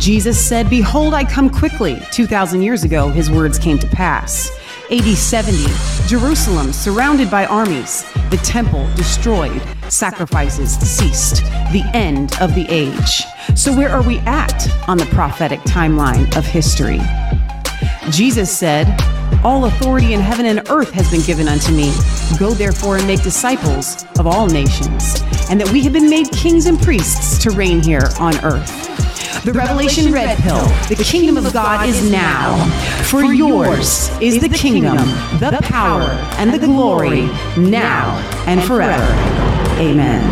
Jesus said, Behold, I come quickly. 2,000 years ago, his words came to pass. AD 70, Jerusalem surrounded by armies, the temple destroyed, sacrifices ceased, the end of the age. So, where are we at on the prophetic timeline of history? Jesus said, All authority in heaven and earth has been given unto me. Go therefore and make disciples of all nations, and that we have been made kings and priests to reign here on earth. The Revelation Red Pill, the kingdom of God is now. For yours is the kingdom, the power, and the glory, now and forever. Amen.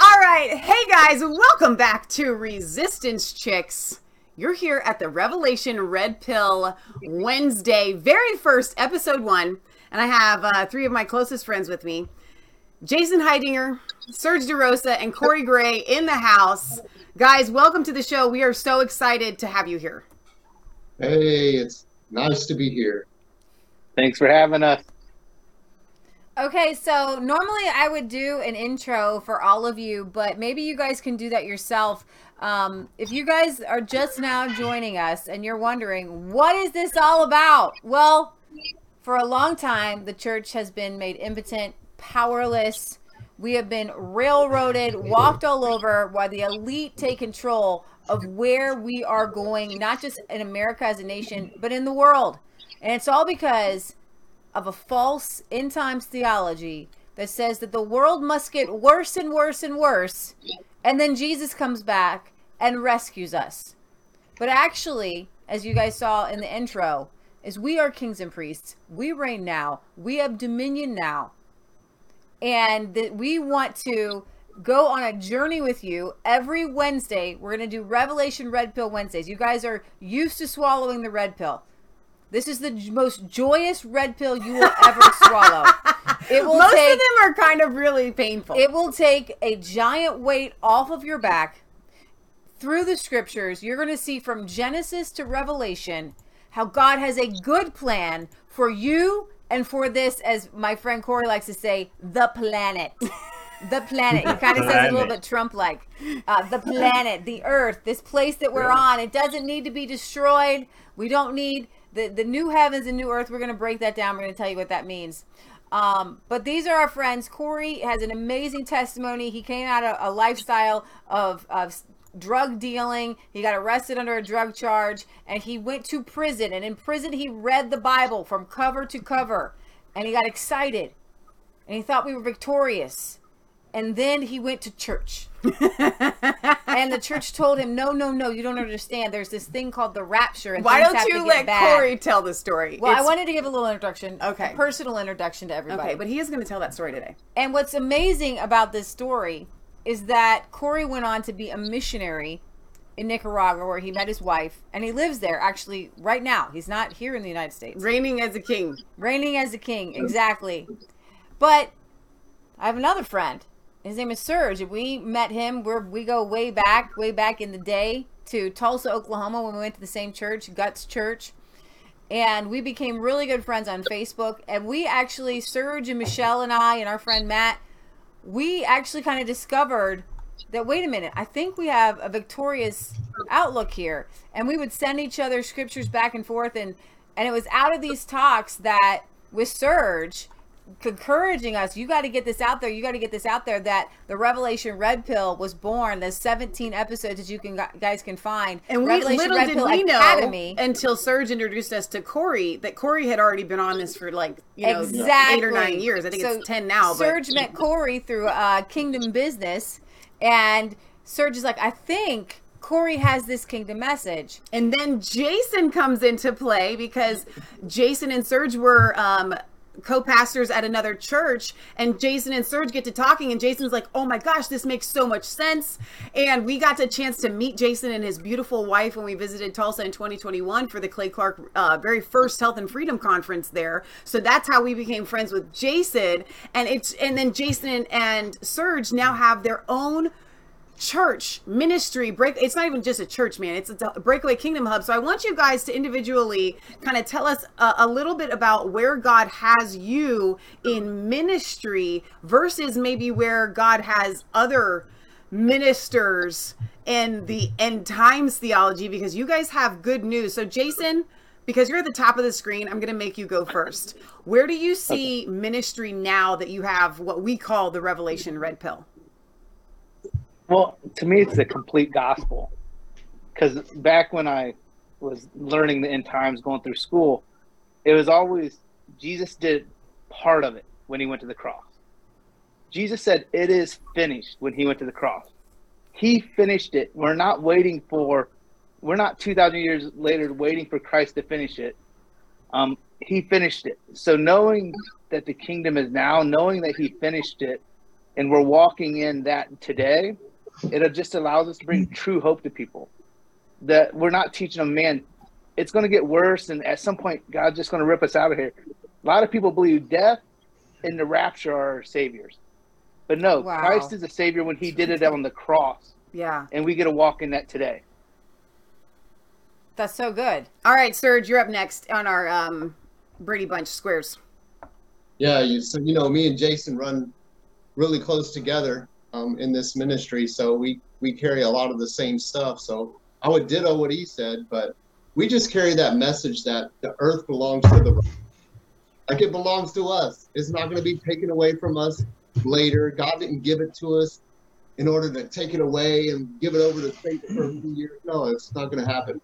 All right, hey guys, welcome back to Resistance Chicks. You're here at the Revelation Red Pill Wednesday, very first episode one, and I have uh, three of my closest friends with me. Jason Heydinger, Serge DeRosa, and Cory Gray in the house. Guys, welcome to the show. We are so excited to have you here. Hey, it's nice to be here. Thanks for having us. Okay, so normally I would do an intro for all of you, but maybe you guys can do that yourself. Um, if you guys are just now joining us and you're wondering, what is this all about? Well, for a long time, the church has been made impotent powerless. We have been railroaded, walked all over while the elite take control of where we are going, not just in America as a nation, but in the world. And it's all because of a false end times theology that says that the world must get worse and worse and worse, and then Jesus comes back and rescues us. But actually, as you guys saw in the intro, is we are kings and priests. We reign now. We have dominion now and that we want to go on a journey with you every Wednesday. We're going to do Revelation Red Pill Wednesdays. You guys are used to swallowing the red pill. This is the most joyous red pill you will ever swallow. It will Most take, of them are kind of really painful. It will take a giant weight off of your back through the scriptures. You're going to see from Genesis to Revelation how God has a good plan for you and for this, as my friend Cory likes to say, the planet. the planet. He kind of says it a little bit Trump like. Uh, the planet, the earth, this place that we're on. It doesn't need to be destroyed. We don't need the, the new heavens and new earth. We're going to break that down. We're going to tell you what that means. Um, but these are our friends. Cory has an amazing testimony. He came out of a lifestyle of, of drug dealing. He got arrested under a drug charge and he went to prison. And in prison, he read the Bible from cover to cover and he got excited and he thought we were victorious. And then he went to church. and the church told him, no, no, no, you don't understand. There's this thing called the rapture. And Why don't you let bad. Cory tell the story? Well, it's... I wanted to give a little introduction. Okay. personal introduction to everybody. Okay, but he is going to tell that story today. And what's amazing about this story is that Cory went on to be a missionary in Nicaragua where he met his wife and he lives there actually right now. He's not here in the United States. Reigning as a king. Reigning as a king, exactly. But I have another friend. His name is Serge. We met him where we go way back, way back in the day to Tulsa, Oklahoma when we went to the same church, Guts Church. And we became really good friends on Facebook. And we actually, Serge and Michelle and I and our friend Matt, we actually kind of discovered that wait a minute, I think we have a victorious outlook here. And we would send each other scriptures back and forth and and it was out of these talks that with Serge encouraging us you got to get this out there you got to get this out there that the revelation red pill was born the 17 episodes that you can guys can find and we little red did pill we Academy. know until serge introduced us to cory that cory had already been on this for like you know exactly. eight or nine years i think so it's 10 now serge but... met cory through uh, kingdom business and serge is like i think Cory has this kingdom message. And then Jason comes into play because Jason and Serge were um, co-pastors at another church and Jason and Serge get to talking and Jason's like, "Oh my gosh, this makes so much sense." And we got a chance to meet Jason and his beautiful wife when we visited Tulsa in 2021 for the Clay Clark uh, very first Health and Freedom conference there. So that's how we became friends with Jason and it's and then Jason and, and Serge now have their own church ministry break it's not even just a church man it's a breakaway kingdom hub. So i want you guys to individually kind of tell us a, a, little bit about where god has you in ministry versus maybe where god has other ministers in the end times theology because you guys have good news. So jason because you're at the top of the screen i'm going to make you go first. Where do you see ministry now that you have what we call the revelation red pill well, to me, it's the complete gospel. Because back when I was learning the end times, going through school, it was always Jesus did part of it when he went to the cross. Jesus said, It is finished when he went to the cross. He finished it. We're not waiting for, we're not 2,000 years later waiting for Christ to finish it. Um, he finished it. So knowing that the kingdom is now, knowing that he finished it, and we're walking in that today, it just allows us to bring true hope to people. That we're not teaching them, man, it's going to get worse, and at some point, God's just going to rip us out of here. A lot of people believe death and the rapture are saviors, but no, wow. Christ is a savior when He did it on the cross. Yeah, and we get to walk in that today. That's so good. All right, Serge, you're up next on our um, Brady Bunch squares. Yeah, you, so you know, me and Jason run really close together, um, in this ministry, so we we carry a lot of the same stuff. So I would ditto what he said, but we just carry that message that the earth belongs to the like it belongs to us. It's not going to be taken away from us later. God didn't give it to us in order to take it away and give it over to Satan for a few years. No, it's not going to happen.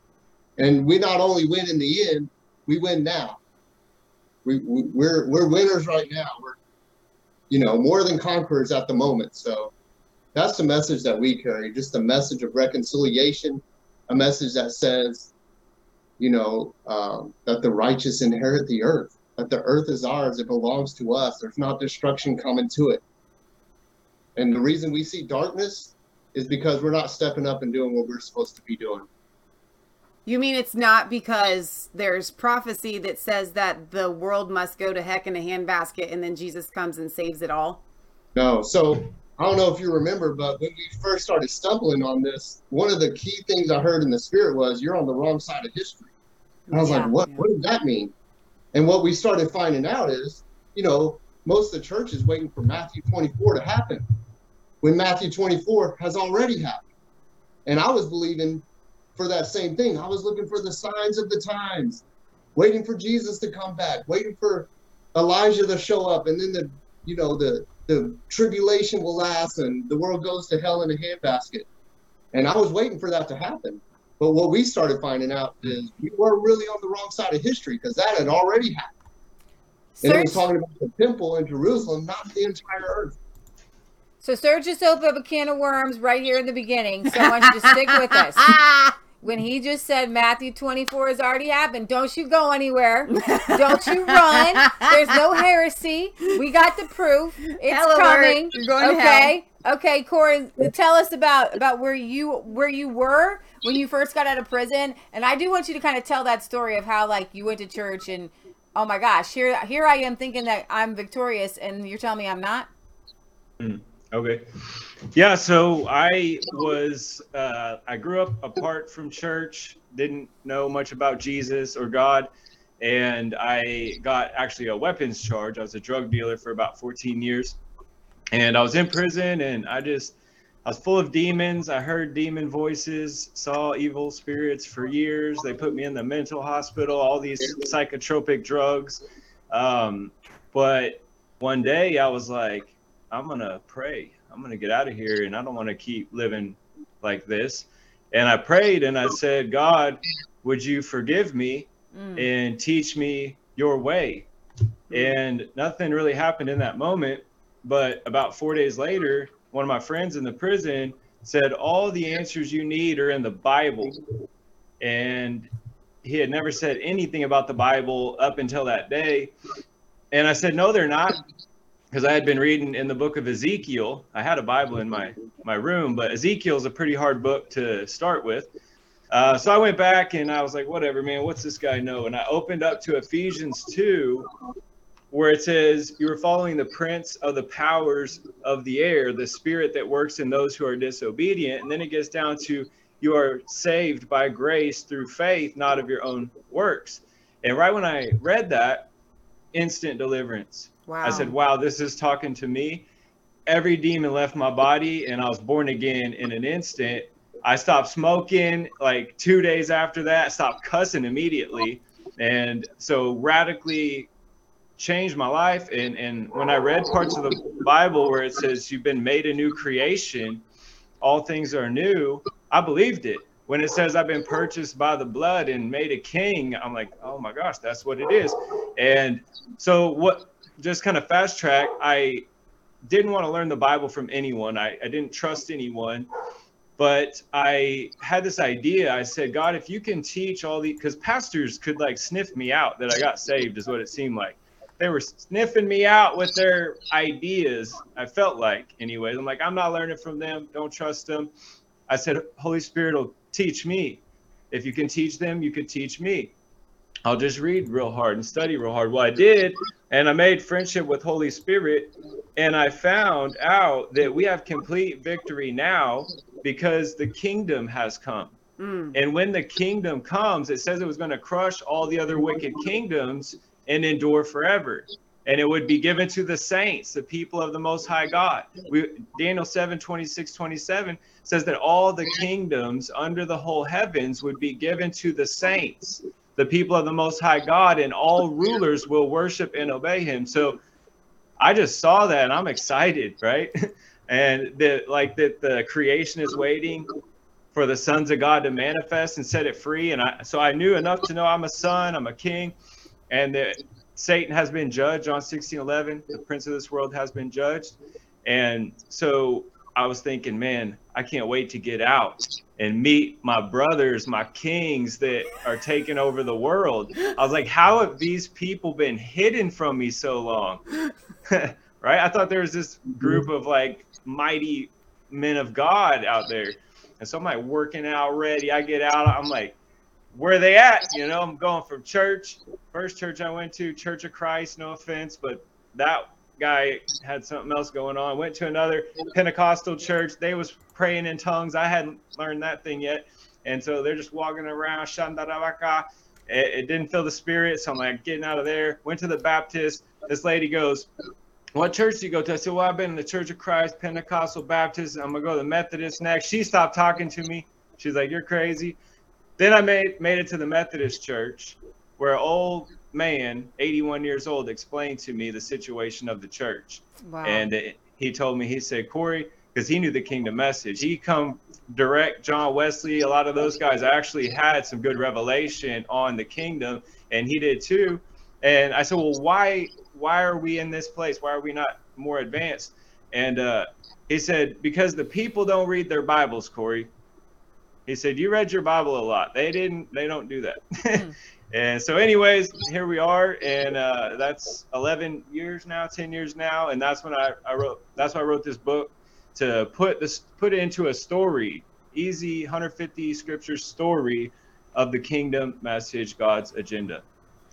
And we not only win in the end, we win now. We, we we're we're winners right now. We're you know more than conquerors at the moment. So that's the message that we carry just a message of reconciliation a message that says you know um, that the righteous inherit the earth that the earth is ours it belongs to us there's not destruction coming to it and the reason we see darkness is because we're not stepping up and doing what we're supposed to be doing you mean it's not because there's prophecy that says that the world must go to heck in a handbasket and then Jesus comes and saves it all? No. So I don't know if you remember, but when we first started stumbling on this, one of the key things I heard in the spirit was you're on the wrong side of history. And I was yeah, like, what, yeah. what does that mean? And what we started finding out is, you know, most of the church is waiting for Matthew 24 to happen when Matthew 24 has already happened. And I was believing for that same thing. I was looking for the signs of the times, waiting for Jesus to come back, waiting for Elijah to show up, and then the, you know, the the tribulation will last and the world goes to hell in a handbasket. And I was waiting for that to happen. But what we started finding out is we were really on the wrong side of history because that had already happened. And it was talking about the temple in Jerusalem, not the entire earth. So Serge just opened up a can of worms right here in the beginning. So I want you to stick with us. when he just said Matthew 24 has already happened. Don't you go anywhere. Don't you run. There's no heresy. We got the proof. It's Hell coming. You're going okay. Okay, Cory, tell us about about where you where you were when you first got out of prison. And I do want you to kind of tell that story of how like you went to church and oh my gosh, here here I am thinking that I'm victorious and you're telling me I'm not? Mm. Okay. Yeah, so I was uh, I grew up apart from church, didn't know much about Jesus or God, and I got actually a weapons charge. I was a drug dealer for about 14 years, and I was in prison, and I just I was full of demons. I heard demon voices, saw evil spirits for years. They put me in the mental hospital, all these psychotropic drugs. Um, but one day I was like, I'm gonna pray. I'm gonna get out of here, and I don't want to keep living like this. And I prayed and I said, God, would you forgive me mm. and teach me your way? And nothing really happened in that moment. But about four days later, one of my friends in the prison said, All the answers you need are in the Bible. And he had never said anything about the Bible up until that day. And I said, No, they're not because I had been reading in the book of Ezekiel. I had a Bible in my my room, but Ezekiel is a pretty hard book to start with. Uh, so I went back and I was like, whatever, man, what's this guy know? And I opened up to Ephesians 2, where it says you were following the prince of the powers of the air, the spirit that works in those who are disobedient. And then it gets down to you are saved by grace through faith, not of your own works. And right when I read that, instant deliverance. Wow. I said, wow, this is talking to me. Every demon left my body and I was born again in an instant. I stopped smoking like two days after that, stopped cussing immediately. And so radically changed my life. And, and when I read parts of the Bible where it says you've been made a new creation, all things are new, I believed it. When it says I've been purchased by the blood and made a king, I'm like, oh my gosh, that's what it is. And so what just kind of fast track, I didn't want to learn the Bible from anyone. I, I didn't trust anyone. But I had this idea. I said, God, if you can teach all these, because pastors could like sniff me out that I got saved, is what it seemed like. They were sniffing me out with their ideas. I felt like, anyways. I'm like, I'm not learning from them. Don't trust them. I said, Holy Spirit will teach me. If you can teach them, you could teach me. I'll just read real hard and study real hard. Well, I did, and I made friendship with Holy Spirit, and I found out that we have complete victory now because the kingdom has come. Mm. And when the kingdom comes, it says it was going to crush all the other wicked kingdoms and endure forever. And it would be given to the saints, the people of the Most High God. We, Daniel 7 26, 27 says that all the kingdoms under the whole heavens would be given to the saints, the people of the Most High God, and all rulers will worship and obey him. So I just saw that and I'm excited, right? and that like that the creation is waiting for the sons of God to manifest and set it free. And I so I knew enough to know I'm a son, I'm a king, and that Satan has been judged John 1611. The prince of this world has been judged. And so I was thinking, man, I can't wait to get out and meet my brothers, my kings that are taking over the world. I was like, how have these people been hidden from me so long? right? I thought there was this group of like mighty men of God out there. And so I'm like working out ready. I get out. I'm like, where they at? You know, I'm going from church. First church I went to, Church of Christ, no offense, but that guy had something else going on. Went to another Pentecostal church. They was praying in tongues. I hadn't learned that thing yet. And so they're just walking around. It, it didn't feel the spirit. So I'm like getting out of there. Went to the Baptist. This lady goes, what church do you go to? I said, well, I've been in the Church of Christ, Pentecostal Baptist. I'm gonna go to the Methodist next. She stopped talking to me. She's like, you're crazy. Then I made made it to the Methodist church, where old man, 81 years old, explained to me the situation of the church. Wow. And it, he told me, he said, Cory, because he knew the kingdom message. He come direct John Wesley, a lot of those guys actually had some good revelation on the kingdom, and he did too. And I said, well, why why are we in this place? Why are we not more advanced? And uh, he said, because the people don't read their Bibles, Cory. He said, you read your Bible a lot. They didn't. They don't do that. and so, anyways, here we are, and uh, that's 11 years now, 10 years now, and that's when I, I wrote. That's why I wrote this book to put this put it into a story, easy 150 scripture story of the kingdom message, God's agenda.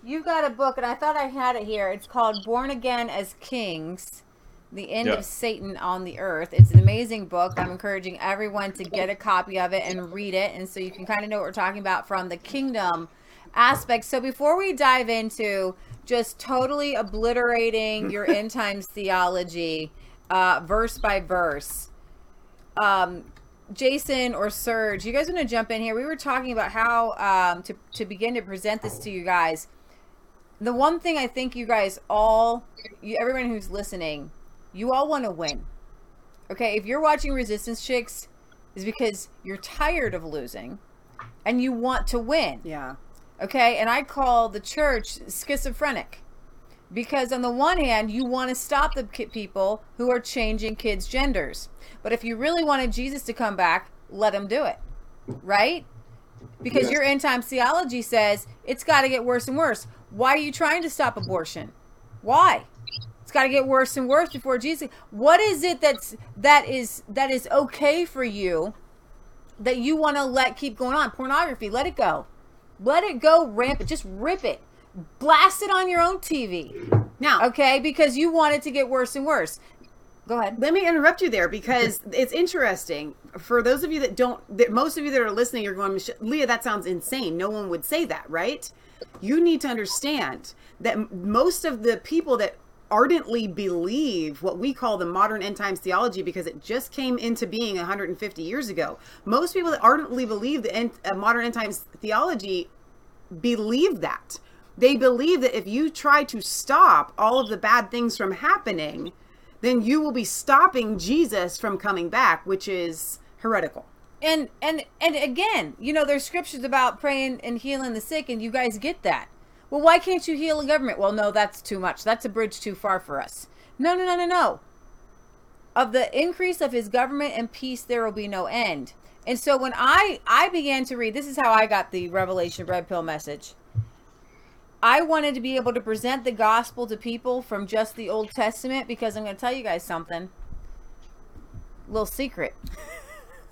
You've got a book, and I thought I had it here. It's called Born Again as Kings The End Yeah. of Satan on the Earth. It's an amazing book. I'm encouraging everyone to get a copy of it and read it. And so you can kind of know what we're talking about from the kingdom aspect. So before we dive into just totally obliterating your end times theology, uh, verse by verse, um, Jason or Serge, you guys want to jump in here? We were talking about how um, to to begin to present this to you guys. The one thing I think you guys all, you, everyone who's listening, you all want to win. Okay, if you're watching Resistance Chicks, is because you're tired of losing, and you want to win. Yeah. Okay, and I call the church schizophrenic because on the one hand, you want to stop the people who are changing kids' genders, but if you really wanted Jesus to come back, let him do it, right? Because Yes. your end time theology says it's got to get worse and worse. Why are you trying to stop abortion? Why? It's got to get worse and worse before Jesus. What is it that's that is that is okay for you that you want to let keep going on? Pornography, let it go. Let it go rampant. Just rip it. Blast it on your own TV. Now, Okay, because you want it to get worse and worse. Go ahead. let me interrupt you there because it's interesting for those of you that don't that most of you that are listening you're going leah that sounds insane no one would say that right you need to understand that most of the people that ardently believe what we call the modern end times theology because it just came into being 150 years ago most people that ardently believe the end, uh, modern end times theology believe that they believe that if you try to stop all of the bad things from happening then you will be stopping Jesus from coming back, which is heretical. And and and again, you know, there's scriptures about praying and healing the sick, and you guys get that. Well, why can't you heal a government? Well, no, that's too much. That's a bridge too far for us. No, no, no, no, no. Of the increase of his government and peace, there will be no end. And so when I I began to read, this is how I got the Revelation Red Pill message. I wanted to be able to present the gospel to people from just the Old Testament because I'm going to tell you guys something. Little secret.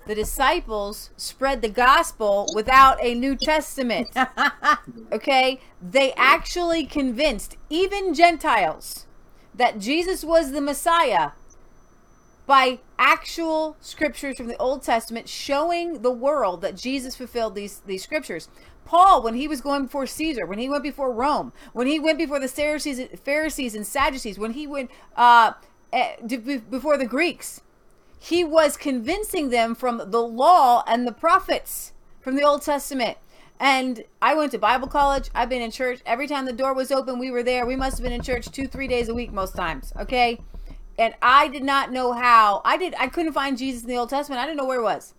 The disciples spread the gospel without a New Testament. Okay? They actually convinced even Gentiles that Jesus was the Messiah by actual scriptures from the Old Testament showing the world that Jesus fulfilled these these scriptures. Paul, when he was going before Caesar, when he went before Rome, when he went before the Pharisees, Pharisees and Sadducees, when he went uh, eh, before the Greeks, he was convincing them from the law and the prophets from the Old Testament. And I went to Bible college. I've been in church. Every time the door was open, we were there. We must have been in church two, three days a week most times. Okay. And I did not know how. I did. I couldn't find Jesus in the Old Testament. I didn't know where it was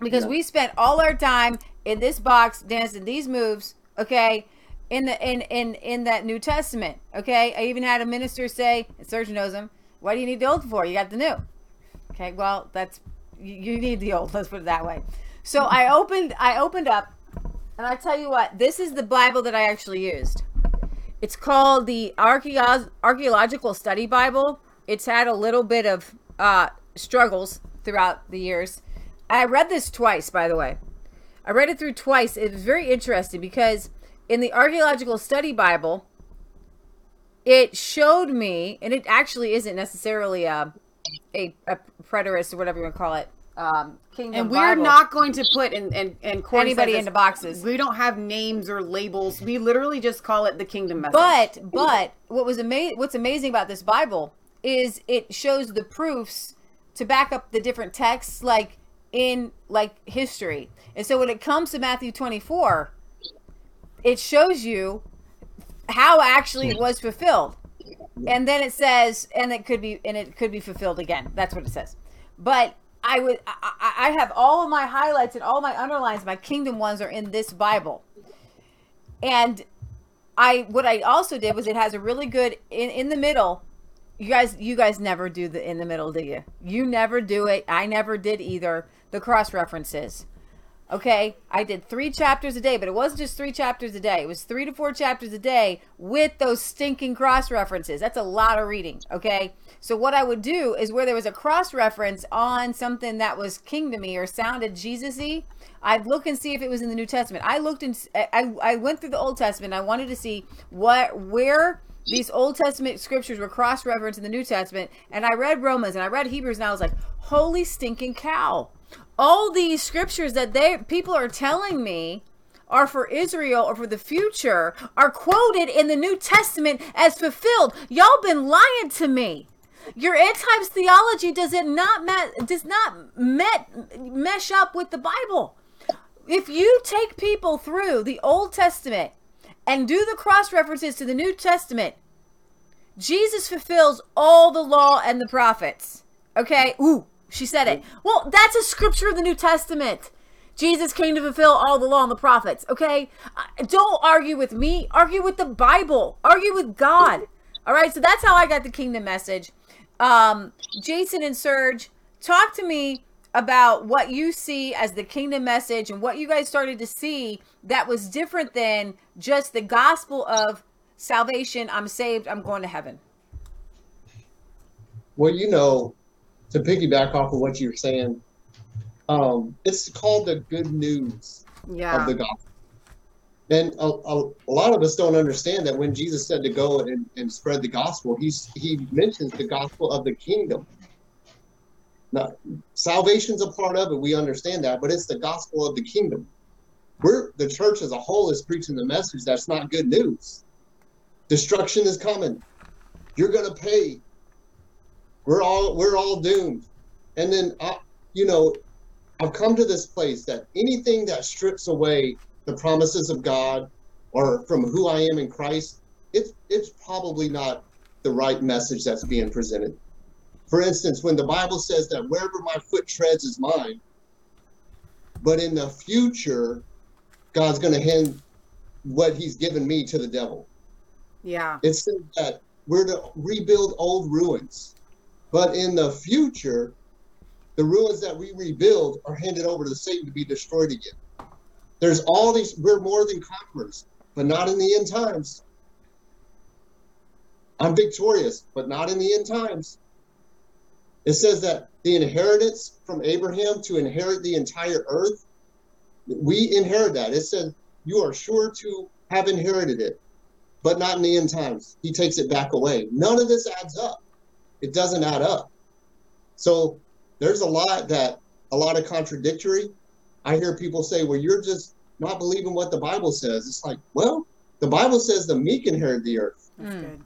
because we spent all our time in this box dancing these moves. Okay. In the in in in that New Testament. Okay. I even had a minister say, and Serge knows him. What do you need the old for? You got the new. Okay, well, that's you, need the old. Let's put it that way. So I opened, I opened up, and I tell you what, this is the Bible that I actually used. It's called the Archeo- Archaeological Study Bible. It's had a little bit of uh, struggles throughout the years. I read this twice, by the way. I read it through twice. It was very interesting because in the Archaeological Study Bible, it showed me, and it actually isn't necessarily a a, a preterist or whatever you want to call it. Um, Kingdom And we're Bible. not going to put in and and Anybody into boxes. We don't have names or labels. We literally just call it the kingdom message. But but what was amazing? What's amazing about this Bible is it shows the proofs to back up the different texts, like in like history. And so when it comes to Matthew twenty four, it shows you how actually it was fulfilled. And then it says, and it could be, and it could be fulfilled again. That's what it says. But I would, I, I have all of my highlights and all my underlines, my kingdom ones are in this Bible. And I, what I also did was it has a really good in in the middle. You guys, you guys never do the in the middle, do you? You never do it. I never did either. The cross references. Okay, I did three chapters a day, but it wasn't just three chapters a day. It was three to four chapters a day with those stinking cross references. That's a lot of reading. Okay, so what I would do is where there was a cross reference on something that was kingdomy or sounded Jesus-y, I'd look and see if it was in the New Testament. I looked and I I went through the Old Testament. I wanted to see what where these Old Testament scriptures were cross referenced in the New Testament, and I read Romans and I read Hebrews, and I was like, holy stinking cow! All these scriptures that they people are telling me are for Israel or for the future are quoted in the New Testament as fulfilled. Y'all been lying to me. Your end times theology does it not does not met mesh up with the Bible. If you take people through the Old Testament and do the cross references to the New Testament, Jesus fulfills all the law and the prophets. Okay? Ooh, she said it. Well, that's a scripture of the New Testament. Jesus came to fulfill all the law and the prophets. Okay? Don't argue with me. Argue with the Bible. Argue with God. All right? So that's how I got the kingdom message. Um, Jason and Serge, talk to me about what you see as the kingdom message and what you guys started to see that was different than just the gospel of salvation. I'm saved. I'm going to heaven. Well, you know, to piggyback off of what you're saying, um, it's called the good news yeah. of the gospel. And a, a, a, lot of us don't understand that when Jesus said to go and, and spread the gospel, he's, he mentions the gospel of the kingdom. Now, salvation's a part of it. We understand that, but it's the gospel of the kingdom. We're the church as a whole is preaching the message that's not good news. Destruction is coming. You're going to pay. We're all we're all doomed. And then, I, you know, I've come to this place that anything that strips away the promises of God or from who I am in Christ, it's it's probably not the right message that's being presented. For instance, when the Bible says that wherever my foot treads is mine, but in the future, God's going to hand what He's given me to the devil. Yeah. It says that we're to rebuild old ruins, but in the future, the ruins that we rebuild are handed over to Satan to be destroyed again. There's all these, we're more than conquerors, but not in the end times. I'm victorious, but not in the end times. It says that the inheritance from Abraham to inherit the entire earth, we inherit that. It says, You are sure to have inherited it, but not in the end times. He takes it back away. None of this adds up. It doesn't add up. So there's a lot that, a lot of contradictory. I hear people say, Well, you're just not believing what the Bible says. It's like, well, the Bible says the meek inherit the earth. That's mm. good.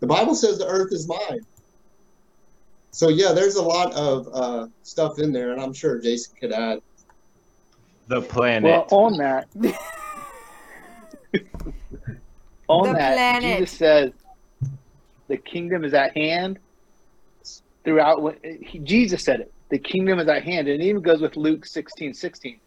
The Bible says the earth is mine. So yeah, there's a lot of uh, stuff in there, and I'm sure Jason could add. The planet. Well, on that, on the that, planet. Jesus says the kingdom is at hand. Throughout, he, Jesus said it. The kingdom is at hand, and it even goes with Luke 16, 16.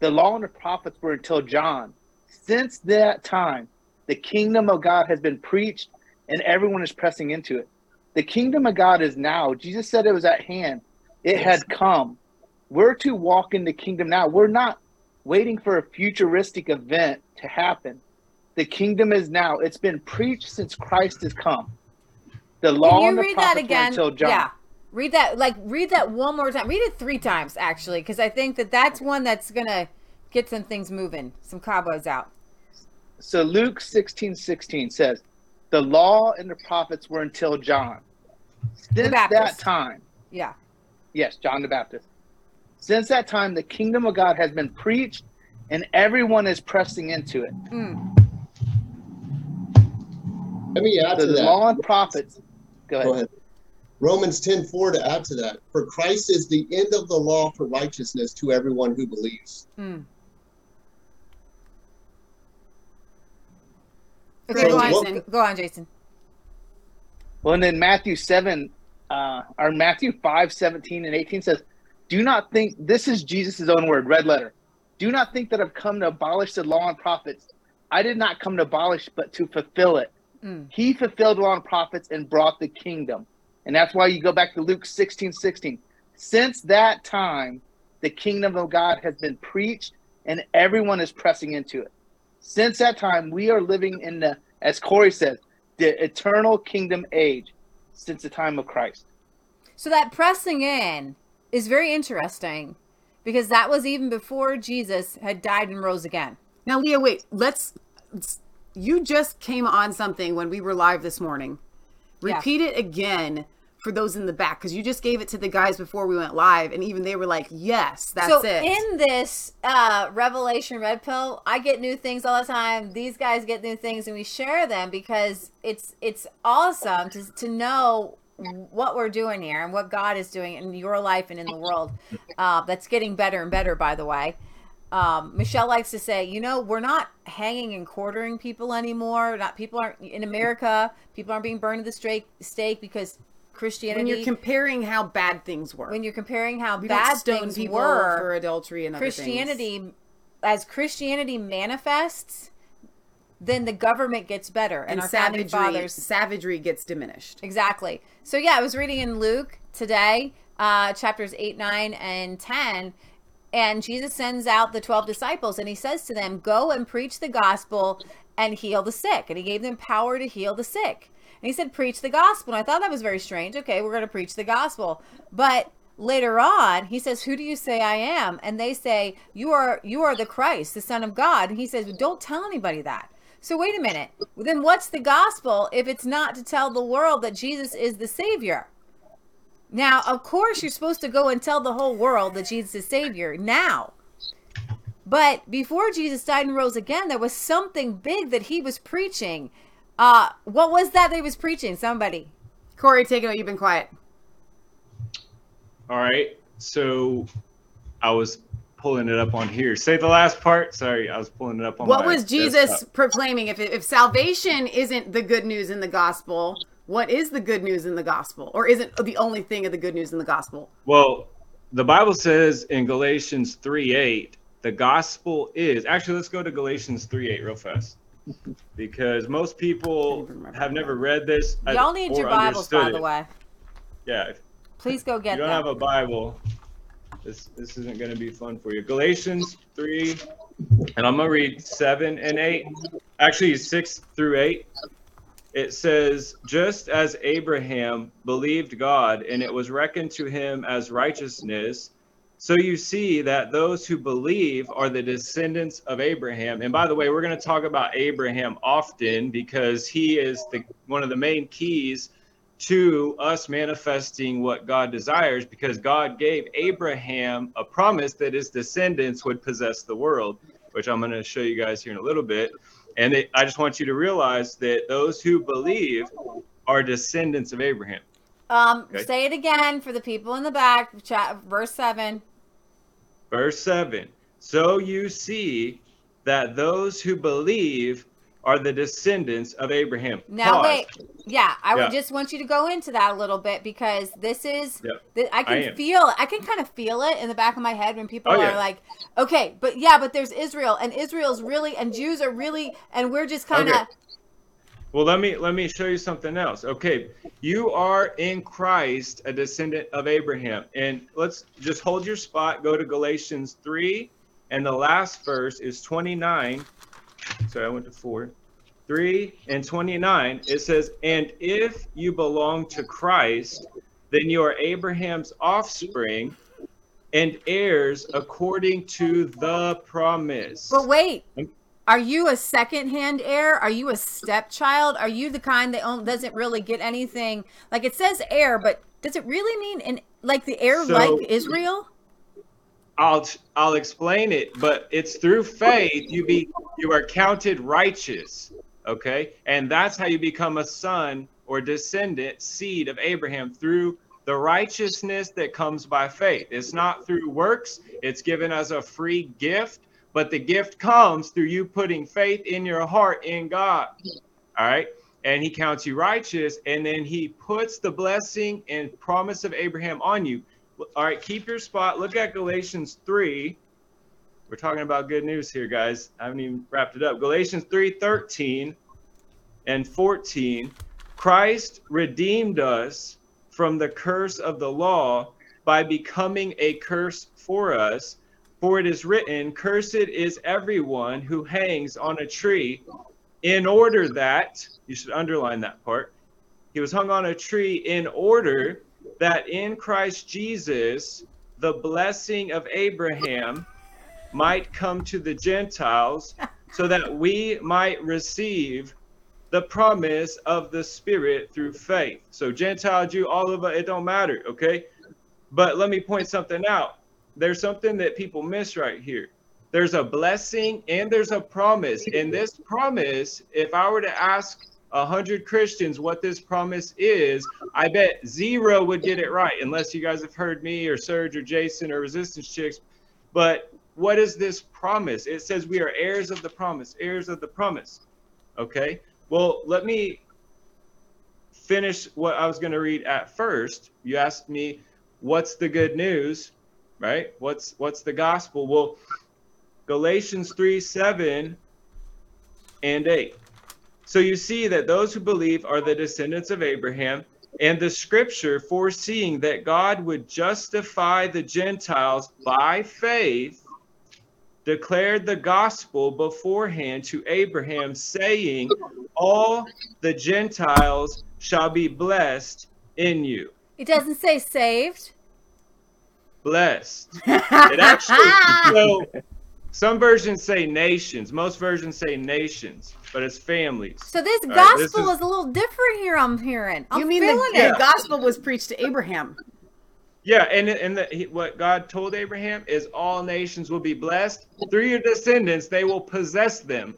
The law and the prophets were until John. Since that time, the kingdom of God has been preached and everyone is pressing into it. The kingdom of God is now. Jesus said it was at hand, it yes. had come. We're to walk in the kingdom now. We're not waiting for a futuristic event to happen. The kingdom is now. It's been preached since Christ has come. The law and the prophets again? until John. Yeah. Read that like read that one more time. Read it three times actually because I think that that's one that's going to get some things moving, some cobwebs out. So Luke 16 16 says, the law and the prophets were until John. Since that time, yeah, yes, John the Baptist. Since that time, the kingdom of God has been preached, and everyone is pressing into it. Mm. Let me add so to the that. law and prophets. Go ahead. Go ahead. Romans 10 4 to add to that. For Christ is the end of the law for righteousness to everyone who believes. Mm. Okay, so, go on, Jason. Go on, Jason. Well, and then Matthew 7, uh, or Matthew 5, 17 and 18 says, Do not think, this is Jesus' own word, red letter. Do not think that I've come to abolish the law and prophets. I did not come to abolish, but to fulfill it. Mm. He fulfilled all the law and prophets and brought the kingdom. And that's why you go back to Luke 16, 16. Since that time, the kingdom of God has been preached and everyone is pressing into it. Since that time, we are living in the, as Cory says, the eternal kingdom age since the time of Christ. So that pressing in is very interesting because that was even before Jesus had died and rose again. Now, Leah, wait, let's. You just came on something when we were live this morning. Repeat yeah. it again for those in the back because you just gave it to the guys before we went live and even they were like yes that's so it in this uh revelation red pill i get new things all the time these guys get new things and we share them because it's it's awesome to, to know what we're doing here and what god is doing in your life and in the world uh, that's getting better and better by the way um, Michelle likes to say, you know, we're not hanging and quartering people anymore. Not people aren't in America. People aren't being burned at the stake, stake because Christianity. When you're comparing how bad things were. When you're comparing how we bad things were for adultery and other things Christianity, as Christianity manifests, then the government gets better and, and our savagery, fathers savagery gets diminished. Exactly. So yeah, I was reading in Luke today, uh, chapters eight, nine, and ten. And Jesus sends out the 12 disciples and he says to them, Go and preach the gospel and heal the sick. And he gave them power to heal the sick. And he said, preach the gospel. And I thought that was very strange. Okay, we're going to preach the gospel. But later on, he says, "Who do you say I am?" And they say, "You are you are the Christ, the Son of God." And he says, "Don't tell anybody that." So wait a minute. Then what's the gospel if it's not to tell the world that Jesus is the Savior? Now, of course, you're supposed to go and tell the whole world that Jesus is Savior now. But before Jesus died and rose again, there was something big that he was preaching. Uh, what was that that he was preaching? Somebody. Cory, take it away. You've been quiet. All right. So I was pulling it up on here. Say the last part. Sorry, I was pulling it up on What was Jesus desktop. proclaiming? If, if salvation isn't the good news in the gospel, what is the good news in the gospel? Or isn't the only thing of the good news in the gospel? Well, the Bible says in Galatians 3 8, the gospel is actually let's go to Galatians 3 8 real fast. Because most people have never read this. Y'all need your Bibles, by understood the way. Yeah, Please go get that. you don't them. have a Bible, this this isn't going to be fun for you. Galatians 3, and I'm going to read 7 and 8. Actually, 6 through 8. It says, Just as Abraham believed God, and it was reckoned to him as righteousness, so you see that those who believe are the descendants of Abraham. And by the way, we're going to talk about Abraham often because he is the one of the main keys to us manifesting what God desires because God gave Abraham a promise that his descendants would possess the world, which I'm going to show you guys here in a little bit. And I just want you to realize that those who believe are descendants of Abraham. Um, Okay. say it again for the people in the back. Chat verse seven. Verse 7 So you see that those who believe are the descendants of Abraham. Now Pause. wait, yeah, I Yeah. would just want you to go into that a little bit because this is, Yep. th- I I can am. feel, I can kind of feel it in the back of my head when people Oh, are yeah. like, okay, but yeah, but there's Israel and Israel's really and Jews are really, and we're just oh, kind of, Okay. Well, let me let me show you something else. Okay, you are in Christ a descendant of Abraham, and let's just hold your spot. Go to Galatians three, and the last verse is twenty nine. Sorry, I went to four, three and twenty nine. It says, "And if you belong to Christ, then you are Abraham's offspring." And heirs according to the promise. but wait, are you a second-hand heir? Are you a stepchild? Are you the kind that doesn't really get anything? Like it says heir, but does it really mean in like the heir So- like Israel? I'll I'll explain it, but it's through faith you be you are counted righteous, okay? And that's how you become a son or descendant, seed of Abraham through the righteousness that comes by faith. It's not through works, it's given as a free gift, but the gift comes through you putting faith in your heart in God. All right? And he counts you righteous and then he puts the blessing and promise of Abraham on you. All right, keep your spot. Look at Galatians 3. We're talking about good news here, guys. I haven't even wrapped it up. Galatians 3 13 and 14. Christ redeemed us from the curse of the law by becoming a curse for us. For it is written, Cursed is everyone who hangs on a tree, in order that, you should underline that part, he was hung on a tree in order that in Christ Jesus the blessing of Abraham might come to the Gentiles so that we might receive the promise of the Spirit through faith. So, Gentile, Jew, all of it, it don't matter, okay? But let me point something out. There's something that people miss right here. There's a blessing and there's a promise. And this promise, if I were to ask a hundred Christians what this promise is, I bet zero would get it right, unless you guys have heard me or Serge or Jason or Resistance Chicks. But what is this promise? It says we are heirs of the promise, heirs of the promise. Okay. Well, let me finish what I was going to read at first. You asked me, what's the good news, right? What's what's the gospel? Well, Galatians 3 7 and 8. So you see that those who believe are the descendants of Abraham, and the scripture foreseeing that God would justify the Gentiles by faith declared the gospel beforehand to Abraham, saying, All the Gentiles shall be blessed in you. It doesn't say saved. blessed. It actually so some versions say nations. Most versions say nations, but it's families. So this All right, this gospel is- is, a little different here. I'm hearing. I'm you mean the, feeling the gospel was preached to Abraham? Yeah, and and the, what God told Abraham is all nations will be blessed through your descendants; they will possess them.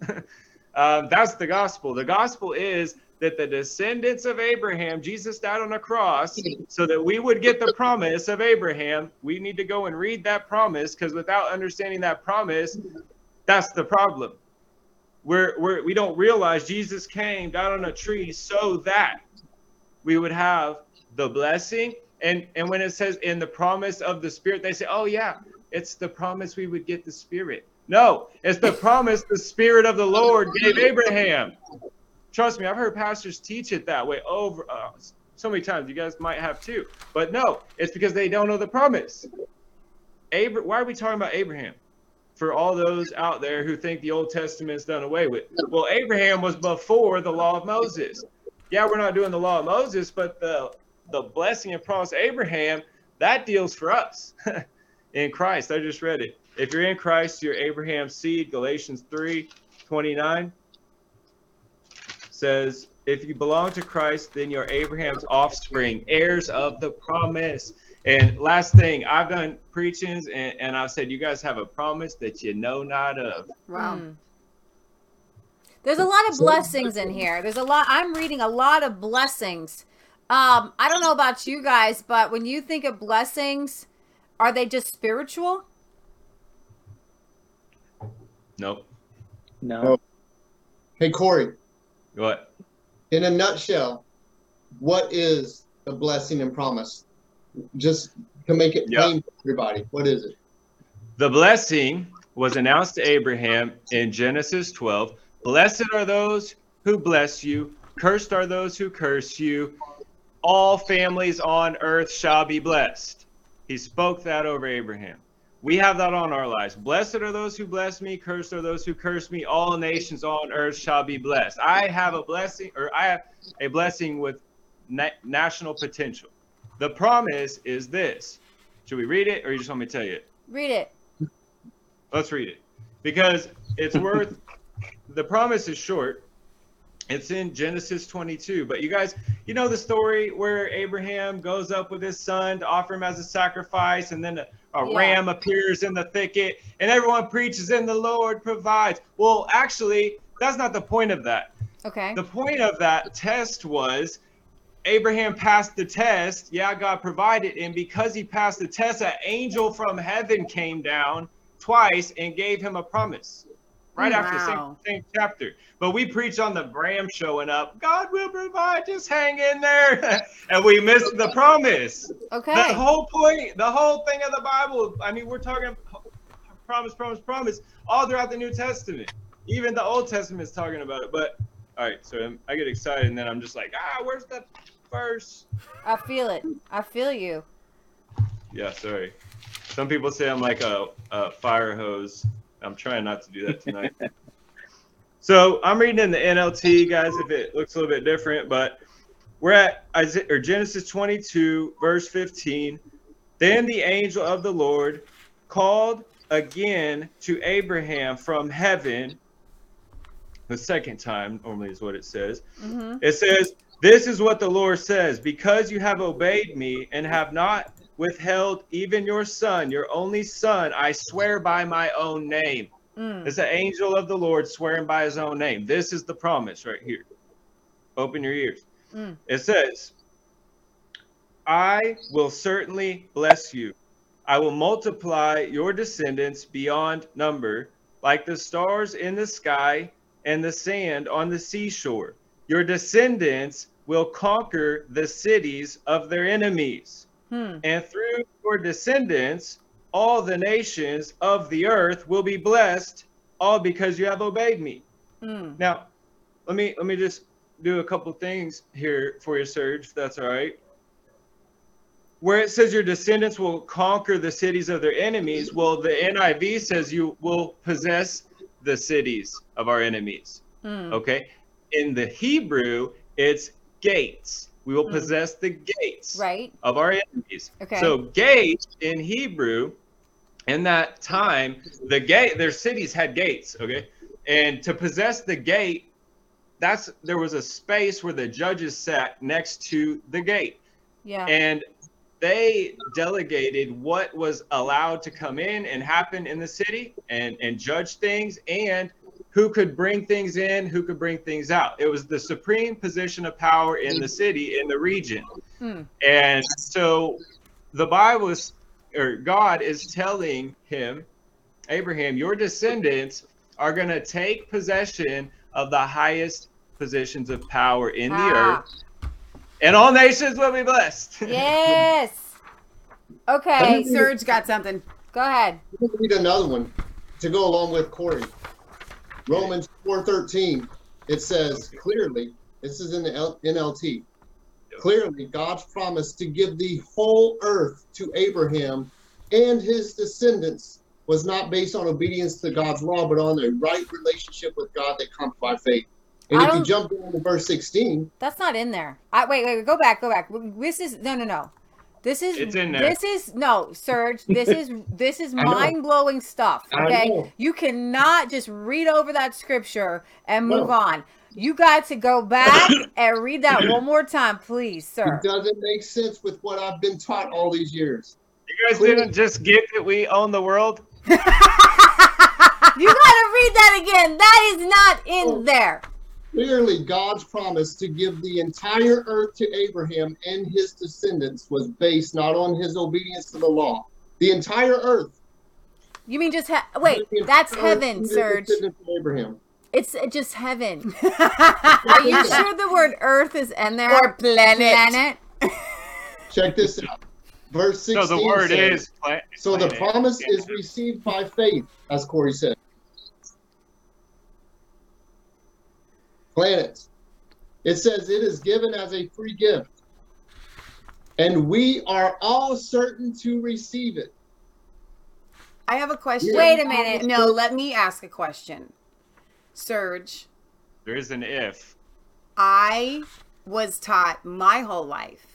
um, that's the gospel. The gospel is that the descendants of Abraham, Jesus died on a cross, so that we would get the promise of Abraham. We need to go and read that promise because without understanding that promise, that's the problem. We're, we're we don't realize Jesus came died on a tree so that we would have the blessing. And and when it says in the promise of the spirit they say oh yeah it's the promise we would get the spirit. No it's the promise the spirit of the lord gave abraham. Trust me i've heard pastors teach it that way over uh, so many times. You guys might have too. But no it's because they don't know the promise. Abra- why are we talking about abraham for all those out there who think the old testament's done away with well abraham was before the law of moses yeah, we're not doing the law of Moses, but the the blessing and promise Abraham, that deals for us in Christ. I just read it. If you're in Christ, you're Abraham's seed. Galatians 3 29 says, If you belong to Christ, then you're Abraham's offspring, heirs of the promise. And last thing, I've done preachings and, and I've said, You guys have a promise that you know not of. Wow. Mm. There's a lot of blessings in here. There's a lot. I'm reading a lot of blessings. Um, I don't know about you guys, but when you think of blessings, are they just spiritual? Nope. No. No. Hey, Cory, What? in a nutshell, what is the blessing and promise? Just to make it plain for everybody, what is it? The blessing was announced to Abraham in Genesis 12. Blessed are those who bless you, cursed are those who curse you. All families on earth shall be blessed. He spoke that over Abraham. We have that on our lives. Blessed are those who bless me, cursed are those who curse me. All nations on earth shall be blessed. I have a blessing, or I have a blessing with na- national potential. The promise is this. Should we read it, or you just want me to tell you it? Read it. Let's read it because it's worth. the promise is short. It's in Genesis 22. But you guys, you know the story where Abraham goes up with his son to offer him as a sacrifice, and then a, a Yeah. ram appears in the thicket, and everyone preaches, and the Lord provides. Well, actually, that's not the point of that. Okay. The point of that test was Abraham passed the test. Yeah, God provided. And because he passed the test, an angel from heaven came down twice and gave him a promise. Right after the same, same chapter. But we preach on the Bram showing up. God will provide. Just hang in there. and we missed the promise. Okay. The whole point, the whole thing of the Bible. I mean, we're talking promise, promise, promise all throughout the New Testament. Even the Old Testament is talking about it. But all right, so I'm- get excited and then I'm just like, ah, where's the verse? I feel it. I feel you. Yeah, sorry. Some people say I'm like a, a fire hose. I'm trying not to do that tonight. so I'm reading in the NLT, guys, if it looks a little bit different, but we're at Isaiah, or Genesis 22, verse 15. Then the angel of the Lord called again to Abraham from heaven. The second time, normally is what it says. hmm It says, This is what the Lord says because you have obeyed me and have not withheld even your son, your only son, I swear by my own name. Mm. It's an angel of the Lord swearing by his own name. This is the promise right here. Open your ears. Mm. It says, I will certainly bless you. I will multiply your descendants beyond number, like the stars in the sky and the sand on the seashore. Your descendants will conquer the cities of their enemies. Hmm. And through your descendants, all the nations of the earth will be blessed, all because you have obeyed me. Mm. Now, let me let me just do a couple things here for you, Serge, that's all right. Where it says your descendants will conquer the cities of their enemies, well, the NIV says you will possess the cities of our enemies. Mm. Okay. In the Hebrew, it's gates. we will possess the gates Right. of our enemies. Okay. So gate in Hebrew, in that time, the gate, their cities had gates. Okay, and to possess the gate, that's there was a space where the judges sat next to the gate, Yeah. and they delegated what was allowed to come in and happen in the city and and judge things and who could bring things in who could bring things out it was the supreme position of power in the city in the region Hmm. and so the bible is or god is telling him abraham your descendants are going to take possession of the highest positions of power in the Ah. earth and all nations will be blessed Yes. Okay. Let Serge got something. Go ahead. Let me read another one to go along with Cory. Romans 4:13. It says clearly, this is in the L- NLT. Clearly, God's promise to give the whole earth to Abraham and his descendants was not based on obedience to God's law, but on a right relationship with God that comes by faith. And I if you jump down to verse 16, That's not in there. I wait, wait, go back, go back. This is no, no, no. This is It's in there. this is no, Serge. This is this is mind blowing stuff. Okay, you cannot just read over that scripture and move No. on. You got to go back and read that one more time, please, sir. it doesn't make sense with what I've been taught all these years. You guys didn't just get that we own the world? You got to read that again. That is not in Oh. there. Clearly, God's promise to give the entire earth to Abraham and his descendants was based not on his obedience to the law. The entire earth. You mean just ha- wait? That's heaven, earth Serge. Abraham. It's uh, just heaven. Are you sure the word Earth is in there? Or planet. Planet. Check this out. Verse 16 So the word says, is pla- So the promise Yeah. is received by faith, as Cory said. Planets. It says it is given as a free gift. And we are all certain to receive it. I have a question. Wait a minute. No, let me ask a question. Serge, There is an if. I was taught my whole life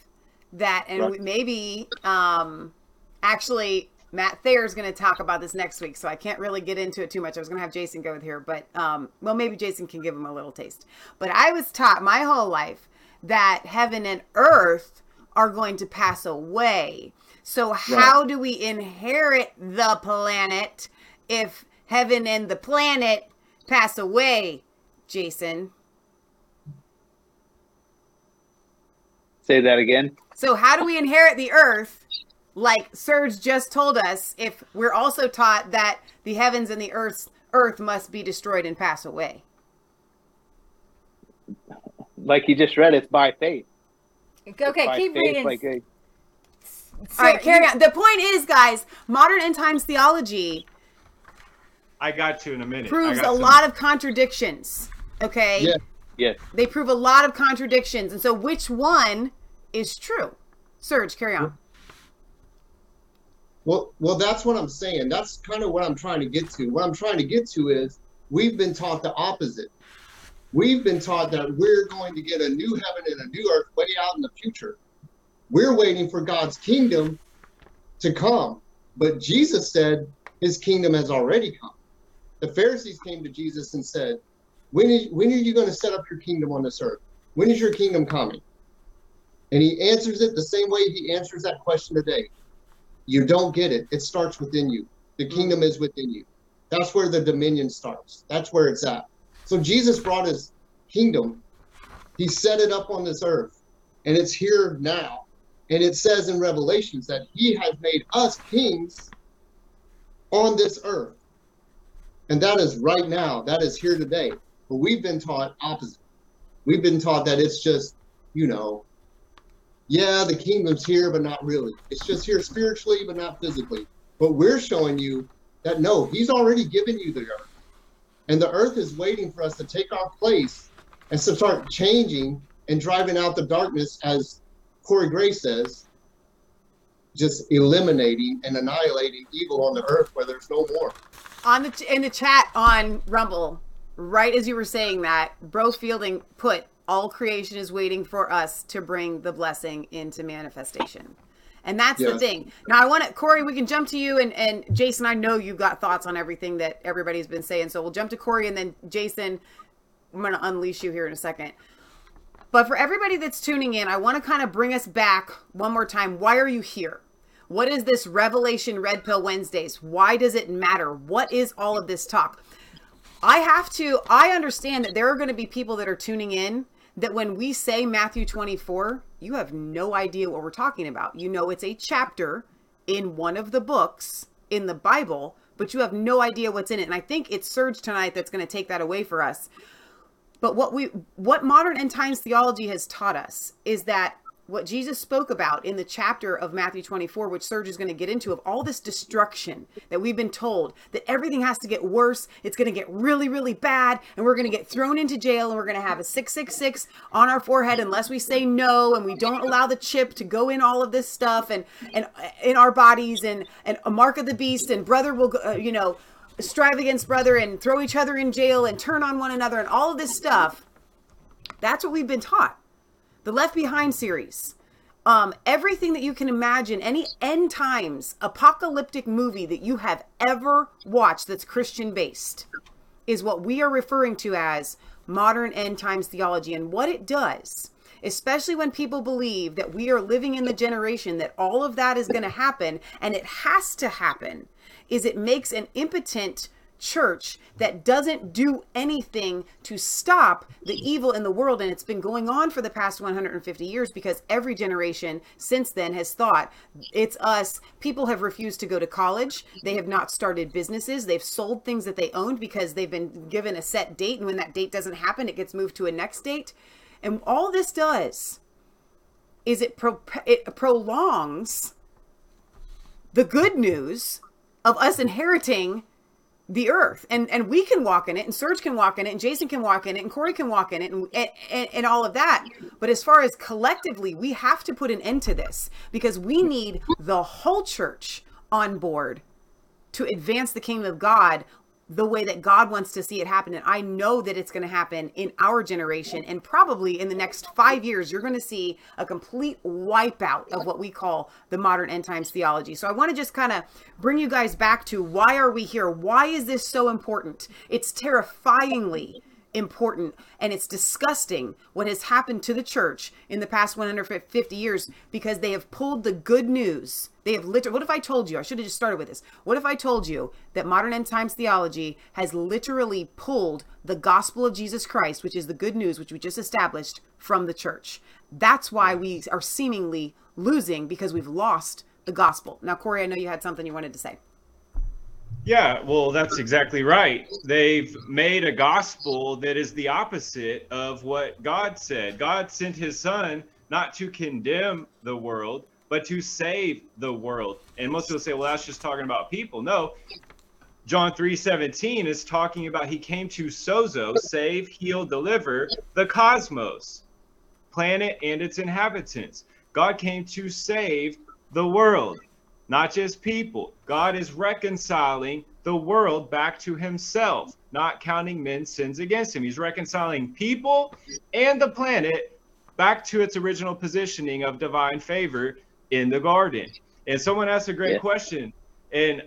that, and Right. maybe, um, actually, Matt Thayer is going to talk about this next week, so I can't really get into it too much. I was going to have Jason go with here, but, um, well, maybe Jason can give him a little taste. But I was taught my whole life that heaven and earth are going to pass away. So, how do we inherit the planet if heaven and the planet pass away, Jason? Say that again. So how do we inherit the earth? Like Serge just told us, if we're also taught that the heavens and the earth earth must be destroyed and pass away. Like you just read, it's by faith. Okay, By keep faith, reading. Like a, All right, carry on. The point is, guys, modern end times theology I got you in a minute. Proves a some- lot of contradictions. Okay, Yeah. yes. they prove a lot of contradictions, and so which one is true? Serge, carry on. Well, well, that's what I'm saying. That's kind of what I'm trying to get to. What I'm trying to get to is we've been taught the opposite. We've been taught that we're going to get a new heaven and a new earth way out in the future. We're waiting for God's kingdom to come. But Jesus said his kingdom has already come. The Pharisees came to Jesus and said, when is, when are you going to set up your kingdom on this earth? When is your kingdom coming? And he answers it the same way he answers that question today. You don't get it. It starts within you. The mm. kingdom is within you. That's where the dominion starts. That's where it's at. So Jesus brought his kingdom. He set it up on this earth, and it's here now. And it says in Revelations that he has made us kings on this earth. And that is right now. That is here today. But we've been taught opposite. We've been taught that it's just, you know, yeah, the kingdom's here, but not really. It's just here spiritually, but not physically. But we're showing you that no, he's already given you the earth. And the earth is waiting for us to take our place and to start changing and driving out the darkness, as Cory Gray says, just eliminating and annihilating evil on the earth where there's no more. On the in the chat on Rumble, right as you were saying that, Bro Fielding put all creation is waiting for us to bring the blessing into manifestation. And that's the thing. Now I want to Cory, we can jump to you and, and Jason, I know you've got thoughts on everything that everybody's been saying. So we'll jump to Cory and then Jason, I'm gonna unleash you here in a second. But for everybody that's tuning in, I want to kind of bring us back one more time. Why are you here? What is this Revelation Red Pill Wednesdays? Why does it matter? What is all of this talk? I have to, I understand that there are going to be people that are tuning in that when we say Matthew 24, you have no idea what we're talking about. You know, it's a chapter in one of the books in the Bible, but you have no idea what's in it. And I think it's Serge tonight that's going to take that away for us. But what we what modern end times theology has taught us is that what Jesus spoke about in the chapter of Matthew 24, which Serge is going to get into, of all this destruction that we've been told that everything has to get worse, it's going to get really, really bad, and we're going to get thrown into jail, and we're going to have a 666 on our forehead unless we say no, and we don't allow the chip to go in all of this stuff, and and in our bodies, and and a mark of the beast, and brother will, go, uh, you know, strive against brother, and throw each other in jail, and turn on one another, and all of this stuff. That's what we've been taught the Left Behind series, um, everything that you can imagine, any end times apocalyptic movie that you have ever watched that's Christian based, is what we are referring to as modern end times theology. And what it does, especially when people believe that we are living in the generation that all of that is going to happen and it has to happen, is it makes an impotent church that doesn't do anything to stop the evil in the world and it's been going on for the past 150 years because every generation since then has thought it's us. People have refused to go to college. They have not started businesses. They've sold things that they owned because they've been given a set date and when that date doesn't happen it gets moved to a next date. And all this does is it, pro- it prolongs the good news of us inheriting the earth. And and we can walk in it and Serge can walk in it and Jason can walk in it and Cory can walk in it and, and and all of that. But as far as collectively we have to put an end to this because we need the whole church on board to advance the kingdom of God the way that God wants to see it happen. And I know that it's going to happen in our generation. And probably in the next five years, you're going to see a complete wipeout of what we call the modern end times theology. So I want to just kind of bring you guys back to why are we here? Why is this so important? It's terrifyingly important and it's disgusting what has happened to the church in the past 150 years because they have pulled the good news. They have literally what if i told you i should have just started with this. What if i told you that modern end times theology has literally pulled the gospel of jesus christ which is the good news which we just established from the church? That's why we are seemingly losing because we've lost the gospel. Now cory i know you had something you wanted to say Yeah, well, that's exactly right. They've made a gospel that is the opposite of what God said. God sent his son not to condemn the world, but to save the world. And most people say, well, that's just talking about people. No. John 3:17 is talking about he came to sozo, save, heal, deliver the cosmos, planet and its inhabitants. God came to save the world not just people. God is reconciling the world back to himself, not counting men's sins against him. He's reconciling people and the planet back to its original positioning of divine favor in the garden. And someone asked a great Yeah. question. And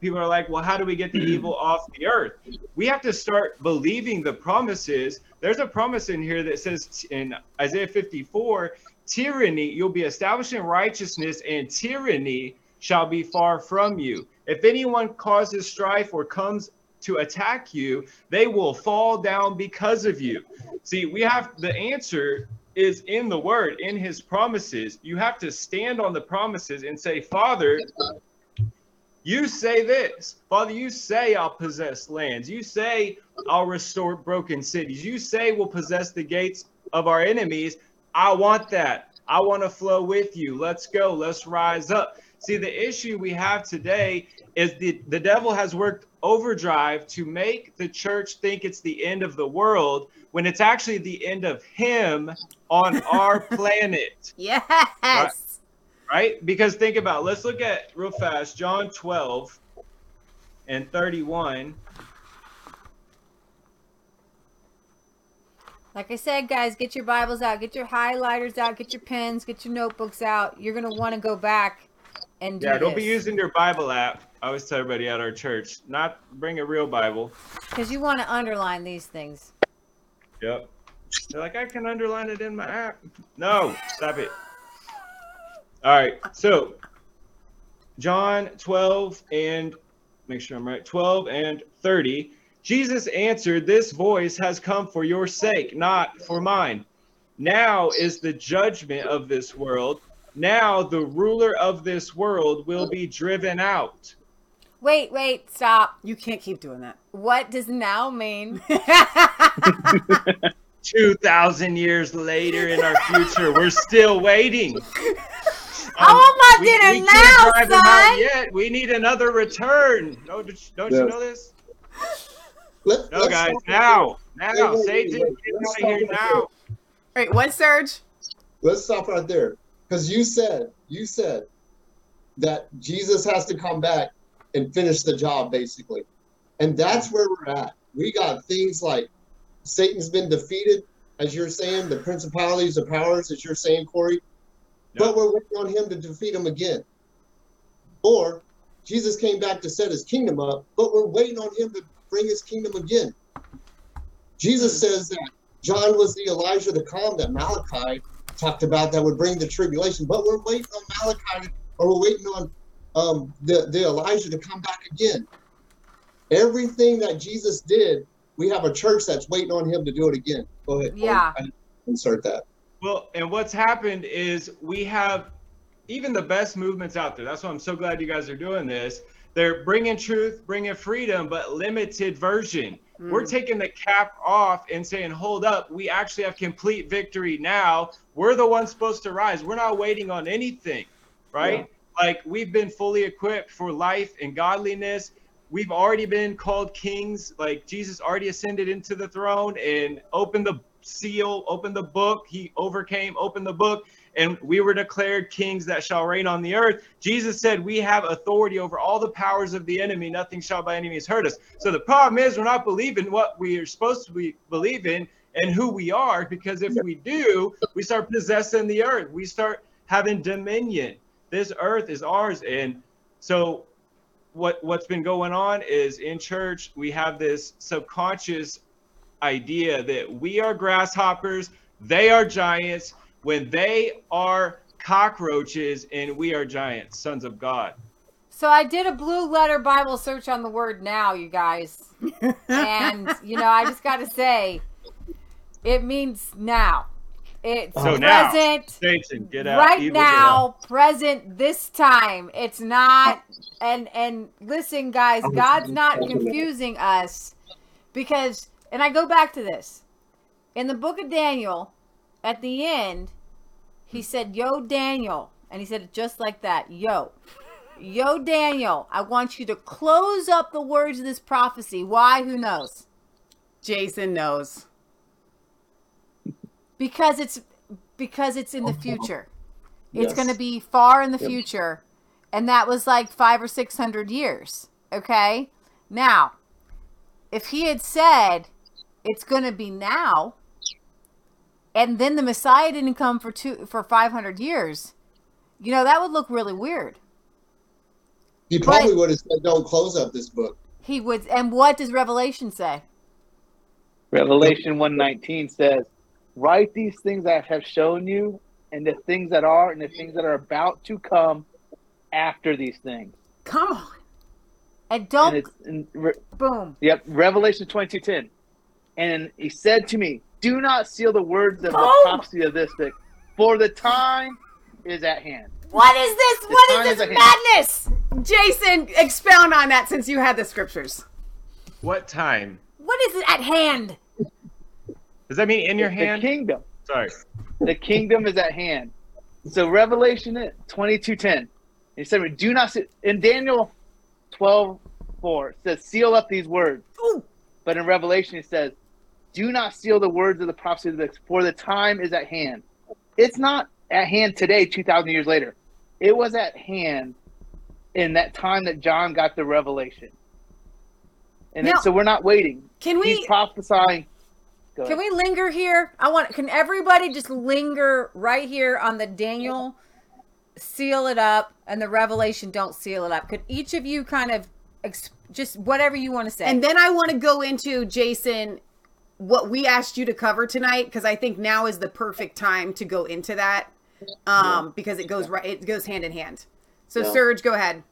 people are like, well, how do we get the evil off the earth? We have to start believing the promises. There's a promise in here that says in Isaiah 54 tyranny, you'll be establishing righteousness, and tyranny shall be far from you. If anyone causes strife or comes to attack you, they will fall down because of you. See, we have the answer is in the word, in his promises. You have to stand on the promises and say, Father, you say this. Father, you say I'll possess lands. You say I'll restore broken cities. You say we'll possess the gates of our enemies. I want that. I want to flow with you. Let's go. Let's rise up. See, the issue we have today is the, the devil has worked overdrive to make the church think it's the end of the world when it's actually the end of him on our planet yes right? Because think about, it. let's look at real fast John 12 and 31. Like I said, guys, get your Bibles out, get your highlighters out, get your pens, get your notebooks out. You're gonna want to go back and do Yeah, don't be using your Bible app. I always tell everybody at our church, not bring a real Bible. because you want to underline these things. Yep. They're like, I can underline it in my app. No, stop it. All right. So, John 12 and make sure I'm right 12 and 30. Jesus answered, This voice has come for your sake, not for mine. Now is the judgment of this world. Now the ruler of this world will be driven out. Wait, wait, stop. You can't keep doing that. What does now mean? 2,000 years later in our future, we're still waiting. I want my we- dinner we can't now, drive them out. Yet. We need another return. No, don't you Yeah. know this? Let, No, let's guys. talk- Now, now, Wait, wait, wait, Satan, wait. get out of here now. All right, what, Serge? Let's stop right there. Because you said, you said that Jesus has to come back and finish the job, basically. And that's where we're at. We got things like Satan's been defeated, as you're saying, the principalities, the powers, as you're saying, Cory. But we're waiting on him to defeat him again. Or Jesus came back to set his kingdom up, but we're waiting on him to bring his kingdom again. Jesus mm-hmm. says that John was the Elijah to come that Malachi talked about that would bring the tribulation, but we're waiting on Malachi or we're waiting on um, the, the Elijah to come back again. Everything that Jesus did, we have a church that's waiting on him to do it again. Go ahead. Yeah. I- Insert that. Well, and what's happened is we have even the best movements out there. That's why I'm so glad you guys are doing this. They're bringing truth, bringing freedom, but limited version. We're taking the cap off and saying, hold up, we actually have complete victory now. We're the ones supposed to rise. We're not waiting on anything, right? Like we've been fully equipped for life and godliness. We've already been called kings. Like Jesus already ascended into the throne and opened the seal, opened the book. He overcame, opened the book, and we were declared kings that shall reign on the earth. Jesus said, We have authority over all the powers of the enemy. Nothing shall by any means hurt us. So the problem is, we're not believing what we are supposed to be believe in and who we are, because if we do, we start possessing the earth. We start having dominion. This earth is ours. And so what what's been going on is in church we have this subconscious idea that we are grasshoppers, they are giants, when they are cockroaches and we are giants, sons of God. So I did a blue letter Bible search on the word now, you guys. and, you know, I just got to say, it means now. It's So now, present Satan, get out. right Evil, get out. now, present this time. It's not and and listen guys, God's not confusing us because and I go back to this. In the book of Daniel, at the end, he said, "Yo Daniel." And he said it just like that. Yo. Yo Daniel, I want you to close up the words of this prophecy. Why? Who knows? Jason knows. Because it's because it's in the future. Yes. it's going to be far in the future. And that was like five or six hundred years okay? Now if he had said it's going to be now and then the messiah didn't come for two for 500 years you know that would look really weird. He probably But- would have said, "Don't close up this book." he would and what does revelation say? Revelation 119 says, Write these things I have shown you, and the things that are, and the things that are about to come after these things. Come on. and And don't it's in, re, boom yep, Revelation 22:10. And he said to me, Do not seal the words of the prophecy of this book, for the time is at hand. what is this what time is is this hand. madness Jason, expound on that since you had the scriptures. What time? what is it at hand Does that mean in your The hand? The kingdom. Sorry. the kingdom is at hand. So Revelation twenty two ten. He said, "Do not." See, in Daniel twelve four it says, "Seal up these words." Ooh. But in Revelation it says, "Do not seal the words of the prophecy of the book, for the time is at hand." It's not at hand today, two thousand years later. It was at hand in that time that John got the revelation. And Now- so we're not waiting. Can we He's prophesying Go Can ahead. we linger here? I want. Can everybody just linger right here on the Daniel? Seal it up, and the Revelation don't seal it up. Could each of you kind of ex- just whatever you want to say? And then I want to go into Jason what we asked you to cover tonight because I think now is the perfect time to go into that um because it goes right it goes hand in hand. So Yeah. Serge, go ahead.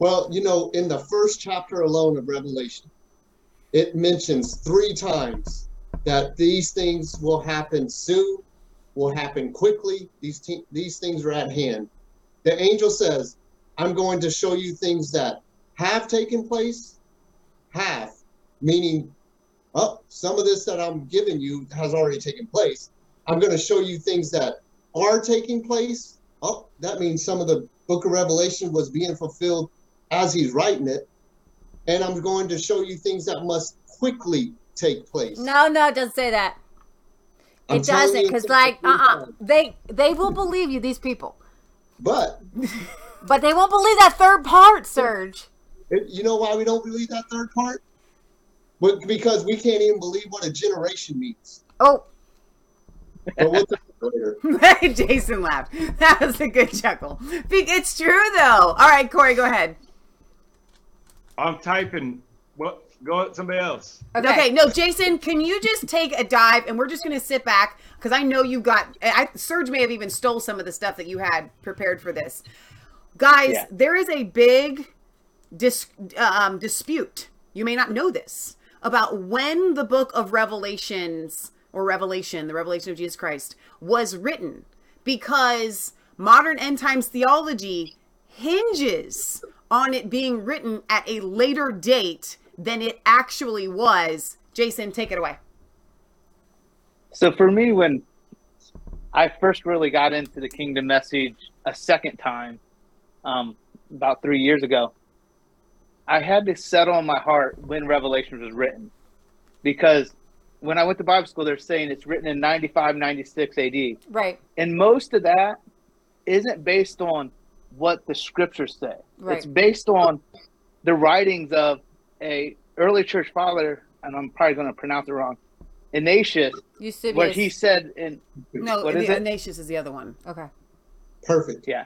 Well, you know, in the first chapter alone of Revelation, it mentions three times that these things will happen soon, will happen quickly. These these things are at hand. The angel says, "I'm going to show you things that have taken place, have meaning, oh, some of this that I'm giving you has already taken place. I'm going to show you things that are taking place. Oh, that means some of the book of Revelation was being fulfilled as he's writing it. And I'm going to show you things that must quickly take place. no, no, it doesn't say that. I'm it doesn't, because like, uh, three uh times. they they will believe you. These people, But but they won't believe that third part, Serge. it, you know why we don't believe that third part? But because we can't even believe what a generation means. Oh, But we'll later. Jason laughed. That was a good chuckle. It's true though. All right, Cory, go ahead. I'm typing. What? Go somebody else. okay. Okay, no, Jason, can you just take a dive and we're just going to sit back because I know you got. I, Serge may have even stole some of the stuff that you had prepared for this. Guys, Yeah. there is a big dis, um, dispute. You may not know this about when the book of Revelations or Revelation, the revelation of Jesus Christ, was written because modern end times theology hinges on it being written at a later date than it actually was. Jason, take it away. So for me, when I first really got into the kingdom message a second time, um, about three years ago, I had to settle in my heart when Revelation was written. Because when I went to Bible school, they're saying it's written in 95, 96 AD. Right. And most of that isn't based on what the scriptures say. Right. It's based on the writings of a early church father, and I'm probably going to pronounce it wrong, Ignatius, Eusebius. What he said in No, What the it? Ignatius is the other one. Okay. Perfect. yeah,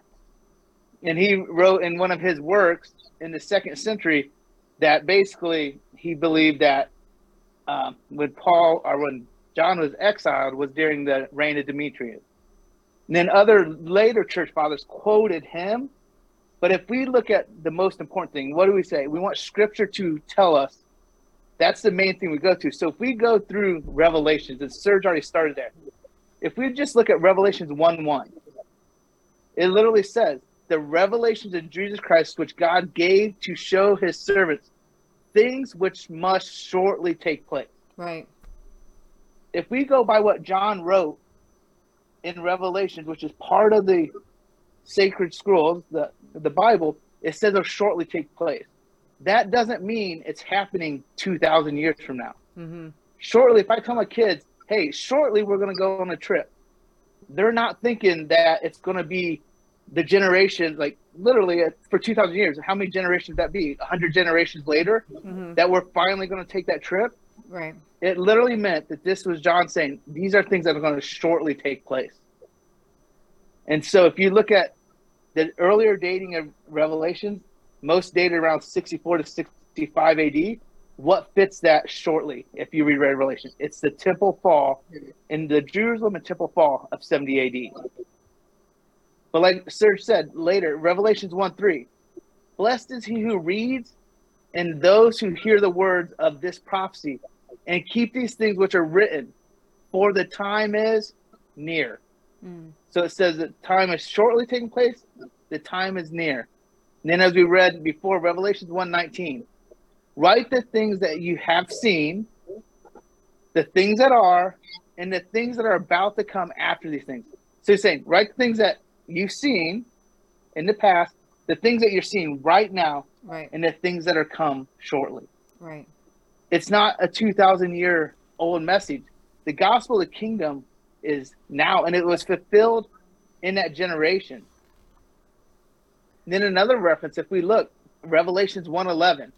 and he wrote in one of his works in the second century that basically he believed that um, when Paul or when John was exiled was during the reign of Demetrius. And then other later church fathers quoted him. But if we look at the most important thing, what do we say? We want scripture to tell us. That's the main thing we go to. So if we go through Revelations, and Serge already started there. If we just look at Revelations 1 1, it literally says, the revelations of Jesus Christ, which God gave to show his servants things which must shortly take place. Right. If we go by what John wrote in Revelations, which is part of the sacred scrolls, the, the Bible, it says it'll shortly take place. That doesn't mean it's happening 2,000 years from now. Mm-hmm. Shortly, if I tell my kids, hey, shortly we're going to go on a trip, they're not thinking that it's going to be the generation, like literally uh, for 2,000 years. How many generations would that be? 100 generations later Mm-hmm. that we're finally going to take that trip? Right. It literally meant that this was John saying, these are things that are going to shortly take place. And so if you look at the earlier dating of Revelations, most dated around 64 to 65 AD, what fits that shortly if you read Revelation? It's the temple fall in the Jerusalem and temple fall of 70 AD. But like Serge said later, Revelations 1 3, blessed is he who reads and those who hear the words of this prophecy and keep these things which are written, for the time is near. Mm. So it says that time is shortly taking place, the time is near. And then as we read before, Revelations 1:19, write the things that you have seen, the things that are, and the things that are about to come after these things. So he's saying, write the things that you've seen in the past, the things that you're seeing right now, Right. and the things that are come shortly. Right. It's not a 2,000 year old message. The gospel of the kingdom is now, and it was fulfilled in that generation. Then another reference, if we look, Revelations 1:11,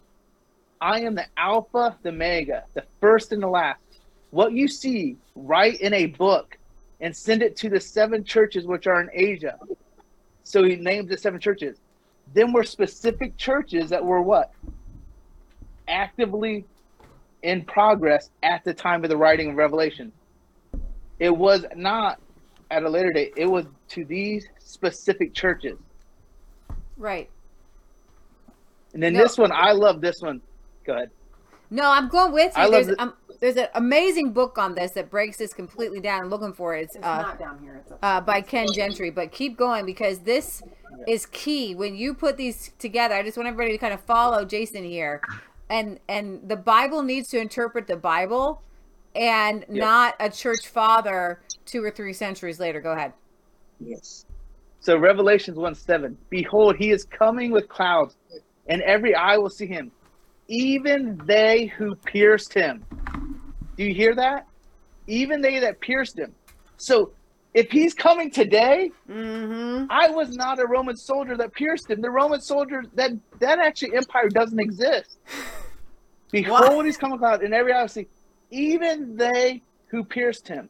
I am the Alpha, the Omega, the first and the last, what you see, write in a book and send it to the seven churches which are in Asia. So he named the seven churches. Then were specific churches that were what? Actively in progress at the time of the writing of Revelation. It was not at a later date, it was to these specific churches. Right. And then No. this one, I love this one. Go ahead. No, I'm going with you. I love There's, um, there's an amazing book on this that breaks this completely down. I'm looking for it. It's, It's uh, not down here. It's up uh, by Ken Gentry. But keep going because this is key. When you put these together, I just want everybody to kind of follow Jason here. And and the Bible needs to interpret the Bible and not a church father two or three centuries later. Go ahead. Yes. So Revelations 1 7. Behold, he is coming with clouds, and every eye will see him, even they who pierced him. Do you hear that? Even they that pierced him. So if he's coming today, Mm-hmm. I was not a Roman soldier that pierced him. The Roman soldier that that actually empire doesn't exist. Behold, What? he's coming with clouds, and every eye will see, even they who pierced him,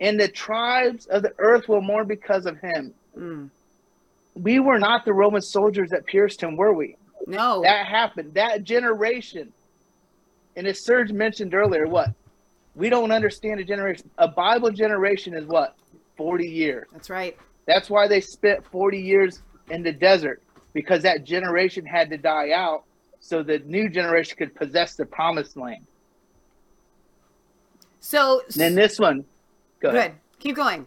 and the tribes of the earth will mourn because of him Mm. we were not the Roman soldiers that pierced him, were we? No. That happened. That generation. And as Serge mentioned earlier, what? We don't understand a generation. A Bible generation is what? 40 years. That's right. That's why they spent 40 years in the desert because that generation had to die out so the new generation could possess the promised land. So And then this one, go ahead. good. Keep going.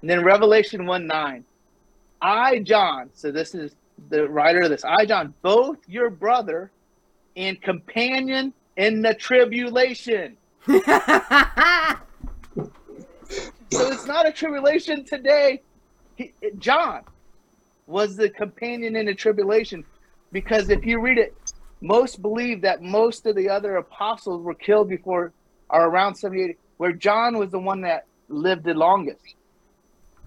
And then Revelation 1 9. I, John, so this is the writer of this. I, John, both your brother and companion in the tribulation. So it's not a tribulation today. He, John was the companion in the tribulation because if you read it, most believe that most of the other apostles were killed before or around 78, where John was the one that lived the longest.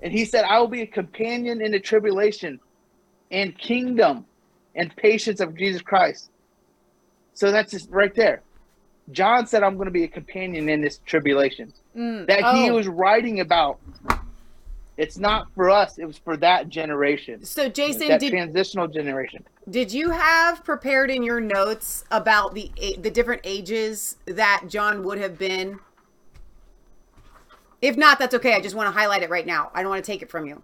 And he said, I will be a companion in the tribulation and kingdom and patience of Jesus Christ. So that's just right there. John said, I'm going to be a companion in this tribulation Mm. that he Oh. was writing about. It's not for us, it was for that generation, So Jason, that did transitional generation. did you have prepared in your notes about the the different ages that John would have been? If not, that's okay. I just want to highlight it right now. I don't want to take it from you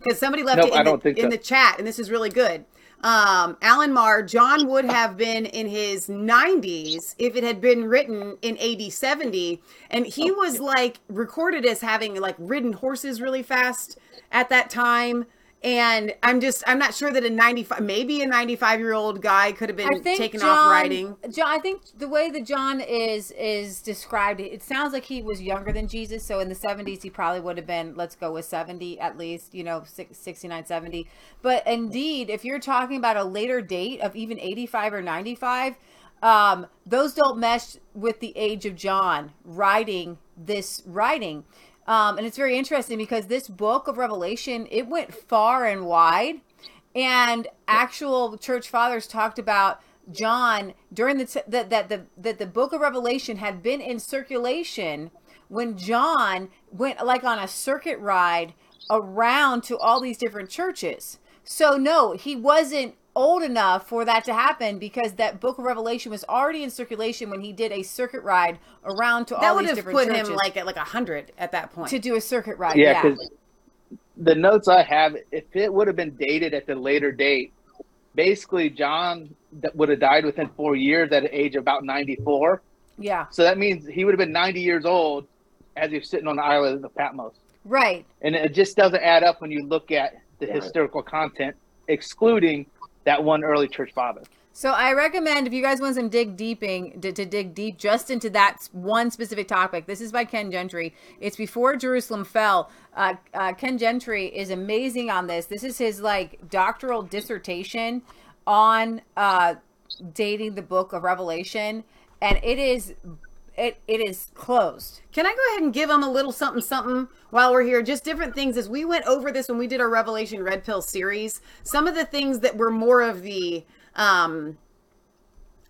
because somebody left Nope, it in, the, in so. the chat, and this is really good. Um, Alan Marr, John would have been in his 90s if it had been written in AD 70, and he was like recorded as having like ridden horses really fast at that time. And I'm just, I'm not sure that a 95, maybe a 95 year old guy could have been taken John, off riding. John, I think the way that John is is described, it sounds like he was younger than Jesus. So in the 70s, he probably would have been, let's go with 70 at least, you know, 69, 70. But indeed, if you're talking about a later date of even 85 or 95, um, those don't mesh with the age of John writing this writing. Um, and it's very interesting because this book of Revelation, it went far and wide and actual church fathers talked about John during the t- that that the that the book of Revelation had been in circulation when John went like on a circuit ride around to all these different churches. So no, he wasn't old enough for that to happen because that book of Revelation was already in circulation when he did a circuit ride around to That all would these have different put churches him like at like a hundred at that point. to do a circuit ride. Yeah, Yeah, because the notes I have, if it would have been dated at the later date, basically John would have died within four years at an age of about 94. yeah, So that means he would have been 90 years old as he was sitting on the island of Patmos. right. And it just doesn't add up when you look at the Right. historical content, excluding that one early church father. So I recommend if you guys want some dig deeping to, to dig deep just into that one specific topic. This is by Ken Gentry. It's before Jerusalem fell. Uh, uh, Ken Gentry is amazing on this. This is his like doctoral dissertation on uh, dating the book of Revelation, and it is it it is closed. Can I go ahead and give them a little something something while we're here? Just different things as we went over this when we did our Revelation Red Pill series. Some of the things that were more of the um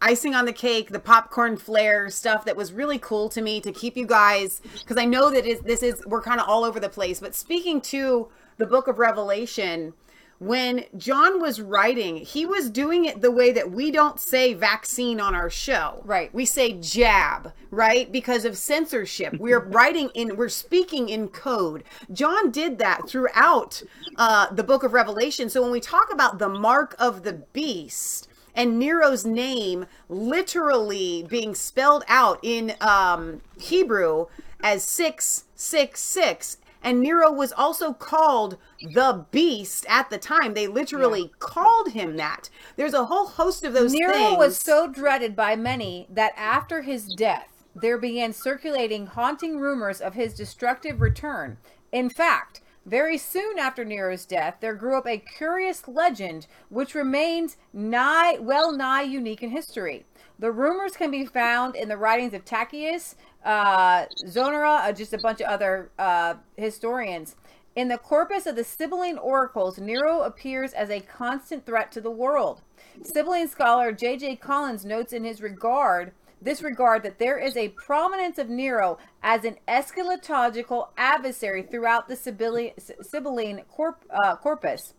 icing on the cake, the popcorn flare stuff that was really cool to me to keep you guys because I know that is this is we're kind of all over the place. But speaking to the book of Revelation, when John was writing, he was doing it the way that we don't say vaccine on our show. Right. We say jab, right? Because of censorship. We're writing in, we're speaking in code. John did that throughout uh, the book of Revelation. So when we talk about the mark of the beast, and Nero's name literally being spelled out in um, Hebrew as 666 and Nero was also called the beast at the time. They literally yeah. called him that. There's a whole host of those Nero things. was so dreaded by many that after his death, there began circulating haunting rumors of his destructive return. In fact, very soon after Nero's death, there grew up a curious legend which remains nigh, well nigh unique in history. The rumors can be found in the writings of Tacitus, uh, Zonera, uh, just a bunch of other uh, historians. In the corpus of the Sibylline oracles, Nero appears as a constant threat to the world. Sibylline scholar J.J. Collins notes in his regard this regard that there is a prominence of Nero as an eschatological adversary throughout the Sibylline, Sibylline corp, uh, corpus.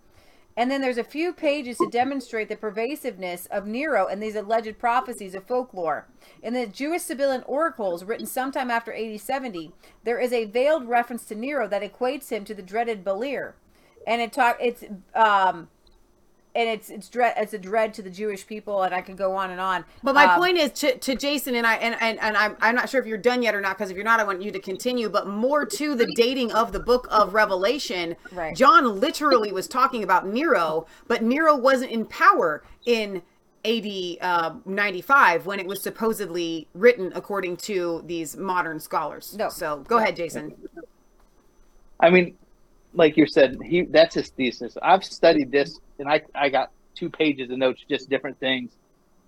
And then there's a few pages to demonstrate the pervasiveness of Nero and these alleged prophecies of folklore. In the Jewish Sibylline oracles, written sometime after AD 70, there is a veiled reference to Nero that equates him to the dreaded Beliar. And it talk it's um and it's it's dread it's a dread to the Jewish people, and I can go on and on. But my um, point is to, to Jason and I and, and and I'm I'm not sure if you're done yet or not because if you're not, I want you to continue. But more to the dating of the book of Revelation. Right. John literally was talking about Nero, but Nero wasn't in power in AD uh, 95 when it was supposedly written according to these modern scholars. No. So go ahead, Jason. I mean, like you said, he that's his thesis. I've studied this, and I I got two pages of notes, just different things,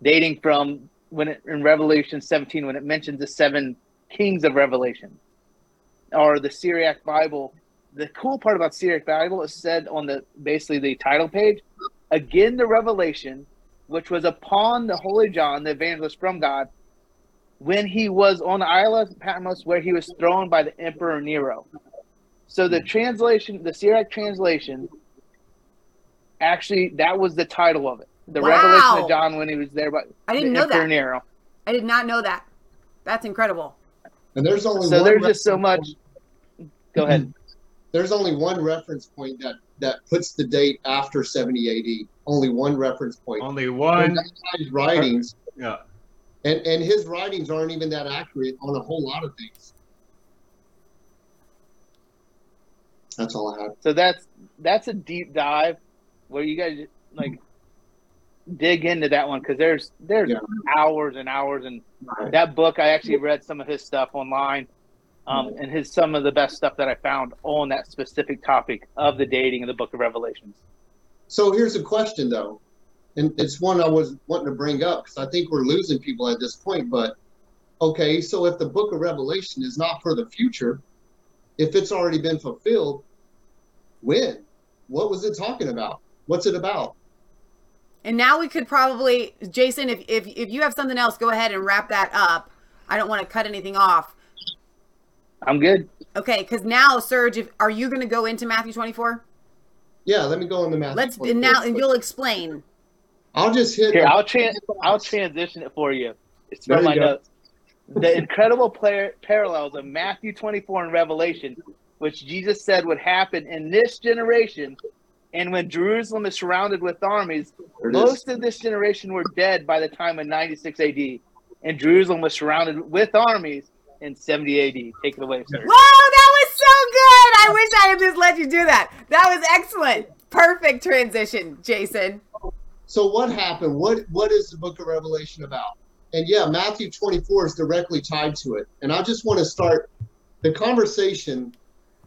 dating from when it, in Revelation 17 when it mentions the seven kings of Revelation, or the Syriac Bible. The cool part about Syriac Bible is said on the basically the title page, again the revelation, which was upon the holy John, the evangelist from God, when he was on the Isle of Patmos, where he was thrown by the Emperor Nero. So the translation, the Syriac translation, actually that was the title of it. The wow. Revelation of John when he was there, but I didn't know that. Nero. I did not know that. That's incredible. And there's only so there's just so much. Point. Go ahead. There's only one reference point that that puts the date after 70 AD. Only one reference point. Only one. writings. Yeah. And and his writings aren't even that accurate on a whole lot of things. That's all I have. So that's that's a deep dive where you guys like dig into that one because there's there's yeah. hours and hours and right. that book I actually read some of his stuff online. Um, and his some of the best stuff that I found on that specific topic of the dating in the book of Revelations. So here's a question though, and it's one I was wanting to bring up because I think we're losing people at this point. But okay, so if the book of Revelation is not for the future, if it's already been fulfilled, when? What was it talking about? What's it about? And now we could probably, Jason, if, if, if you have something else, go ahead and wrap that up. I don't want to cut anything off. I'm good. Okay, because now, Serge, if, are you going to go into Matthew 24? Yeah, let me go into Matthew. Let's 24. now, and you'll explain. I'll just hit. Here, I'll trans. I'll transition it for you. It's from my go. notes the incredible player, parallels of Matthew 24 and Revelation, which Jesus said would happen in this generation. And when Jerusalem is surrounded with armies, most of this generation were dead by the time of 96 AD. And Jerusalem was surrounded with armies in 70 AD. Take it away, sir. Whoa, that was so good. I wish I had just let you do that. That was excellent. Perfect transition, Jason. So what happened? What what is the book of Revelation about? and yeah, Matthew 24 is directly tied to it. And I just want to start the conversation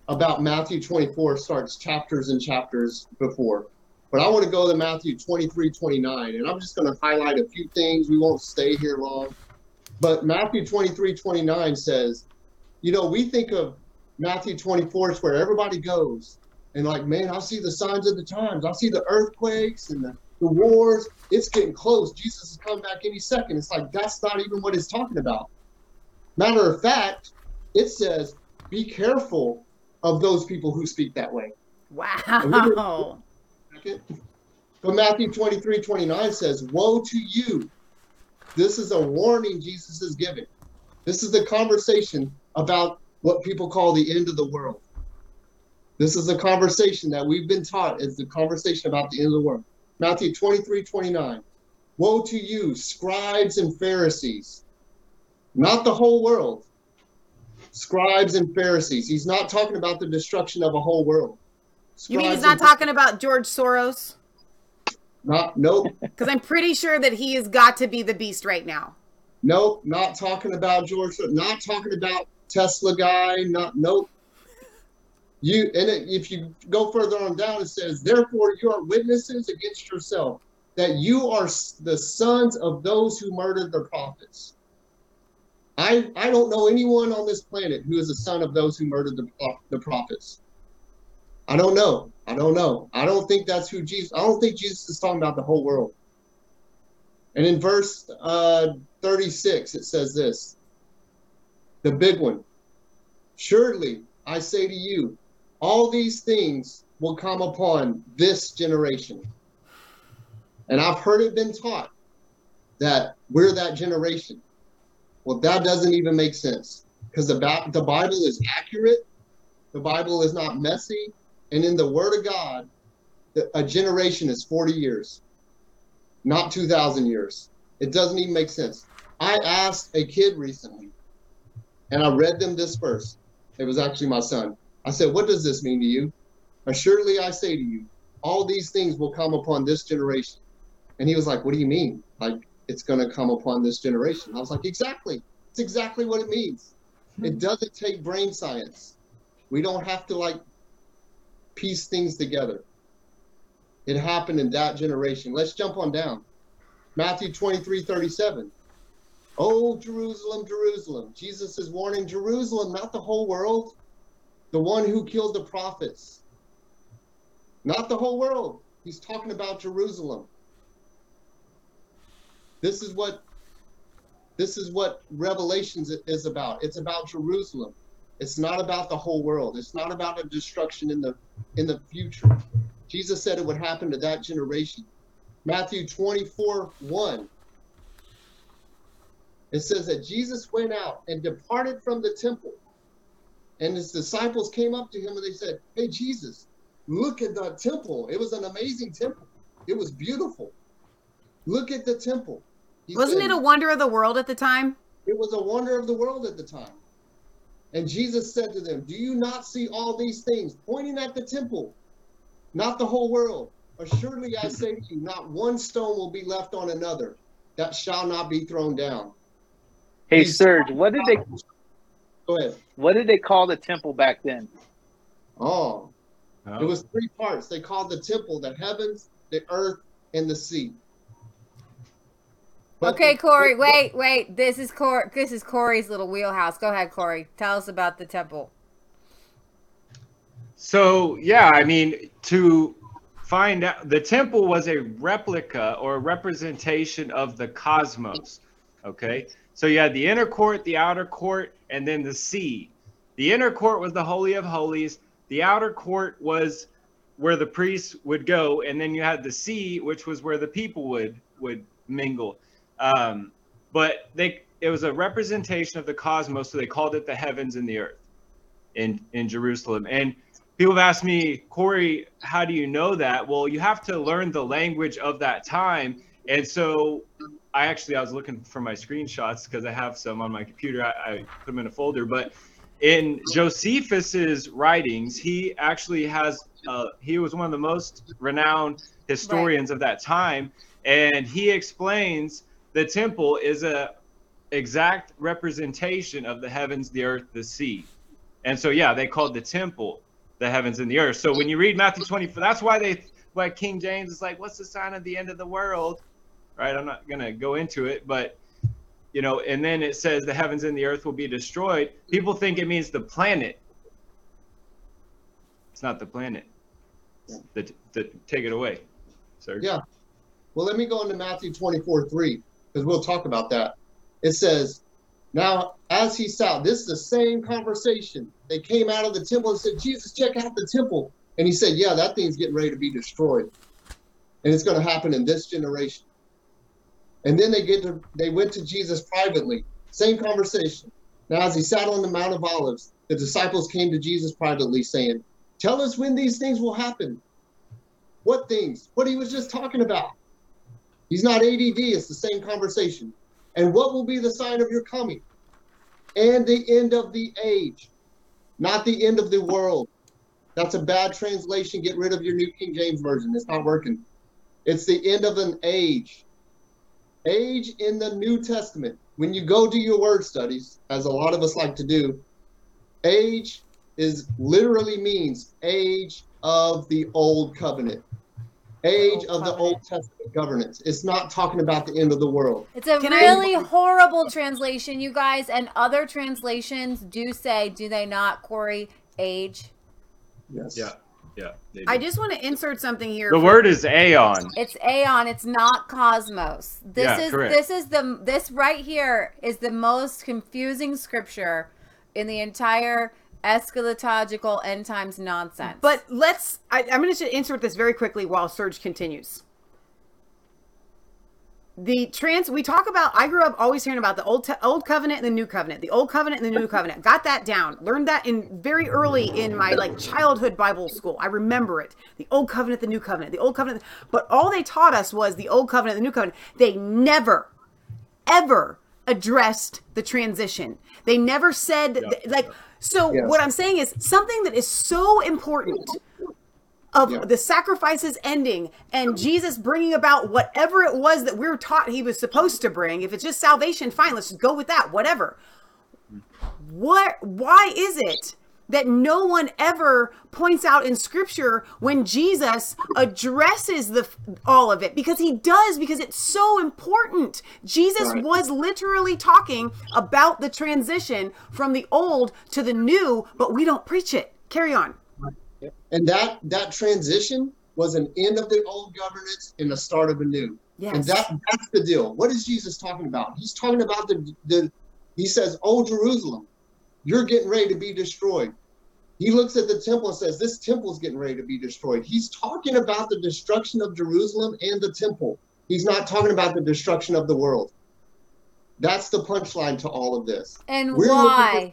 about Matthew 24 starts chapters and chapters before. But I want to go to Matthew 23, 29, and I'm just going to highlight a few things. We won't stay here long. But Matthew 23, 29 says, you know, we think of Matthew 24 is where everybody goes. And like, man, I see the signs of the times. I see the earthquakes and the the wars, it's getting close. Jesus is coming back any second. It's like that's not even what it's talking about. Matter of fact, it says, be careful of those people who speak that way. Wow. But Matthew 23, 29 says, Woe to you. This is a warning Jesus is giving. This is the conversation about what people call the end of the world. This is a conversation that we've been taught is the conversation about the end of the world. Matthew 23, 29. Woe to you, scribes and Pharisees. Not the whole world. Scribes and Pharisees. He's not talking about the destruction of a whole world. You mean he's not talking about George Soros? Not, nope. Because I'm pretty sure that he has got to be the beast right now. Nope, not talking about George. Not talking about Tesla guy. Not nope. You and it, if you go further on down, it says, "Therefore you are witnesses against yourself that you are the sons of those who murdered the prophets." I I don't know anyone on this planet who is a son of those who murdered the pro- the prophets. I don't know. I don't know. I don't think that's who Jesus. I don't think Jesus is talking about the whole world. And in verse uh, 36, it says this the big one. Surely I say to you, all these things will come upon this generation. And I've heard it been taught that we're that generation. Well, that doesn't even make sense because the, Ba- the Bible is accurate, the Bible is not messy, and in the Word of God, the- a generation is 40 years not 2,000 years. It doesn't even make sense. I asked a kid recently, and I read them this verse. It was actually my son. I said, What does this mean to you? Assuredly, I say to you, all these things will come upon this generation. And he was like, What do you mean? Like, it's going to come upon this generation. I was like, Exactly. It's exactly what it means. It hmm. doesn't take brain science. We don't have to like piece things together. It happened in that generation. Let's jump on down. Matthew 23 37. Oh, Jerusalem, Jerusalem. Jesus is warning Jerusalem, not the whole world. The one who killed the prophets. Not the whole world. He's talking about Jerusalem. This is what this is what Revelations is about. It's about Jerusalem. It's not about the whole world. It's not about a destruction in the in the future. Jesus said it would happen to that generation. Matthew 24 1. It says that Jesus went out and departed from the temple. And his disciples came up to him and they said, Hey, Jesus, look at the temple. It was an amazing temple. It was beautiful. Look at the temple. He Wasn't said, it a wonder of the world at the time? it was a wonder of the world at the time. And Jesus said to them, Do you not see all these things? Pointing at the temple, not the whole world. Assuredly, I say to you, not one stone will be left on another that shall not be thrown down. Hey He's- Serge, what did they Go ahead. what did they call the temple back then? Oh, Oh. it was three parts. They called the temple the heavens, the earth, and the sea. But- Okay, Cory. Wait, wait. This is Cor. This is Cory's little wheelhouse. Go ahead, Cory. Tell us about the temple. So yeah, I mean, to find out, the temple was a replica or a representation of the cosmos. Okay, so you had the inner court, the outer court, and then the sea. The inner court was the holy of holies. The outer court was where the priests would go, and then you had the sea, which was where the people would would mingle. Um, but they it was a representation of the cosmos, so they called it the heavens and the earth in in Jerusalem. And people have asked me, Cory, how do you know that? Well, you have to learn the language of that time. And so I actually I was looking for my screenshots because I have some on my computer. I, I put them in a folder, but in Josephus's writings, he actually has uh, he was one of the most renowned historians of that time, and he explains the temple is a exact representation of the heavens, the earth, the sea. And so yeah, they called the temple the heavens and the earth. So when you read Matthew 24, that's why they why King James is like, what's the sign of the end of the world? Right? I'm not gonna go into it, but you know, and then it says the heavens and the earth will be destroyed. People think it means the planet. It's not the planet. The, the, take it away, sir. Yeah. Well, let me go into Matthew 24 3, because we'll talk about that. It says, Now, as he sat, this is the same conversation. They came out of the temple and said, Jesus, check out the temple. And he said, Yeah, that thing's getting ready to be destroyed. And it's going to happen in this generation. And then they get to they went to Jesus privately. Same conversation. Now, as he sat on the Mount of Olives, the disciples came to Jesus privately, saying, Tell us when these things will happen. What things? What he was just talking about. He's not ADD, it's the same conversation. And what will be the sign of your coming? And the end of the age, not the end of the world. That's a bad translation. Get rid of your New King James Version. It's not working. It's the end of an age. Age in the New Testament. When you go do your word studies, as a lot of us like to do, age is literally means age of the old covenant age Old of the old testament governance it's not talking about the end of the world It's a Can I- really horrible translation, you guys, and other translations do say, do they not, Cory, age? yes Yeah. Yeah. I just want to insert something here. the for- word is aeon. It's aeon. It's not cosmos. This Yeah, is correct. this is the this right here is the most confusing scripture in the entire eschatological end times nonsense. But let's. I, I'm going to insert this very quickly while Serge continues. The trans. We talk about. I grew up always hearing about the old te- old covenant and the new covenant. The old covenant and the new covenant. Got that down. Learned that in very early in my like childhood Bible school. I remember it. The old covenant, the new covenant. The old covenant. But all they taught us was the old covenant, the new covenant. They never ever addressed the transition. They never said like so Yes. what I'm saying is something that is so important of Yeah. the sacrifices ending and Jesus bringing about whatever it was that we are taught he was supposed to bring. If it's just salvation, fine, let's just go with that, whatever. Mm-hmm. What why is it that no one ever points out in scripture when Jesus addresses the all of it because he does because it's so important. Jesus Right. was literally talking about the transition from the old to the new, but we don't preach it. Carry on. and that that transition was an end of the old governance and the start of a new and that that's the deal what is jesus talking about he's talking about the the he says oh jerusalem you're getting ready to be destroyed he looks at the temple and says this temple's getting ready to be destroyed he's talking about the destruction of jerusalem and the temple he's not talking about the destruction of the world that's the punchline to all of this and we're why?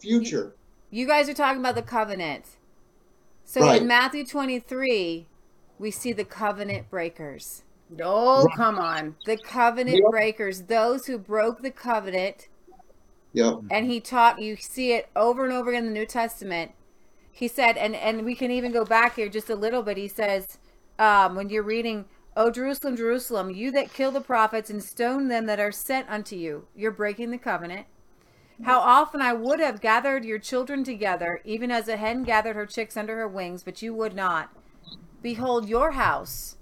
future You guys are talking about the covenant. So Right. in Matthew 23, we see the covenant breakers. Oh, come on. The covenant Yep. breakers, those who broke the covenant, yeah and he taught you see it over and over again in the New Testament. He said, and and we can even go back here just a little bit. He says, um, when you're reading, "O Jerusalem, Jerusalem, you that kill the prophets and stone them that are sent unto you, you're breaking the covenant." How often I would have gathered your children together, even as a hen gathered her chicks under her wings, but you would not. Behold, your house,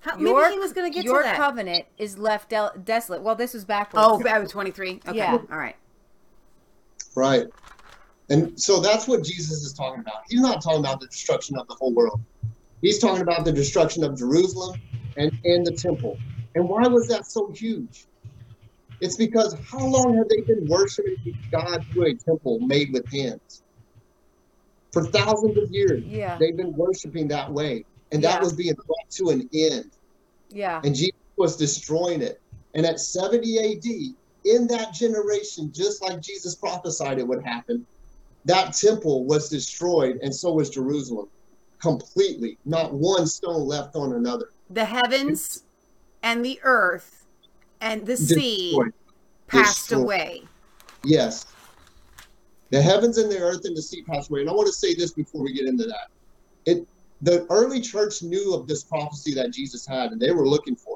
How, your, maybe he was going to get your to that. covenant is left del- desolate. Well, this was backwards. Oh, I was 23. Okay. Yeah. All right. Right. And so that's what Jesus is talking about. He's not talking about the destruction of the whole world. He's talking about the destruction of Jerusalem and, and the temple. And why was that so huge? It's because how long have they been worshiping God through a temple made with hands? For thousands of years, Yeah. they've been worshiping that way. And that Yeah. was being brought to an end yeah. and Jesus was destroying it. And at 70 AD, in that generation, just like Jesus prophesied it would happen, that temple was destroyed, and so was Jerusalem completely. Not one stone left on another. The heavens and the earth and the sea Destroyed. passed Destroyed. away. Yes. The heavens and the earth and the sea passed away. And I want to say this before we get into that. It the early church knew of this prophecy that Jesus had, and they were looking for it.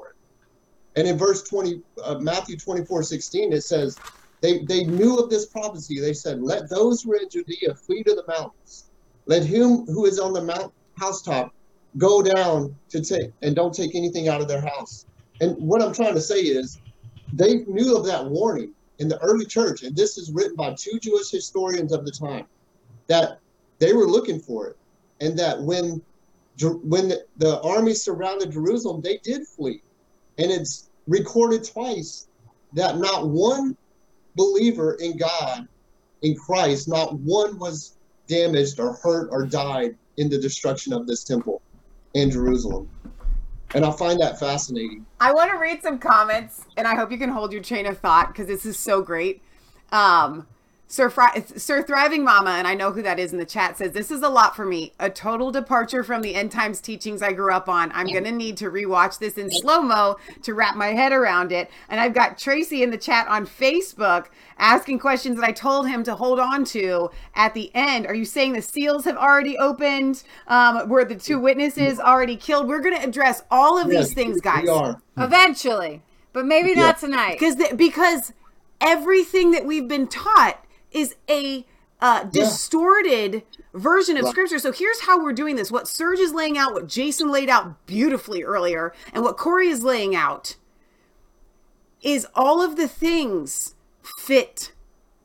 And in verse 20, uh, Matthew 24, 16, it says, they, they knew of this prophecy. They said, Let those who are in Judea flee to the mountains. Let him who is on the mount housetop go down to take and don't take anything out of their house. And what I'm trying to say is they knew of that warning in the early church, and this is written by two Jewish historians of the time, that they were looking for it, and that when when the, the army surrounded Jerusalem, they did flee. And it's recorded twice that not one believer in God, in Christ, not one was damaged or hurt or died in the destruction of this temple in Jerusalem. And I find that fascinating. I want to read some comments, and I hope you can hold your chain of thought because this is so great. Um, Sir, Fri- Sir Thriving Mama, and I know who that is in the chat, says, This is a lot for me. A total departure from the end times teachings I grew up on. I'm going to need to rewatch this in slow mo to wrap my head around it. And I've got Tracy in the chat on Facebook asking questions that I told him to hold on to at the end. Are you saying the seals have already opened? Um, were the two witnesses already killed? We're going to address all of Yes, these things, guys. We are. Eventually, but maybe Yeah. not tonight. because the, because everything that we've been taught is a uh, distorted version of Right. scripture. So here's how we're doing this: what Serge is laying out, what Jason laid out beautifully earlier, and what Cory is laying out is all of the things fit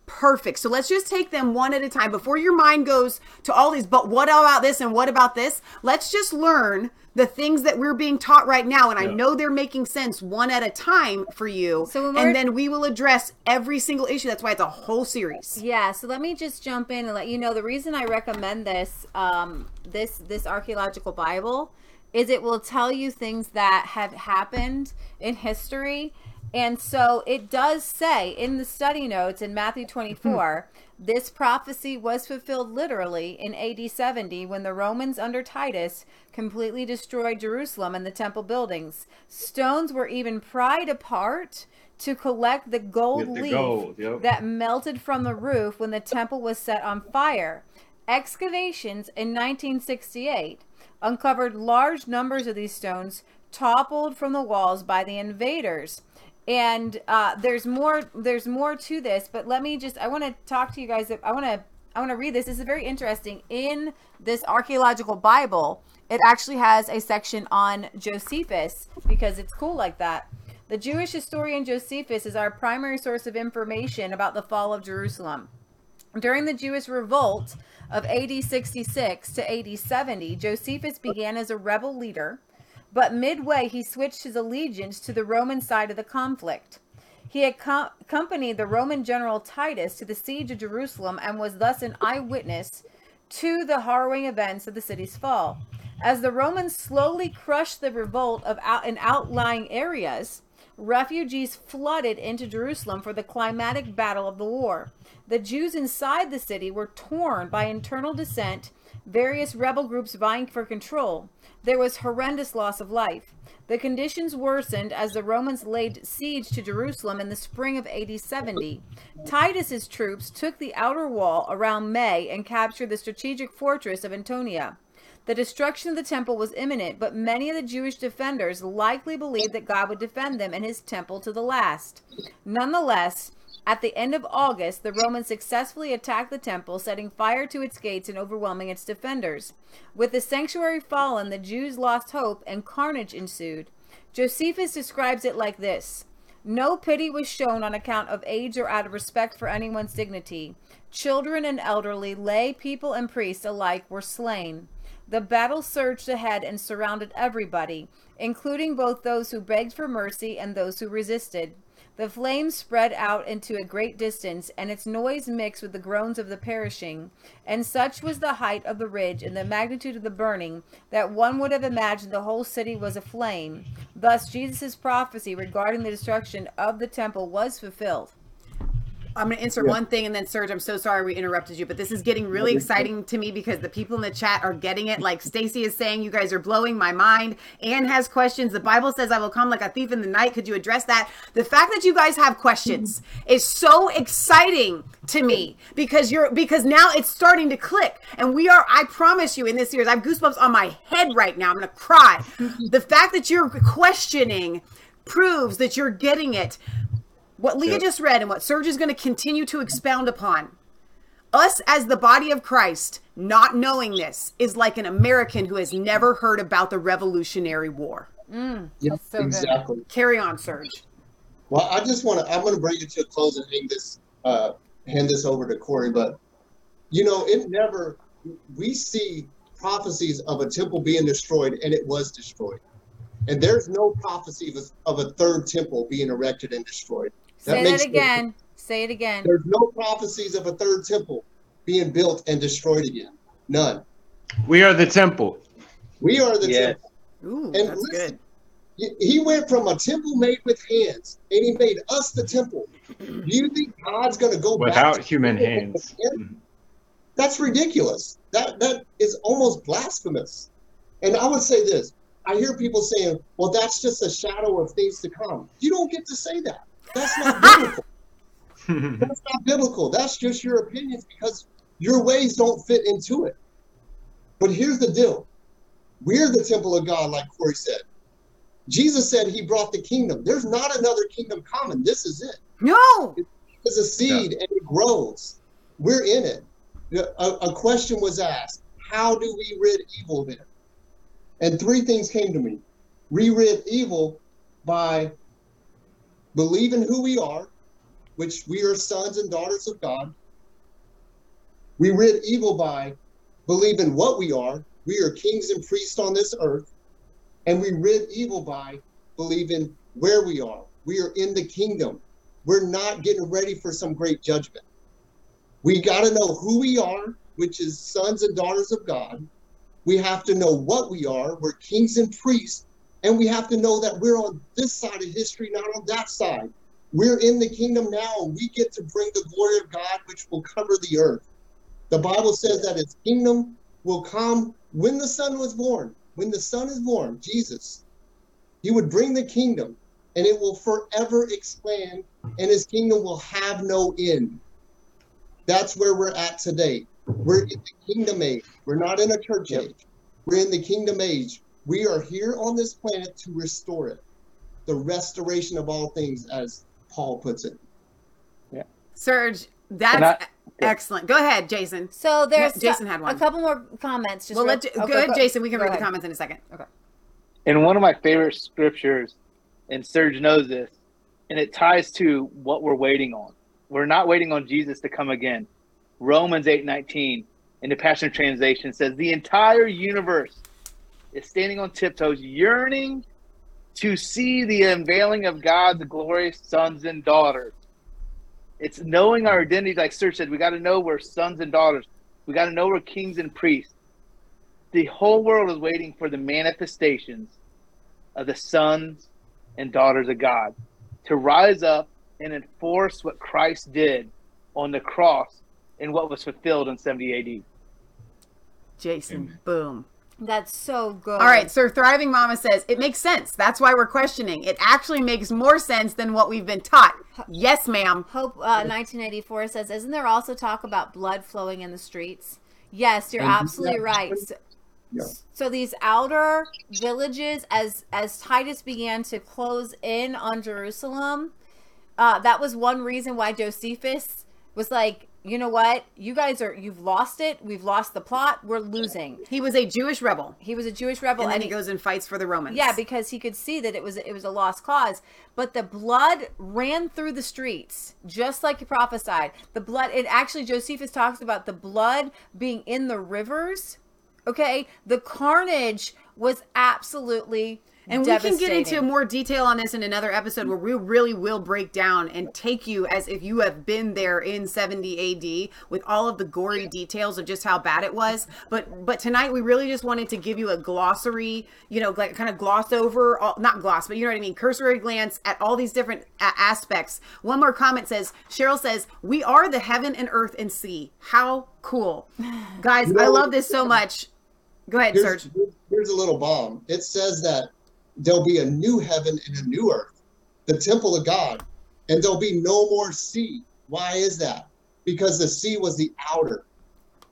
perfect. So let's just take them one at a time before your mind goes to all these. But what about this and what about this? Let's just learn the things that we're being taught right now. And I know they're making sense one at a time for you. So when and then we will address every single issue. That's why it's a whole series. Yeah, so let me just jump in and let you know the reason I recommend this um this this archaeological Bible is it will tell you things that have happened in history. And so it does say in the study notes in Matthew 24, this prophecy was fulfilled literally in AD 70 when the Romans under Titus completely destroyed Jerusalem and the temple buildings. Stones were even pried apart to collect the gold the leaf gold, yep. that melted from the roof when the temple was set on fire. Excavations in 1968 uncovered large numbers of these stones toppled from the walls by the invaders. And uh, there's more. There's more to this, but let me just. I want to talk to you guys. I want to. I want to read this. This is very interesting. In this archaeological Bible, it actually has a section on Josephus because it's cool like that. The Jewish historian Josephus is our primary source of information about the fall of Jerusalem. During the Jewish revolt of AD 66 to AD 70, Josephus began as a rebel leader, but midway he switched his allegiance to the Roman side of the conflict. He acco- accompanied the Roman general Titus to the siege of Jerusalem and was thus an eyewitness to the harrowing events of the city's fall. As the Romans slowly crushed the revolt of out- in outlying areas, refugees flooded into Jerusalem for the climatic battle of the war. The Jews inside the city were torn by internal dissent, various rebel groups vying for control. There was horrendous loss of life. The conditions worsened as the Romans laid siege to Jerusalem in the spring of AD 70. Titus's troops took the outer wall around May and captured the strategic fortress of Antonia. The destruction of the temple was imminent, but many of the Jewish defenders likely believed that God would defend them and his temple to the last. Nonetheless, at the end of August, the Romans successfully attacked the temple, setting fire to its gates and overwhelming its defenders. With the sanctuary fallen, the Jews lost hope and carnage ensued. Josephus describes it like this No pity was shown on account of age or out of respect for anyone's dignity. Children and elderly, lay people and priests alike were slain. The battle surged ahead and surrounded everybody, including both those who begged for mercy and those who resisted. The flames spread out into a great distance, and its noise mixed with the groans of the perishing. And such was the height of the ridge and the magnitude of the burning that one would have imagined the whole city was aflame. Thus, Jesus' prophecy regarding the destruction of the temple was fulfilled. I'm going to insert one thing and then Serge, I'm so sorry we interrupted you, but this is getting really exciting to me because the people in the chat are getting it. Like Stacy is saying, you guys are blowing my mind. Anne has questions. The Bible says I will come like a thief in the night. Could you address that? The fact that you guys have questions is so exciting to me because you're because now it's starting to click. And we are, I promise you in this series, I have goosebumps on my head right now. I'm going to cry. the fact that you're questioning proves that you're getting it what Leah Yep. just read and what Serge is going to continue to expound upon. Us as the body of Christ not knowing this is like an American who has never heard about the Revolutionary War. Yep, so good. exactly. Carry on, Serge. Well, I just want to. I'm going to bring it to a close and hang this, uh, hand this over to Cory. But you know, it never. We see prophecies of a temple being destroyed, and it was destroyed. And there's no prophecy of a, of a third temple being erected and destroyed. Say makes that no again. Say it again. There's no prophecies of a third temple being built and destroyed again. None. We are the temple. We are the Yes. temple. Ooh, And that's listen, good. He- He went from a temple made with hands, and he made us the temple. Do you think God's going to go back Without to human hands. That's ridiculous. That that is almost blasphemous. And I would say this: I hear people saying, "Well, that's just a shadow of things to come." You don't get to say that. That's not biblical. That's not biblical. That's just your opinions because your ways don't fit into it. But here's the deal we're the temple of God, like Cory said. Jesus said he brought the kingdom. There's not another kingdom coming. This is it. No. It's a seed and it grows. We're in it. A, a question was asked How do we rid evil then? And three things came to me. We rid evil by believing who we are, which we are sons and daughters of God. We rid evil by believing what we are. We are kings and priests on this earth. And we rid evil by believing where we are. We are in the kingdom. We're not getting ready for some great judgment. We got to know who we are, which is sons and daughters of God. We have to know what we are. We're kings and priests. And we have to know that we're on this side of history, not on that side. We're in the kingdom now, we get to bring the glory of God, which will cover the earth. The Bible says that his kingdom will come when the Son was born. When the Son is born, Jesus, he would bring the kingdom, and it will forever expand, and his kingdom will have no end. That's where we're at today. We're in the kingdom age. We're not in a church age. We're in the kingdom age. We are here on this planet to restore it. The restoration of all things, as Paul puts it. Yeah. Serge, that's And I- excellent. Go ahead, Jason. So there's Jason had one. a couple more comments. Just well, real- let J- okay, go ahead, Jason. We can go read the comments in a second. Okay. And one of my favorite scriptures, and Serge knows this, and it ties to what we're waiting on. We're not waiting on Jesus to come again. Romans 8:19 in the Passion Translation says the entire universe is standing on tiptoes, yearning to see the unveiling of God's glorious sons and daughters. It's knowing our identity, like Serge said, we got to know we're sons and daughters. We got to know we're kings and priests. The whole world is waiting for the manifestations of the sons and daughters of God to rise up and enforce what Christ did on the cross and what was fulfilled in 70 AD. Jason, boom. That's so good. All right, Sir Thriving Mama says it makes sense. That's why we're questioning. It actually makes more sense than what we've been taught. Yes, ma'am. Hope uh, 1984 says, "Isn't there also talk about blood flowing in the streets?" Yes, you're And- absolutely yeah. right. So, Yeah. so these outer villages, as as Titus began to close in on Jerusalem, uh, that was one reason why Josephus was like, you know what, you guys are you've lost it. We've lost the plot. We're losing. He was a Jewish rebel, He was a Jewish rebel, and then and he goes and fights for the Romans. yeah, because he could see that it was it was a lost cause. But the blood ran through the streets, just like he prophesied. The blood. It actually Josephus talks about the blood being in the rivers. Okay, the carnage was absolutely And we can get into more detail on this in another episode where we really will break down and take you as if you have been there in 70 AD with all of the gory details of just how bad it was. But but tonight we really just wanted to give you a glossary, you know, like kind of gloss over, all, not gloss, but you know what I mean, cursory glance at all these different a- aspects. One more comment says, Cheryl says, "We are the heaven and earth and sea." How cool, guys! I love this so much. Go ahead, Here's, Serge. here's a little bomb. It says that there'll be a new heaven and a new earth, the temple of God, and there'll be no more sea. Why is that? Because the sea was the outer,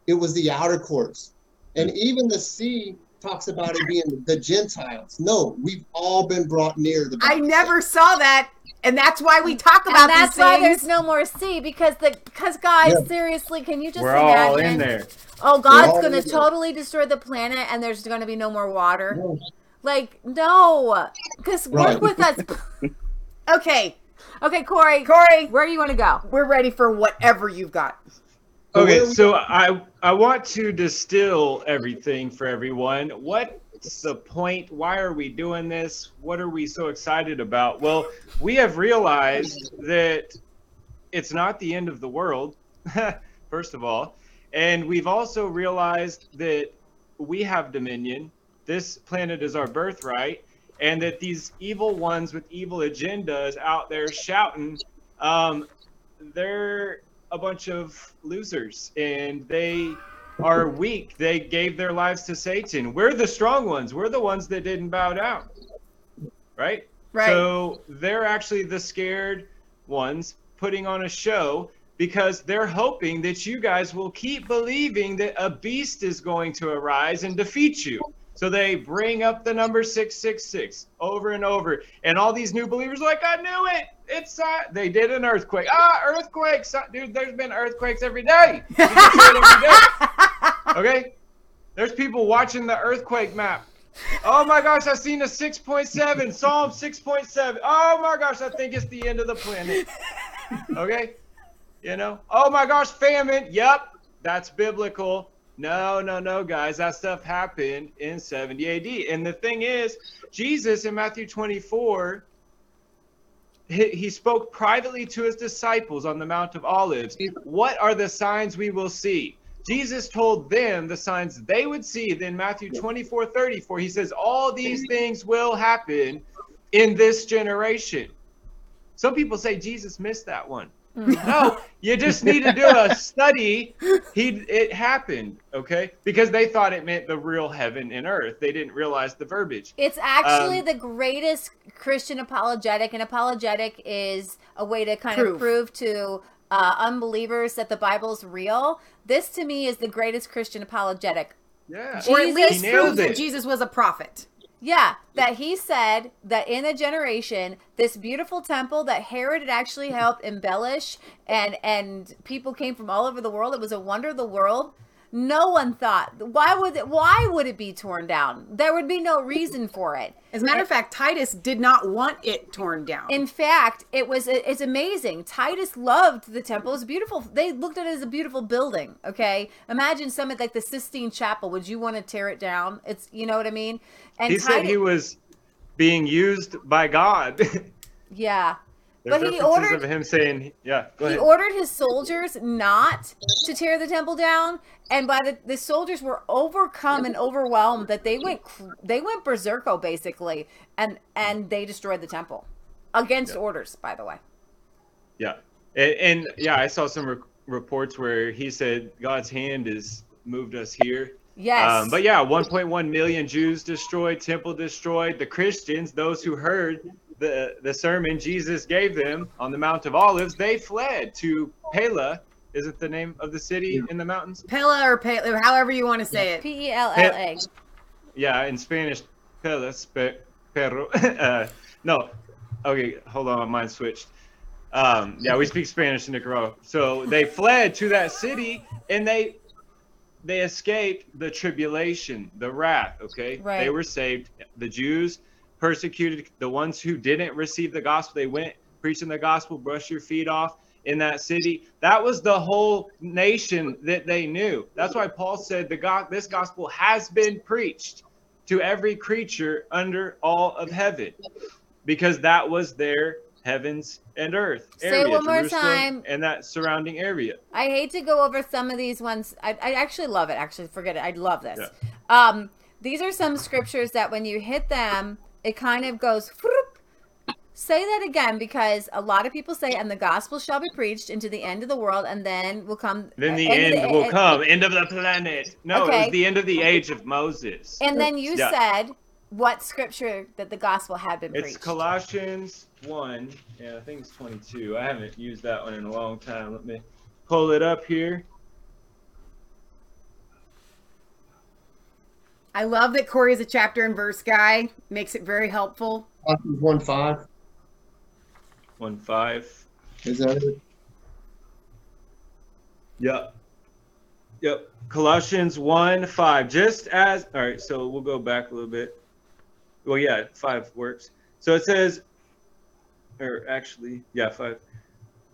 it was the outer courts. And even the sea talks about it being the Gentiles. No, we've all been brought near the I never saw that, and that's why we talk about and that's these why things. there's no more sea because the because guys Yeah. seriously can you just We're all in there. oh god's gonna in there. totally destroy the planet and there's gonna be no more water No. Like no because work Right. with us okay, okay cory Cory, where do you want to go we're ready for whatever you've got. Okay, so I I want to distill everything for everyone. What's the point? Why are we doing this? What are we so excited about? Well, we have realized that it's not the end of the world, first of all. And we've also realized that we have dominion. This planet is our birthright. And that these evil ones with evil agendas out there shouting, um, they're a bunch of losers and they are weak. They gave their lives to Satan. We're the strong ones. We're the ones that didn't bow down. Right? Right. So they're actually the scared ones putting on a show because they're hoping that you guys will keep believing that a beast is going to arise and defeat you. So they bring up the number 666 over and over. And all these new believers are like, I knew it. It's uh, they did an earthquake. Ah, earthquakes. Dude, there's been earthquakes every day. You can see it every day. Okay? There's people watching the earthquake map. Oh my gosh, I've seen a 6.7, Psalm 6.7. Oh my gosh, I think it's the end of the planet. Okay? You know? Oh my gosh, famine. Yep, that's biblical. No, no, no, guys. That stuff happened in 70 AD. And the thing is, Jesus in Matthew 24, he, he spoke privately to his disciples on the Mount of Olives. What are the signs we will see? Jesus told them the signs they would see. Then Matthew 24, 34, he says, All these things will happen in this generation. Some people say Jesus missed that one. No, you just need to do a study. He it happened, okay? Because they thought it meant the real heaven and earth. They didn't realize the verbiage. It's actually Um, the greatest Christian apologetic, and apologetic is a way to kind Proof. of prove to uh, unbelievers that the Bible's real. This to me is the greatest Christian apologetic. Yeah. or at least He prove that. Jesus was a prophet. Yeah, that he said that in a generation, this beautiful temple that Herod had actually helped embellish, and and people came from all over the world. It was a wonder of the world. No one thought why would it, why would it be torn down? There would be no reason for it. As a matter of fact, Titus did not want it torn down. In fact, it was it's amazing. Titus loved the temple. It was beautiful. They looked at it as a beautiful building. Okay, imagine something like the Sistine Chapel. Would you want to tear it down? It's you know what I mean. And He said he was being used by God. yeah. There's But he ordered- of him saying, "Yeah, He ahead." ordered his soldiers not to tear the temple down, and by the the soldiers were overcome and overwhelmed that they went they went berserko basically, and and they destroyed the temple against orders, by the way. Yeah, and, and yeah, I saw some re- reports where he said God's hand has moved us here. Yes, Um, but yeah, 1.1 million Jews destroyed, temple destroyed. The Christians, those who heard the the sermon Jesus gave them on the Mount of Olives, they fled to Pella. Is it the name of the city in the mountains? Pella or Pella, however you want to say it. P E L L A. Yeah, in Spanish, Pelas, pe- perro. uh, no, okay, hold on, mine switched. Um, yeah, we speak Spanish in Nicaragua. So they fled to that city and they they escaped the tribulation, the wrath. Okay, Right. they were saved. The Jews persecuted the ones who didn't receive the gospel. They went preaching the gospel, brush your feet off in that city. That was the whole nation that they knew. That's why Paul said the God, this gospel has been preached to every creature under all of heaven, because that was their heavens and earth Say it area, one more time. and that surrounding area. I hate to go over some of these ones. I, I actually love it. Actually, forget it. I love this. Yeah. Um, these are some scriptures that when you hit them, it kind of goes. whoop. Say that again because a lot of people say, "And the gospel shall be preached into the end of the world, and then will come." Then the end end the- will and- come, end of the planet. No, it was the end of the age of Moses. And then you Yeah. said what scripture that the gospel had been It's preached. Colossians 1. Yeah, I think it's 22. I haven't used that one in a long time. Let me pull it up here. I love that Cory's a chapter and verse guy. Makes it very helpful. Colossians one five. 1 5. Is that it? Yep. Yep. Colossians 1 5. Just as, all right, so we'll go back a little bit. Well, yeah, 5 works. So it says, or actually, yeah, 5.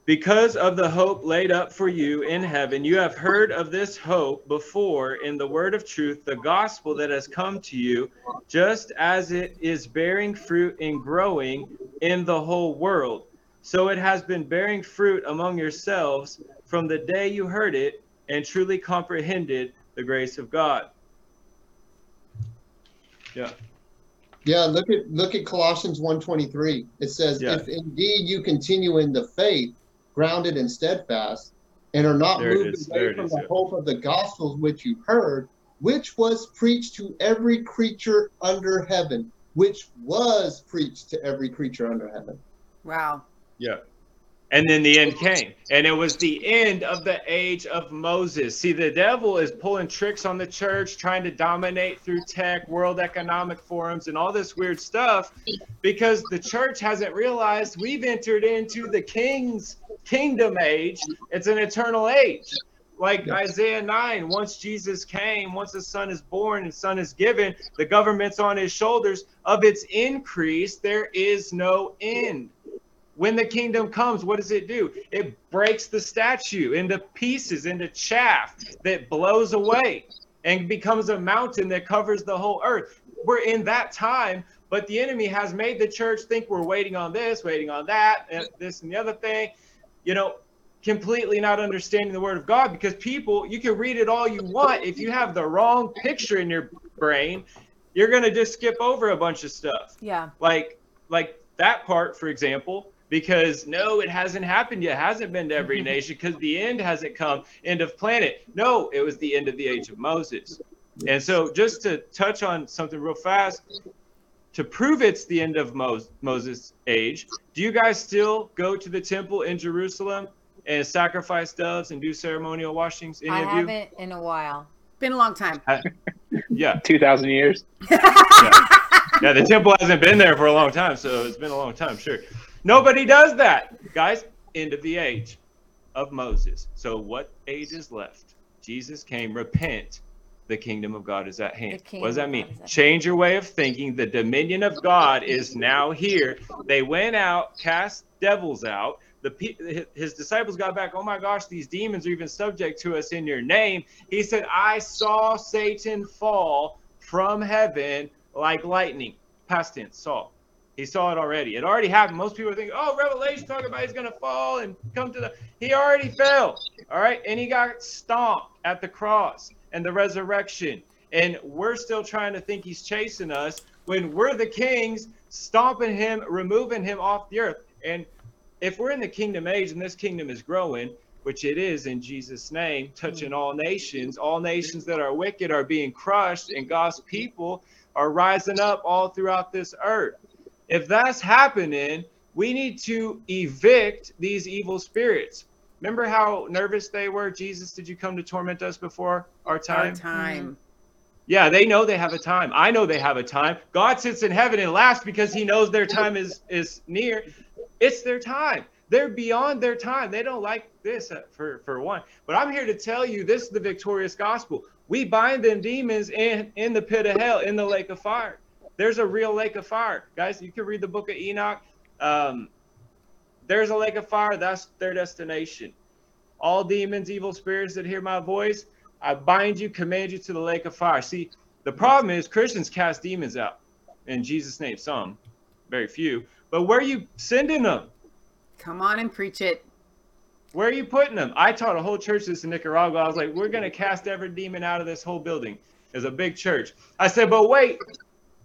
Because of the hope laid up for you in heaven, you have heard of this hope before in the word of truth, the gospel that has come to you, just as it is bearing fruit and growing in the whole world. So it has been bearing fruit among yourselves from the day you heard it and truly comprehended the grace of God. Yeah. Yeah, look at look at Colossians 1:23. It says, Yeah. "If indeed you continue in the faith, grounded and steadfast, and are not There moved away from is, the yeah. hope of the gospels which you heard, which was preached to every creature under heaven, which was preached to every creature under heaven." Wow. Yeah. And then the end came. And it was the end of the age of Moses. See, the devil is pulling tricks on the church, trying to dominate through tech, World Economic Forums, and all this weird stuff because the church hasn't realized we've entered into the king's kingdom age. It's an eternal age. Like Isaiah 9, once Jesus came, once the son is born and son is given, the government's on his shoulders. Of its increase, there is no end when the kingdom comes, what does it do? It breaks the statue into pieces, into chaff that blows away and becomes a mountain that covers the whole earth. We're in that time, but the enemy has made the church think we're waiting on this, waiting on that, and this and the other thing. You know, completely not understanding the word of God because people, you can read it all you want. If you have the wrong picture in your brain, you're going to just skip over a bunch of stuff Yeah. like like that part for example because no it hasn't happened yet It hasn't been to every nation because the end hasn't come end of planet no it was the end of the age of moses and so just to touch on something real fast to prove it's the end of Mos- moses age do you guys still go to the temple in jerusalem and sacrifice doves and do ceremonial washings any I of you haven't in a while. Been a long time. yeah Two thousand years. yeah, the temple hasn't been there for a long time, so it's been a long time, sure. Nobody does that, guys. End of the age of Moses. So what age is left? Jesus came, repent. The kingdom of God is at hand. What does that mean? God is at Change your way of thinking. The dominion of God is now here. They went out, cast devils out. The his disciples got back. Oh my gosh, these demons are even subject to us in your name. He said, "I saw Satan fall from heaven like lightning." Past tense, saw. He saw it already. It already happened. Most people are thinking, "Oh, Revelation talking about he's gonna fall and come to the." He already fell. All right, and he got stomped at the cross and the resurrection. And we're still trying to think he's chasing us when we're the kings, stomping him, removing him off the earth. And if we're in the kingdom age and this kingdom is growing, which it is in Jesus' name, touching all nations, all nations that are wicked are being crushed, and God's people are rising up all throughout this earth. If that's happening, we need to evict these evil spirits. Remember how nervous they were? Jesus, did you come to torment us before our time? Our time. Yeah, they know they have a time. I know they have a time. God sits in heaven and laughs because he knows their time is is near. It's their time. They're beyond their time. They don't like this uh, for for one. But I'm here to tell you this is the victorious gospel. We bind them demons in in the pit of hell, in the lake of fire. There's a real lake of fire, guys. You can read the book of Enoch. Um, there's a lake of fire. That's their destination. All demons, evil spirits that hear my voice, I bind you, command you to the lake of fire. See, the problem is Christians cast demons out in Jesus' name. Some, very few. But where are you sending them? Come on and preach it. Where are you putting them? I taught a whole church this in Nicaragua. I was like, we're going to cast every demon out of this whole building. It's a big church. I said, but wait,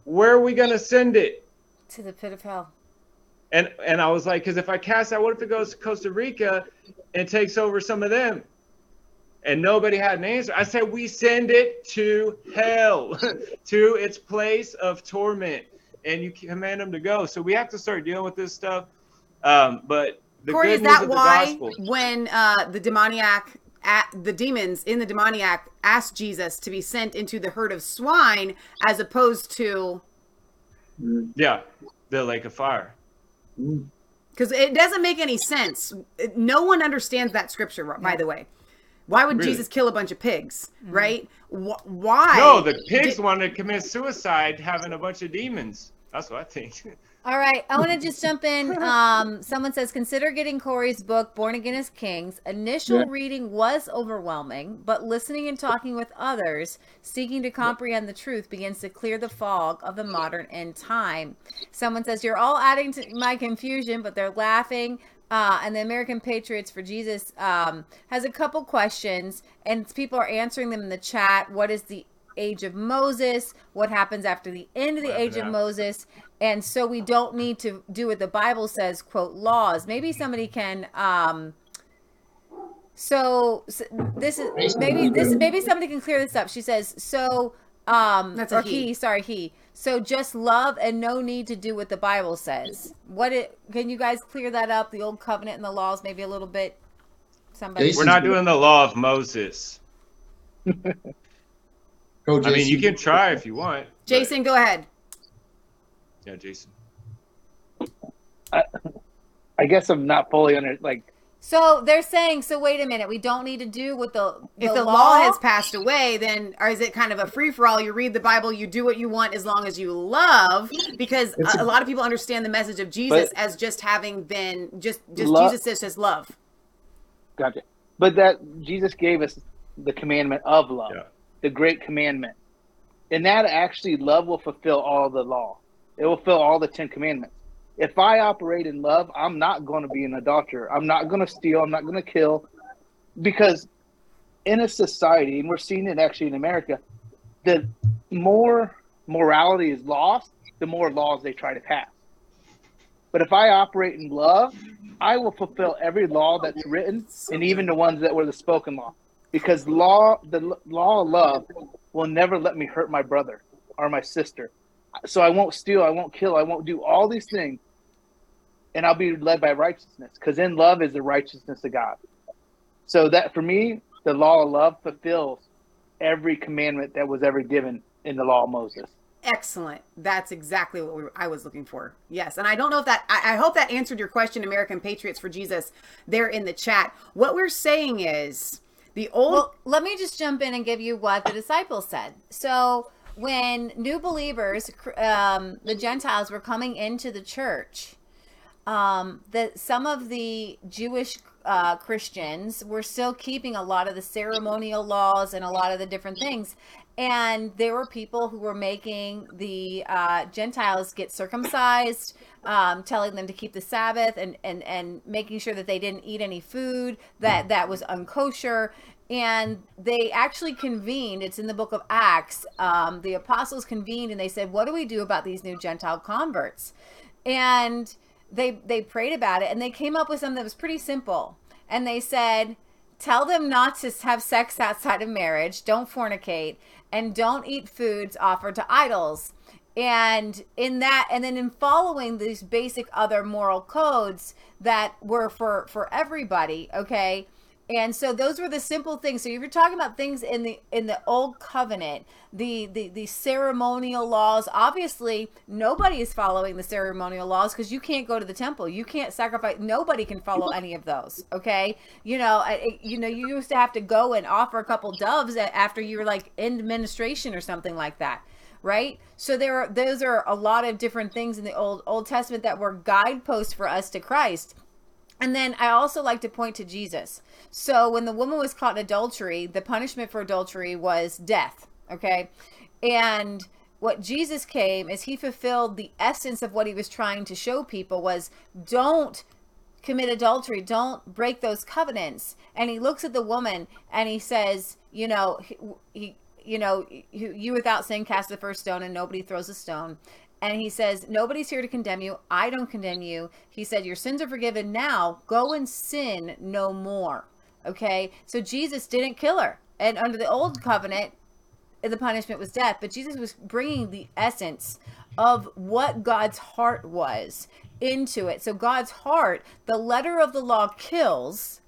where are we going to send it? To the pit of hell. And and I was like, because if I cast out, what if it goes to Costa Rica and takes over some of them? And nobody had an answer. I said, we send it to hell, to its place of torment, and you command them to go. So we have to start dealing with this stuff. Um, but the Cory, is that why gospel, when uh, the demoniac, at, the demons in the demoniac asked Jesus to be sent into the herd of swine as opposed to mm-hmm. yeah, the lake of fire. Mm-hmm. because it doesn't make any sense. No one understands that scripture, by the way. Why would Really? Jesus kill a bunch of pigs, mm-hmm. right? Why? No, the pigs did- wanted to commit suicide, having a bunch of demons That's what I think. All right, I want to just jump in. Um, someone says, consider getting Cory's book, Born Again as Kings. Initial Yeah. reading was overwhelming, but listening and talking with others, seeking to comprehend the truth, begins to clear the fog of the modern end time. Someone says, you're all adding to my confusion, but they're laughing. Uh, and the American Patriots for Jesus um, has a couple questions, and people are answering them in the chat. What is the age of Moses? What happens after the end of the age of Moses? And so we don't need to do what the Bible says, quote, laws. Maybe somebody can. Um, so, s this is maybe this maybe somebody can clear this up. She says so. Um, That's a or he. he. Sorry, he. So just love and no need to do what the Bible says. What it? Can you guys clear that up? The old covenant and the laws, maybe a little bit. Somebody. We're not doing the law of Moses. Go, I mean, you can try if you want. but- Jason, go ahead. Yeah, Jason. I guess I'm not fully under like So they're saying. So wait a minute. We don't need to do what the If the law has passed away, then or is it kind of a free for all? You read the Bible, you do what you want as long as you love, because a, a- a lot of people understand the message of Jesus But- as just having been just just Love- Jesus is just love. gotcha. But that Jesus gave us the commandment of love, Yeah. the great commandment. And that actually love will fulfill all the law. It will fill all the Ten Commandments. If I operate in love, I'm not going to be an adulterer. I'm not going to steal. I'm not going to kill. Because in a society, and we're seeing it actually in America, the more morality is lost, the more laws they try to pass. But if I operate in love, I will fulfill every law that's written, and even the ones that were the spoken law. Because law, the law of love, will never let me hurt my brother or my sister. So I won't steal, I won't kill, I won't do all these things, and I'll be led by righteousness. Because in love is the righteousness of God. So that for me, the law of love fulfills every commandment that was ever given in the law of Moses. Excellent. That's exactly what we, I was looking for. Yes, and I don't know if that. I, I hope that answered your question, American Patriots for Jesus. There in the chat. What we're saying is the old. Well, let me just jump in and give you what the disciples said. So, when new believers, um, the Gentiles, were coming into the church, um, that some of the Jewish uh, Christians were still keeping a lot of the ceremonial laws and a lot of the different things. And there were people who were making the uh, Gentiles get circumcised, um, telling them to keep the Sabbath, and, and, and making sure that they didn't eat any food that, that was unkosher. And they actually convened, it's in the book of Acts. Um, the apostles convened and they said, What do we do about these new Gentile converts? And they they prayed about it and they came up with something that was pretty simple and they said tell them not to have sex outside of marriage don't fornicate and don't eat foods offered to idols and in that and then in following these basic other moral codes that were for for everybody okay and so those were the simple things. So if you're talking about things in the in the old covenant the the, the ceremonial laws obviously nobody is following the ceremonial laws because you can't go to the temple. You can't sacrifice. Nobody can follow any of those okay? You know you know you used to have to go and offer a couple doves after you were like in administration or something like that right? So there are those are a lot of different things in the old old testament that were guideposts for us to christ and then I also like to point to Jesus. So when the woman was caught in adultery, the punishment for adultery was death. Okay. And what Jesus came is he fulfilled the essence of what he was trying to show people was don't commit adultery don't break those covenants and he looks at the woman and he says you know he, he you know you you without sin cast the first stone and nobody throws a stone and he says nobody's here to condemn you. I don't condemn you. He said your sins are forgiven. Now go and sin no more. Okay? So jesus didn't kill her. And under the old covenant the punishment was death. But jesus was bringing the essence of what god's heart was into it. So god's heart the letter of the law kills.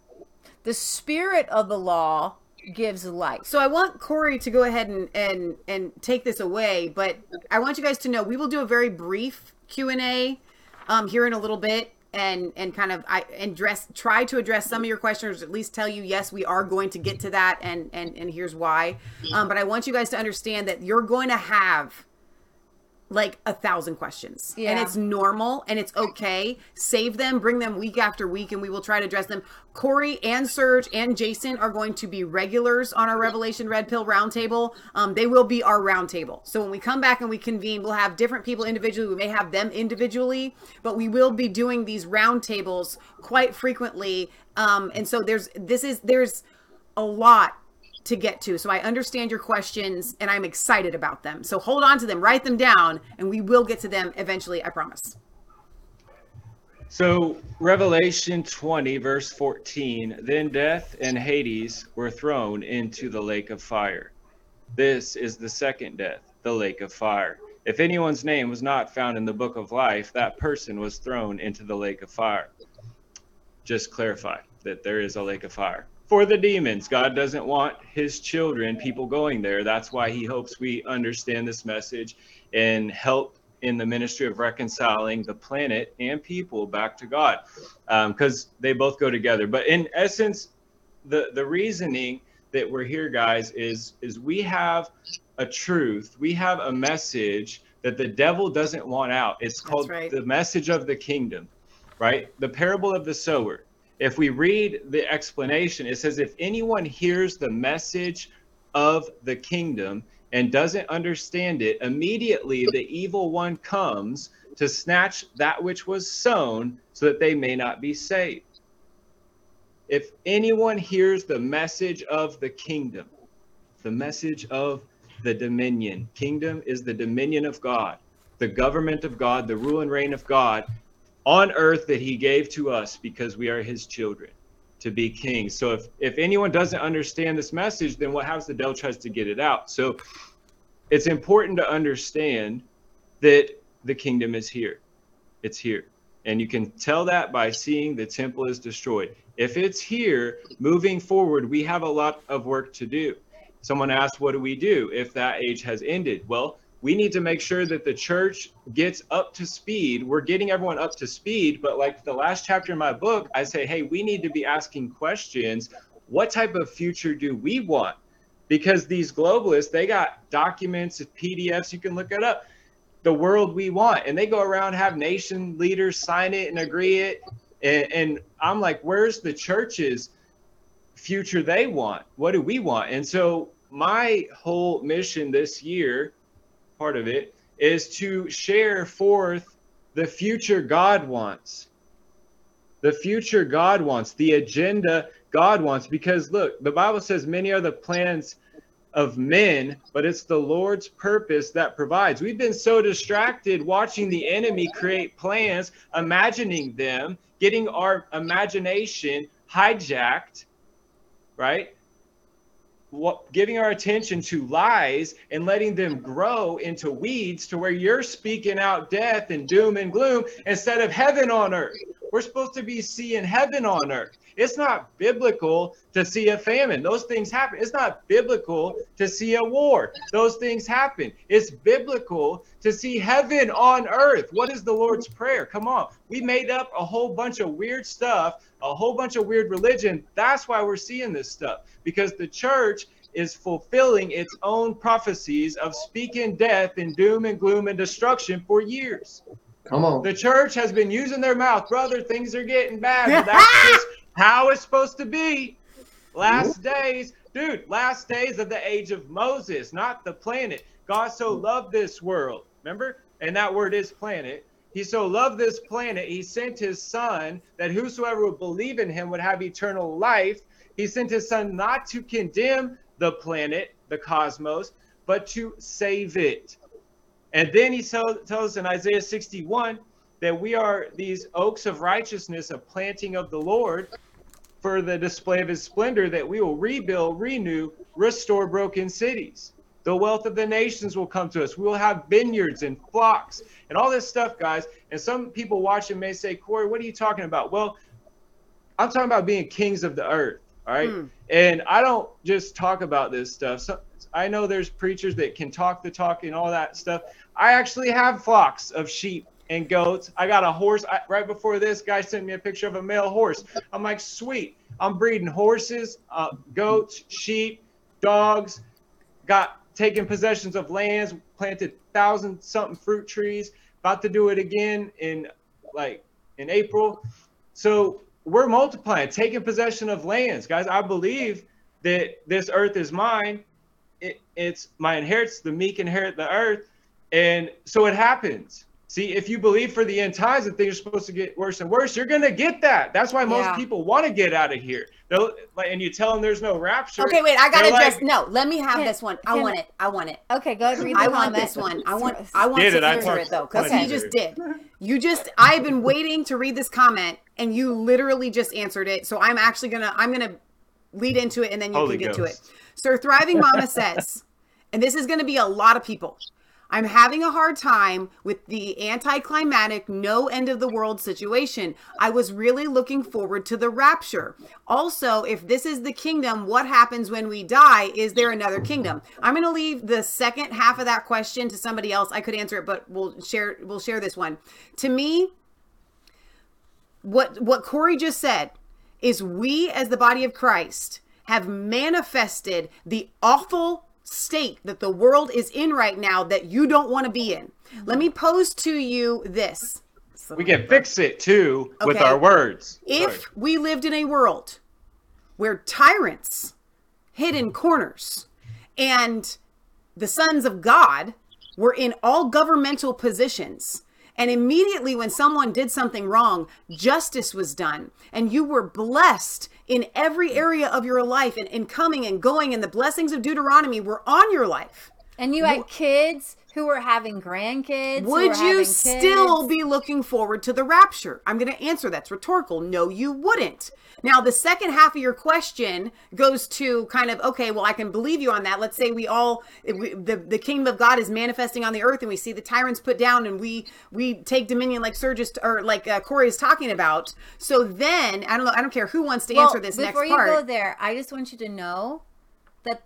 The spirit of the law gives life So I want Corey to go ahead and and and take this away, but I want you guys to know we will do a very brief Q and A um, here in a little bit, and and kind of I and address try to address some of your questions, at least tell you yes we are going to get to that, and and and here's why. Um, but I want you guys to understand that you're going to have like a thousand questions. Yeah. and it's normal and it's okay. Save them bring them week after week and we will try to address them. Cory and serge and jason are going to be regulars on our revelation red pill roundtable. Um, they will be our roundtable. So when we come back and we convene we'll have different people individually. We may have them individually but we will be doing these roundtables quite frequently. Um, and so there's this is there's a lot to get to. So I understand your questions and I'm excited about them. So hold on to them, write them down, and we will get to them eventually, I promise. So, Revelation 20, verse 14 Then death and Hades were thrown into the lake of fire. This is the second death, the lake of fire. If anyone's name was not found in the book of life, that person was thrown into the lake of fire. Just clarify that there is a lake of fire. For the demons, God doesn't want his children, people going there. That's why he hopes we understand this message and help in the ministry of reconciling the planet and people back to God, um, because they both go together. But in essence, the the reasoning that we're here, guys, is is we have a truth, we have a message that the devil doesn't want out. It's called right. the message of the kingdom, right? The parable of the sower. If we read the explanation, it says, if anyone hears the message of the kingdom and doesn't understand it, immediately the evil one comes to snatch that which was sown so that they may not be saved. If anyone hears the message of the kingdom, the message of the dominion, kingdom is the dominion of God, the government of God, the rule and reign of God on earth that he gave to us because we are his children to be kings. So if if anyone doesn't understand this message, then what happens? The devil tries to get it out. So it's important to understand that the kingdom is here. It's here. And you can tell that by seeing the temple is destroyed. If it's here, moving forward, we have a lot of work to do. Someone asked, What do we do if that age has ended? Well, we need to make sure that the church gets up to speed. We're getting everyone up to speed, but like the last chapter in my book, I say, hey, we need to be asking questions. What type of future do we want? Because these globalists, they got documents, PDFs, you can look it up. The world we want, and they go around have nation leaders sign it and agree it, and, and I'm like, where's the church's future they want? What do we want? And so my whole mission this year part of it is to share forth the future God wants. The future God wants, the agenda God wants. Because look, the Bible says many are the plans of men, but it's the Lord's purpose that provides. We've been so distracted watching the enemy create plans, imagining them, getting our imagination hijacked, right? What, giving our attention to lies and letting them grow into weeds to where you're speaking out death and doom and gloom instead of heaven on earth. We're supposed to be seeing heaven on earth. It's not biblical to see a famine. Those things happen. It's not biblical to see a war. Those things happen. It's biblical to see heaven on earth. What is the Lord's Prayer? Come on. We made up a whole bunch of weird stuff, a whole bunch of weird religion. That's why we're seeing this stuff because the church is fulfilling its own prophecies of speaking death and doom and gloom and destruction for years. Come on. The church has been using their mouth, brother. Things are getting bad. But that's just how it's supposed to be. Last days, dude, last days of the age of Moses, not the planet. God so mm. loved this world. Remember? And that word is planet. He so loved this planet, he sent his son that whosoever would believe in him would have eternal life. He sent his son not to condemn the planet, the cosmos, but to save it. And then he tell, tells us in Isaiah 61 that we are these oaks of righteousness, a planting of the Lord for the display of his splendor, that we will rebuild, renew, restore broken cities. The wealth of the nations will come to us. We will have vineyards and flocks and all this stuff, guys. And some people watching may say, Cory, what are you talking about? Well, I'm talking about being kings of the earth. All right. Hmm. And I don't just talk about this stuff. So I know there's preachers that can talk the talk and all that stuff. I actually have flocks of sheep and goats. I got a horse. I, right before this, guy sent me a picture of a male horse. I'm like, sweet. I'm breeding horses, uh, goats, sheep, dogs. Got taken possessions of lands, planted thousand something fruit trees. About to do it again in like in April. So we're multiplying, taking possession of lands, guys. I believe that this earth is mine. It, it's my inheritance. The meek inherit the earth, and so it happens. See, if you believe for the end times that things are supposed to get worse and worse, you're gonna get that. That's why most Yeah. people want to get out of here. They'll, like, and you tell them there's no rapture. Okay, wait. I gotta they're like, just no. Let me have Can- this one. I can- want it. I want it. Okay, go ahead. Read the I want comment. this one. I want. I want Did to it, I answer it though, because I he just did. You just. I've been waiting to read this comment, and you literally just answered it. So I'm actually gonna. I'm gonna lead into it, and then you Holy can get to it. Ghost. Sir Thriving Mama says, and this is gonna be a lot of people. I'm having a hard time with the anticlimactic no end of the world situation. I was really looking forward to the rapture. Also, if this is the kingdom, what happens when we die? Is there another kingdom? I'm going to leave the second half of that question to somebody else. I could answer it, but we'll share we'll share this one. To me, what what Cory just said is we as the body of Christ have manifested the awful state that the world is in right now that you don't want to be in. Let me pose to you this. We can fix it too with our words. If Sorry. we lived in a world where tyrants hid in corners and the sons of God were in all governmental positions, and immediately when someone did something wrong, justice was done, and you were blessed in every area of your life and in coming and going, and the blessings of Deuteronomy were on your life. And you had kids who were having grandkids. Would you still be looking forward to the rapture? I'm going to answer that's rhetorical. No, you wouldn't. Now, the second half of your question goes to kind of okay. Well, I can believe you on that. Let's say we all we, the the kingdom of God is manifesting on the earth, and we see the tyrants put down, and we we take dominion like Serge is or like uh, Cory is talking about. So then I don't know. I don't care who wants to answer this next before you go there, I just want you to know that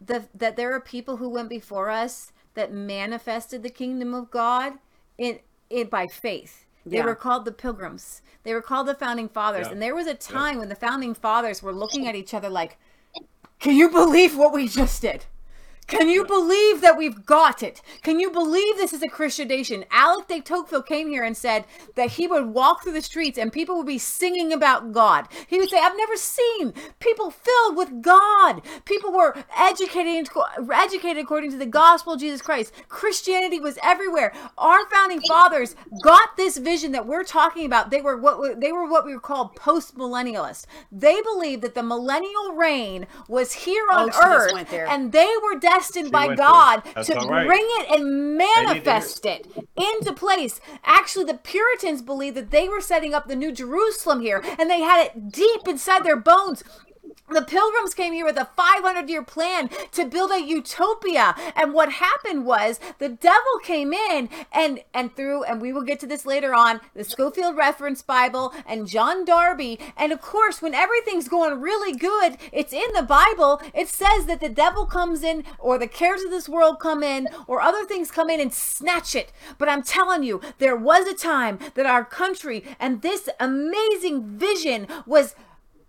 the that there are people who went before us that manifested the kingdom of God in it by faith. They Yeah. were called the pilgrims. They were called the founding fathers. Yeah. And there was a time when the founding fathers were looking oh. at each other like, "Can you believe what we just did?" Can you believe that we've got it? Can you believe this is a Christian nation? Alec de Tocqueville came here and said that he would walk through the streets and people would be singing about God. He would say, I've never seen people filled with God. People were educated, educated according to the gospel of Jesus Christ. Christianity was everywhere. Our founding fathers got this vision that we're talking about. They were what they were what we were called post-millennialists. They believed that the millennial reign was here on Oh, earth and they were destined by. God to all right. bring it and to manifest it into place. Actually, the Puritans believed that they were setting up the new Jerusalem here, and they had it deep inside their bones. The pilgrims came here with a 500 year plan to build a utopia. And what happened was the devil came in and, and through, and we will get to this later on, the Scofield Reference Bible and John Darby. And of course, when everything's going really good, it's in the Bible. It says that the devil comes in, or the cares of this world come in, or other things come in and snatch it. But I'm telling you, there was a time that our country and this amazing vision was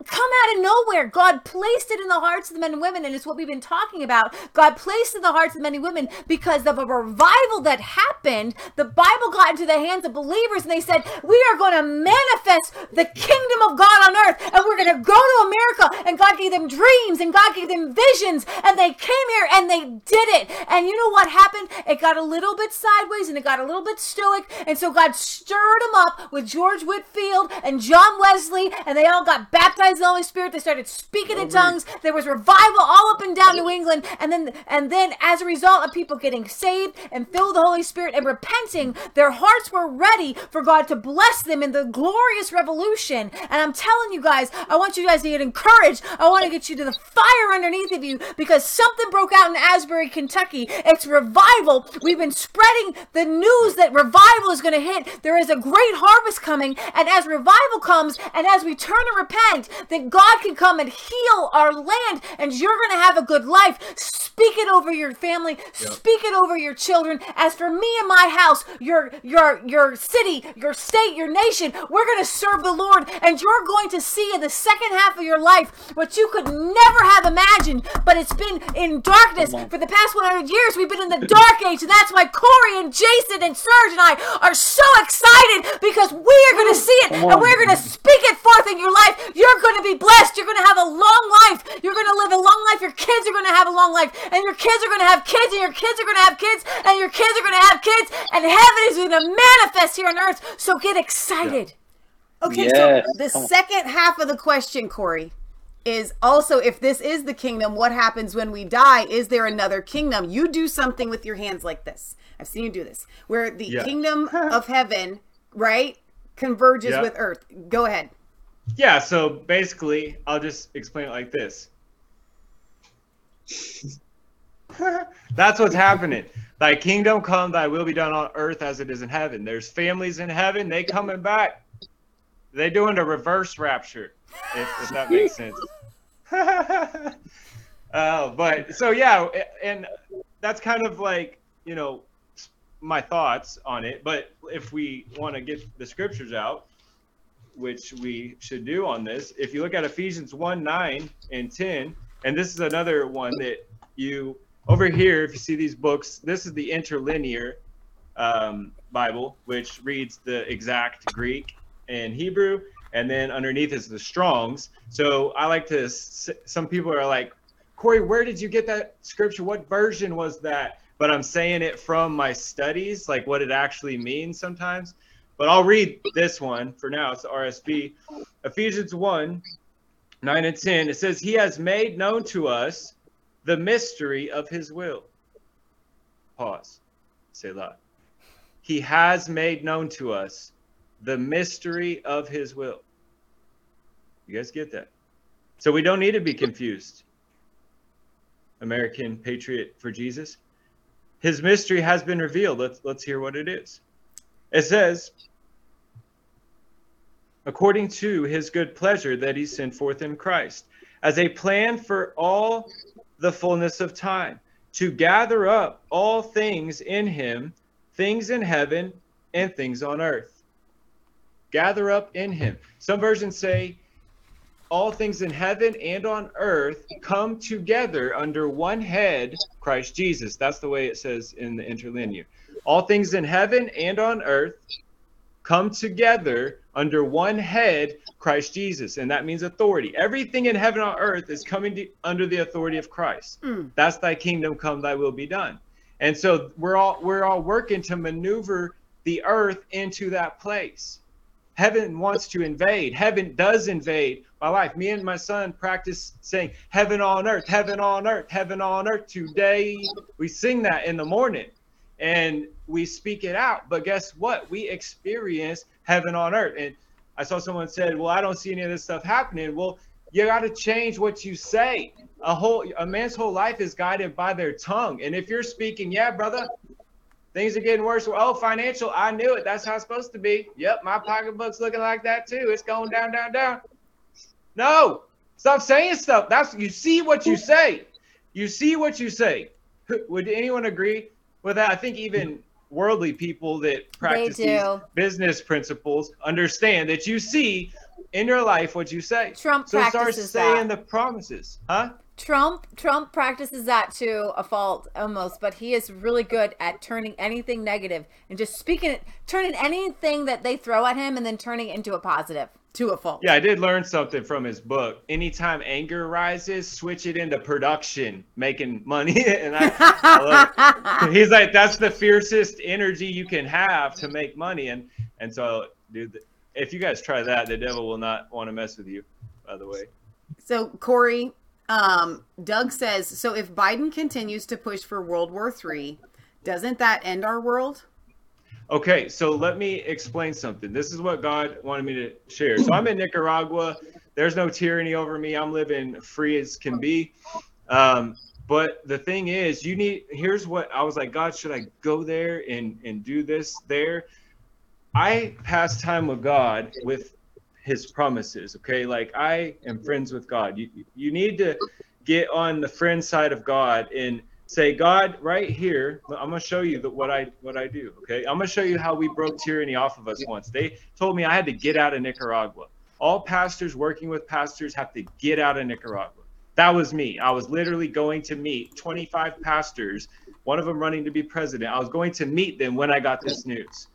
come out of nowhere. God placed it in the hearts of the men and women, and it's what we've been talking about. God placed it in the hearts of and women because of a revival that happened. The Bible got into the hands of believers, and they said, We are going to manifest the kingdom of God on earth, and we're going to go to America. And God gave them dreams, and God gave them visions, and they came here and they did it. And you know what happened? It got a little bit sideways and it got a little bit stoic, and so God stirred them up with George Whitefield and John Wesley, and they all got baptized in the Holy Spirit. They started speaking in tongues. There was revival all up and down New England, and then and then as a result of people getting saved and filled with the Holy Spirit and repenting, their hearts were ready for God to bless them in the glorious revolution. And I'm telling you guys, I want you guys to get encouraged. I want to get you to the fire underneath of you because something broke out in Asbury, Kentucky. It's revival. We've been spreading the news that revival is going to hit. There is a great harvest coming, and as revival comes, and as we turn and repent, then God can come and heal our land and you're going to have a good life. Speak it over your family, speak it over your children. As for me and my house, your your your city, your state, your nation, we're going to serve the Lord and you're going to see in the second half of your life what you could never have imagined, but it's been in darkness for the past 100 years. We've been in the dark age and that's why Cory and Jason and Serge and I are so excited because we are going to see it and we're going to speak it forth in your life. You're going to be blessed. You're going to have a long life. You're going to live a long life. Your kids are going to have a long life. And your kids are going to have kids. And your kids are going to have kids. And your kids are going to have kids. And heaven is going to manifest here on earth. So get excited. Okay, Yes, so the second half of the question, Cory, is also if this is the kingdom, what happens when we die? Is there another kingdom? You do something with your hands like this. I've seen you do this, where the Yeah. kingdom of heaven, right, converges Yeah. with earth. Go ahead. Yeah, so basically, I'll just explain it like this. That's what's happening. Thy kingdom come, thy will be done on earth as it is in heaven. There's families in heaven, they coming back. They doing a reverse rapture, if, if that makes sense. uh, but so yeah, and that's kind of like, you know, my thoughts on it. But if we want to get the scriptures out, which we should do on this. If you look at Ephesians 1 9 and 10, and this is another one that you, over here, if you see these books, this is the interlinear um, Bible, which reads the exact Greek and Hebrew, and then underneath is the Strongs. So I like to, some people are like, Cory, where did you get that scripture? What version was that? But I'm saying it from my studies, like what it actually means sometimes. But I'll read this one for now. It's the. Ephesians 1 9 and 10. It says, He has made known to us the mystery of His will. Pause. Say that. He has made known to us the mystery of His will. You guys get that? So we don't need to be confused. American patriot for Jesus. His mystery has been revealed. Let's let's hear what it is. It says, according to his good pleasure that he sent forth in Christ, as a plan for all the fullness of time, to gather up all things in him, things in heaven and things on earth. Gather up in him. Some versions say, all things in heaven and on earth come together under one head, Christ Jesus. That's the way it says in the interlinear. All things in heaven and on earth come together under one head, Christ Jesus. And that means authority. Everything in heaven on earth is coming to, under the authority of Christ. Mm. That's thy kingdom come, thy will be done. And so we're all we're all working to maneuver the earth into that place. Heaven wants to invade. Heaven does invade my life. Me and my son practice saying heaven on earth, heaven on earth, heaven on earth. Today we sing that in the morning and we speak it out. But guess what? We experience heaven on earth. And I saw someone said, "Well, I don't see any of this stuff happening." Well, you got to change what you say. A whole a man's whole life is guided by their tongue. And if you're speaking, yeah, brother, things are getting worse. Oh, financial, I knew it. That's how it's supposed to be. Yep, my pocketbook's looking like that too. It's going down, down, down. No, stop saying stuff. That's you see what you say. You see what you say. Would anyone agree with that? I think even worldly people that practice business principles understand that you see in your life what you say. Trump so start saying that. the promises, huh? Trump Trump practices that to a fault almost, but he is really good at turning anything negative and just speaking it, turning anything that they throw at him and then turning it into a positive. To a fault. Yeah, I did learn something from his book. Anytime anger rises, switch it into production, making money. and I, I. He's like, that's the fiercest energy you can have to make money. And and so, dude, if you guys try that, the devil will not want to mess with you. By the way. So Cory, um, Doug says, so if Biden continues to push for World War III, doesn't that end our world? Okay, so let me explain something. This is what God wanted me to share. So I'm in Nicaragua. There's no tyranny over me. I'm living free as can be. Um, but the thing is, you need. Here's what I was like. God, should I go there and and do this there? I pass time with God with his promises. Okay, like I am friends with God. You you need to get on the friend side of God and say, God, right here, I'm gonna show you that what I what I do. Okay, I'm gonna show you how we broke tyranny off of us once. They told me I had to get out of Nicaragua. All pastors working with pastors have to get out of Nicaragua. That was me. I was literally going to meet 25 pastors, one of them running to be president. I was going to meet them when I got this news.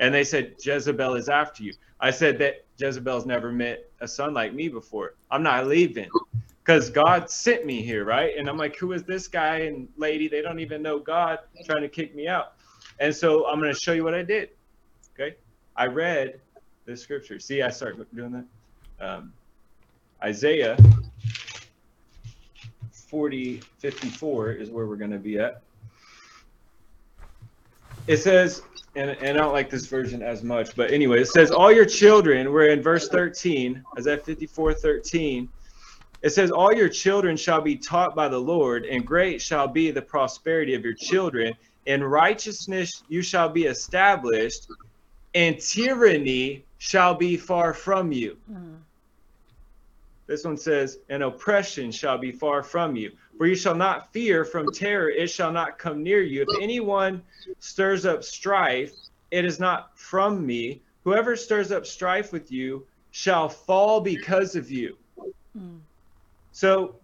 And they said, Jezebel is after you. I said that Jezebel's never met a son like me before. I'm not leaving because God sent me here, right? And I'm like, who is this guy and lady? They don't even know God trying to kick me out. And so I'm going to show you what I did. Okay. I read the scripture. See, I start doing that. Um, Isaiah 40, 54 is where we're going to be at. It says, and, and I don't like this version as much, but anyway, it says, All your children, we're in verse 13, Isaiah 54, 13. It says, All your children shall be taught by the Lord, and great shall be the prosperity of your children. In righteousness you shall be established, and tyranny shall be far from you. Mm. This one says, And oppression shall be far from you. For you shall not fear from terror, it shall not come near you. If anyone stirs up strife, it is not from me. Whoever stirs up strife with you shall fall because of you. Mm. So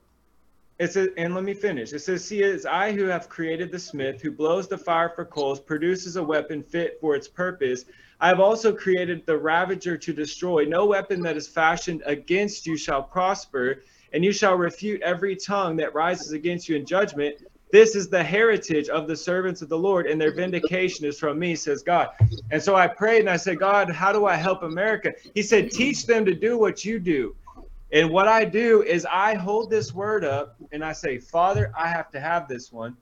it says, and let me finish. It says, See, it is I who have created the smith, who blows the fire for coals, produces a weapon fit for its purpose. I have also created the ravager to destroy. No weapon that is fashioned against you shall prosper, and you shall refute every tongue that rises against you in judgment. This is the heritage of the servants of the Lord, and their vindication is from me, says God. And so I prayed and I said, God, how do I help America? He said, Teach them to do what you do. And what I do is I hold this word up and I say, Father, I have to have this one.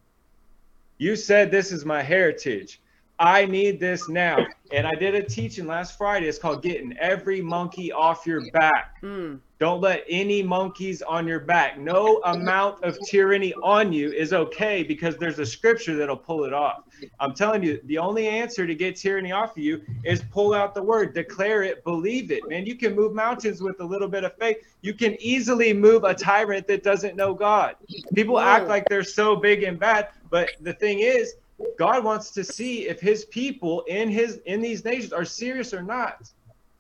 You said this is my heritage. I need this now. And I did a teaching last Friday. It's called Getting Every Monkey Off Your Back. Mm. Don't let any monkeys on your back. No amount of tyranny on you is okay because there's a scripture that'll pull it off. I'm telling you, the only answer to get tyranny off of you is pull out the word, declare it, believe it. Man, you can move mountains with a little bit of faith. You can easily move a tyrant that doesn't know God. People act like they're so big and bad, but the thing is, God wants to see if his people in his in these nations are serious or not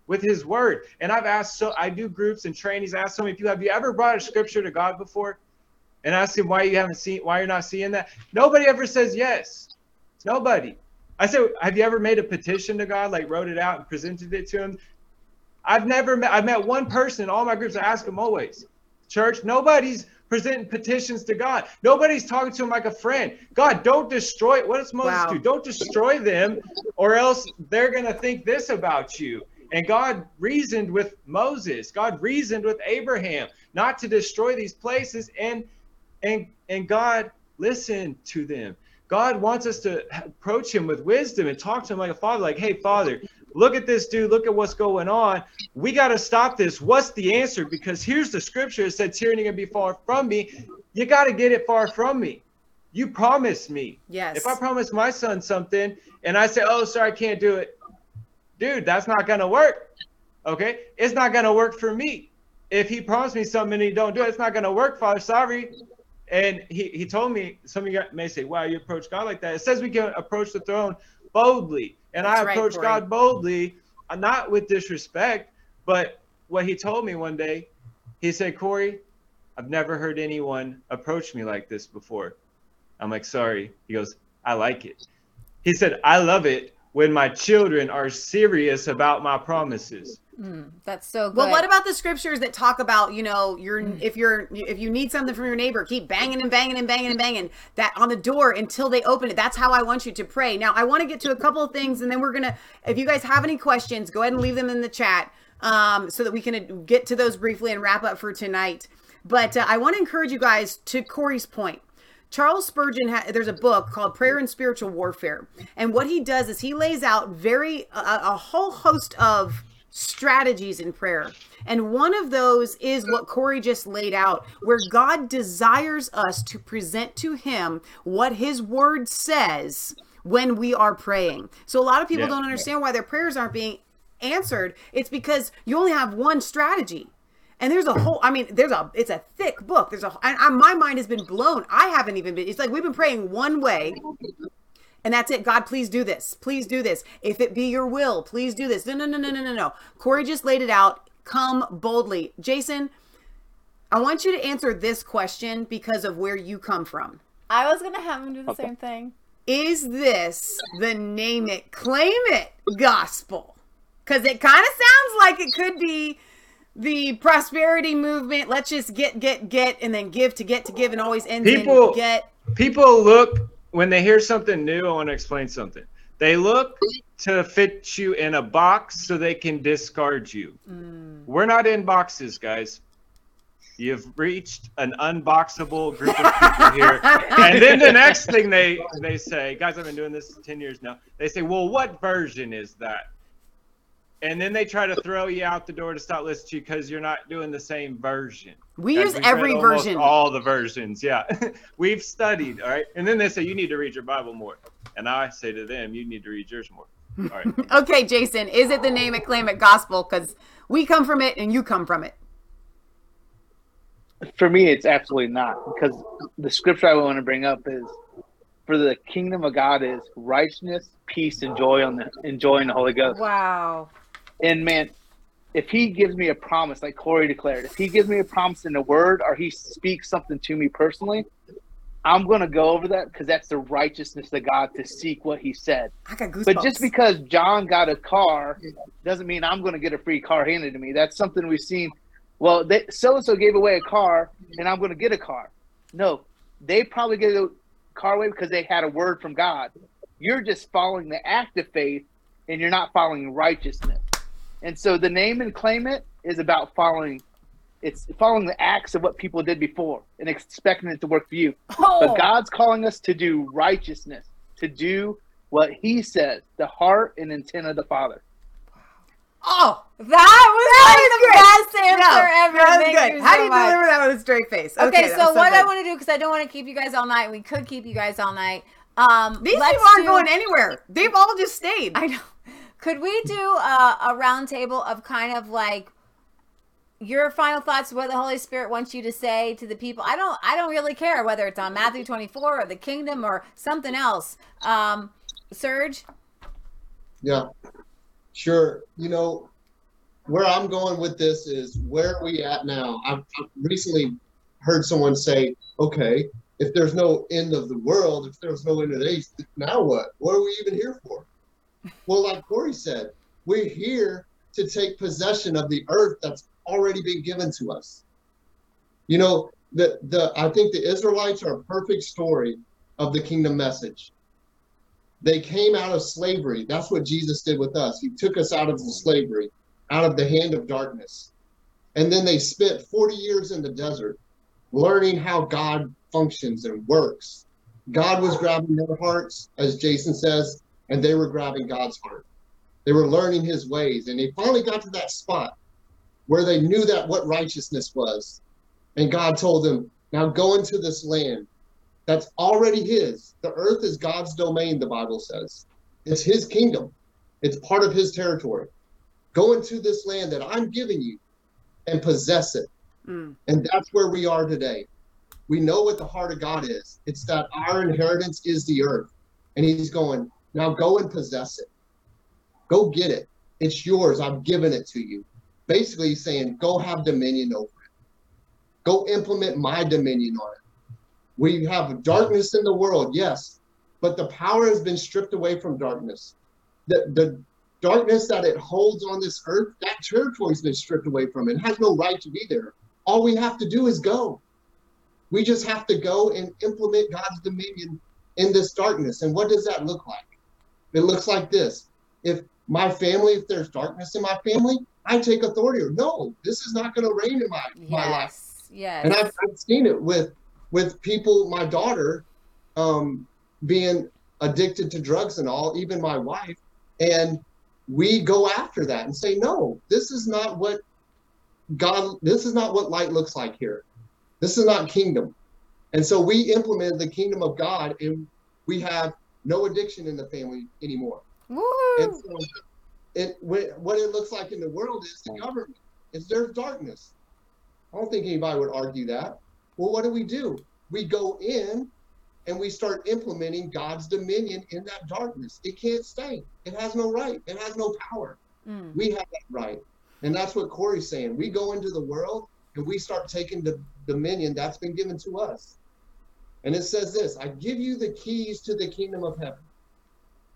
with his word. And I've asked so I do groups and trainings, ask so many people, have you ever brought a scripture to God before? And ask him why you haven't seen why you're not seeing that. Nobody ever says yes. Nobody. I said, have you ever made a petition to God, like wrote it out and presented it to him? I've never met I've met one person in all my groups. I ask them always. Church, nobody's presenting petitions to God. Nobody's talking to him like a friend. God, don't destroy. What does Moses wow. do? Don't destroy them, or else they're going to think this about you. And God reasoned with Moses. God reasoned with Abraham not to destroy these places, and and and God listened to them. God wants us to approach Him with wisdom and talk to Him like a father. Like, hey, Father, look at this dude, look at what's going on. We got to stop this. What's the answer? Because here's the scripture it said, tyranny can be far from me. You got to get it far from me. You promised me. Yes. If I promise my son something and I say, oh, sorry, I can't do it, dude, that's not going to work. Okay. It's not going to work for me. If he promised me something and he don't do it, it's not going to work, Father. Sorry. And he, he told me, some of you may say, wow, you approach God like that. It says we can approach the throne boldly. And That's I approached God boldly, uh, not with disrespect, but what he told me one day, he said, Cory, I've never heard anyone approach me like this before. I'm like, sorry. He goes, I like it. He said, I love it when my children are serious about my promises. Mm, that's so good. Well, what about the scriptures that talk about, you know, you're mm. if you're if you need something from your neighbor, keep banging and banging and banging and banging that on the door until they open it. That's how I want you to pray. Now, I want to get to a couple of things and then we're going to if you guys have any questions, go ahead and leave them in the chat um, so that we can get to those briefly and wrap up for tonight. But uh, I want to encourage you guys to Cory's point. Charles Spurgeon, ha- there's a book called Prayer and Spiritual Warfare. And what he does is he lays out very, a whole host of strategies in prayer. And one of those is what Cory just laid out, where God desires us to present to Him what His Word says when we are praying. So a lot of people yeah. don't understand why their prayers aren't being answered, it's because you only have one strategy. And there's a whole, I mean, there's a, it's a thick book. There's a, my mind has been blown. I haven't even been, it's like we've been praying one way and that's it. God, please do this. Please do this. If it be your will, please do this. No, no, no, no, no, no, no. Cory just laid it out. Come boldly. Jason, I want you to answer this question because of where you come from. I was gonna have him do the same thing. Is this the name it, claim it gospel? Because it kind of sounds like it could be the prosperity movement. Let's just get, get, get, and then give to get to give, and always end People- in get. People look when they hear something new. I want to explain something. They look to fit you in a box so they can discard you. Mm. We're not in boxes, guys. You've reached an unboxable group of people here. and then the next thing they they say, guys, I've been doing this 10 years now. They say, "Well, what version is that?" And then they try to throw you out the door to stop listening to you because you're not doing the same version. We Guys, use every version. All the versions, yeah. We've studied, all right. And then they say you need to read your Bible more, and I say to them, you need to read yours more. All right. Okay, Jason, is it the name it, claim it gospel? Because we come from it and you come from it. For me, it's absolutely not because the scripture I want to bring up is for the kingdom of God is righteousness, peace, and joy on the enjoying the Holy Ghost. Wow. And man, if he gives me a promise, like Cory declared, if he gives me a promise in a word or he speaks something to me personally, I'm going to go over that because that's the righteousness of God to seek what he said. I got goosebumps. But just because John got a car doesn't mean I'm going to get a free car handed to me. That's something we've seen. Well, so and so gave away a car, and I'm going to get a car. No, they probably gave a car away because they had a word from God. You're just following the act of faith, and you're not following righteousness. And so the name and claim it is about following. It's following the acts of what people did before and expecting it to work for you. Oh, But God's calling us to do righteousness, to do what He says, the heart and intent of the Father. oh, that was like the best answer no, ever. that was Thank good. you How so do you much. deliver that with a straight face? Okay, that so was what I want to do because I don't want to keep you guys all night. We could keep you guys all night. Um, These people aren't do- going anywhere. They've all just stayed. I know. Could we do a, a round table of kind of like your final thoughts, what the Holy Spirit wants you to say to the people? I don't. I don't really care whether it's on Matthew twenty four or the Kingdom or something else. Um, Serge. Yeah, sure. You know, where I'm going with this is where are we at now? I've, recently heard someone say, okay, if there's no end of the world, if there's no end of days, now what? What are we even here for? Well, like Cory said, we're here to take possession of the earth that's already been given to us. You know, the the I think the Israelites are a perfect story of the kingdom message. They came out of slavery. That's what Jesus did with us. He took us out of the slavery, out of the hand of darkness. And then they spent 40 years in the desert learning how God functions and works. God was grabbing their hearts, as Jason says, and they were grabbing God's heart. They were learning his ways. And they finally got to that spot where they knew that what righteousness was. And God told them, now go into this land that's already his. The earth is God's domain, the Bible says. It's his kingdom, it's part of his territory. Go into this land that I'm giving you and possess it. Mm. And that's where we are today. We know what the heart of God is it's that our inheritance is the earth. And he's going, now go and possess it. Go get it. It's yours. I've given it to you. Basically, saying, go have dominion over it. Go implement my dominion on it. We have darkness in the world, yes, but the power has been stripped away from darkness. The, the darkness that it holds on this earth, that territory has been stripped away from it. It has no right to be there. All we have to do is go. We just have to go and implement God's dominion in this darkness. And what does that look like? It looks like this. If my family, if there's darkness in my family, I take authority. No, this is not going to reign in my, my life Yes. Yes. and I've, I've seen it with with people my daughter um being addicted to drugs and all even my wife and we go after that and say no this is not what god this is not what light looks like here this is not kingdom and so we implemented the kingdom of god and we have no addiction in the family anymore and so it what it looks like in the world is the government. Is there's darkness. I don't think anybody would argue that. Well, what do we do? We go in and we start implementing God's dominion in that darkness. It can't stay. It has no right. It has no power. Mm. We have that right. And that's what Cory's saying. We go into the world and we start taking the dominion that's been given to us. And it says this I give you the keys to the kingdom of heaven.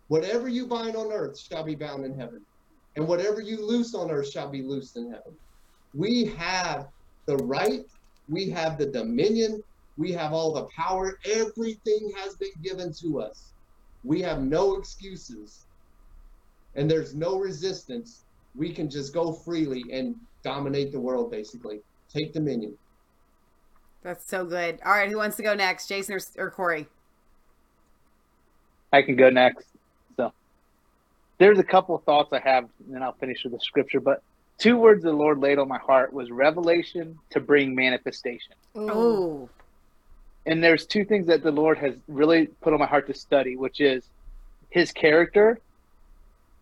Whatever you bind on earth shall be bound in heaven, and whatever you loose on earth shall be loosed in heaven. We have the right, we have the dominion, we have all the power. Everything has been given to us. We have no excuses, and there's no resistance. We can just go freely and dominate the world, basically. Take dominion. That's so good. All right, who wants to go next, Jason or, or Cory? I can go next. So there's a couple of thoughts I have, and then I'll finish with the scripture. But two words the Lord laid on my heart was revelation to bring manifestation. Oh. And there's two things that the Lord has really put on my heart to study, which is his character,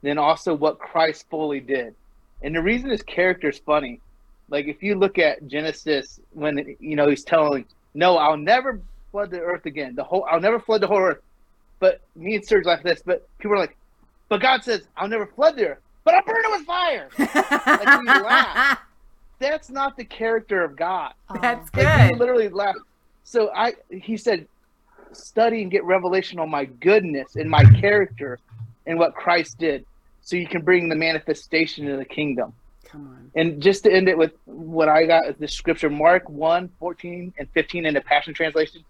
then also what Christ fully did. And the reason his character is funny like if you look at Genesis when you know he's telling, "No, I'll never flood the earth again. The whole I'll never flood the whole earth." But me and Serge like this, but people are like, "But God says I'll never flood the earth, but I'll burn it with fire." like we laugh. That's not the character of God. That's good. Like, literally laugh. So I, he said, study and get revelation on my goodness and my character and what Christ did, so you can bring the manifestation of the kingdom. Come on. And just to end it with what I got the scripture, Mark 1, 14 and 15 in the Passion Translation.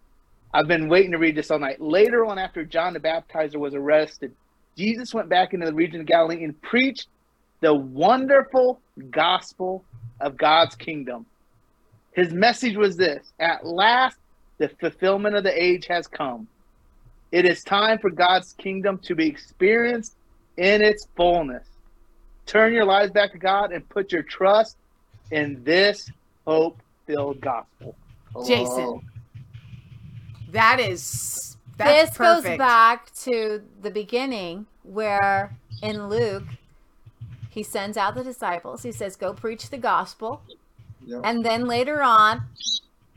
I've been waiting to read this all night. Later on, after John the Baptizer was arrested, Jesus went back into the region of Galilee and preached the wonderful gospel of God's kingdom. His message was this At last, the fulfillment of the age has come. It is time for God's kingdom to be experienced in its fullness. Turn your lives back to God and put your trust in this hope filled gospel. Jason. Oh. That is this perfect. goes back to the beginning where in Luke he sends out the disciples. He says, Go preach the gospel. Yep. And then later on,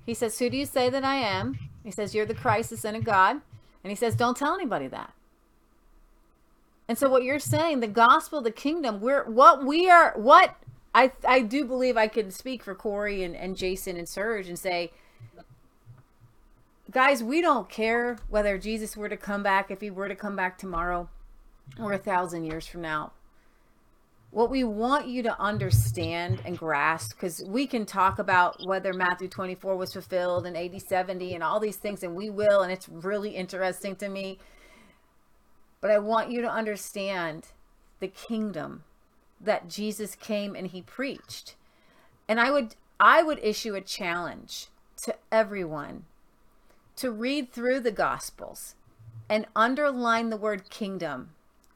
he says, Who do you say that I am? He says, You're the Christ, the Son of God. And he says, Don't tell anybody that. And so what you're saying, the gospel, the kingdom, we're what we are what I I do believe I can speak for Cory and, and Jason and Serge and say guys, we don't care whether Jesus were to come back, if he were to come back tomorrow or a thousand years from now. What we want you to understand and grasp, because we can talk about whether Matthew 24 was fulfilled and AD 70 and all these things, and we will, and it's really interesting to me but I want you to understand the kingdom that Jesus came and he preached. And I would I would issue a challenge to everyone to read through the gospels and underline the word kingdom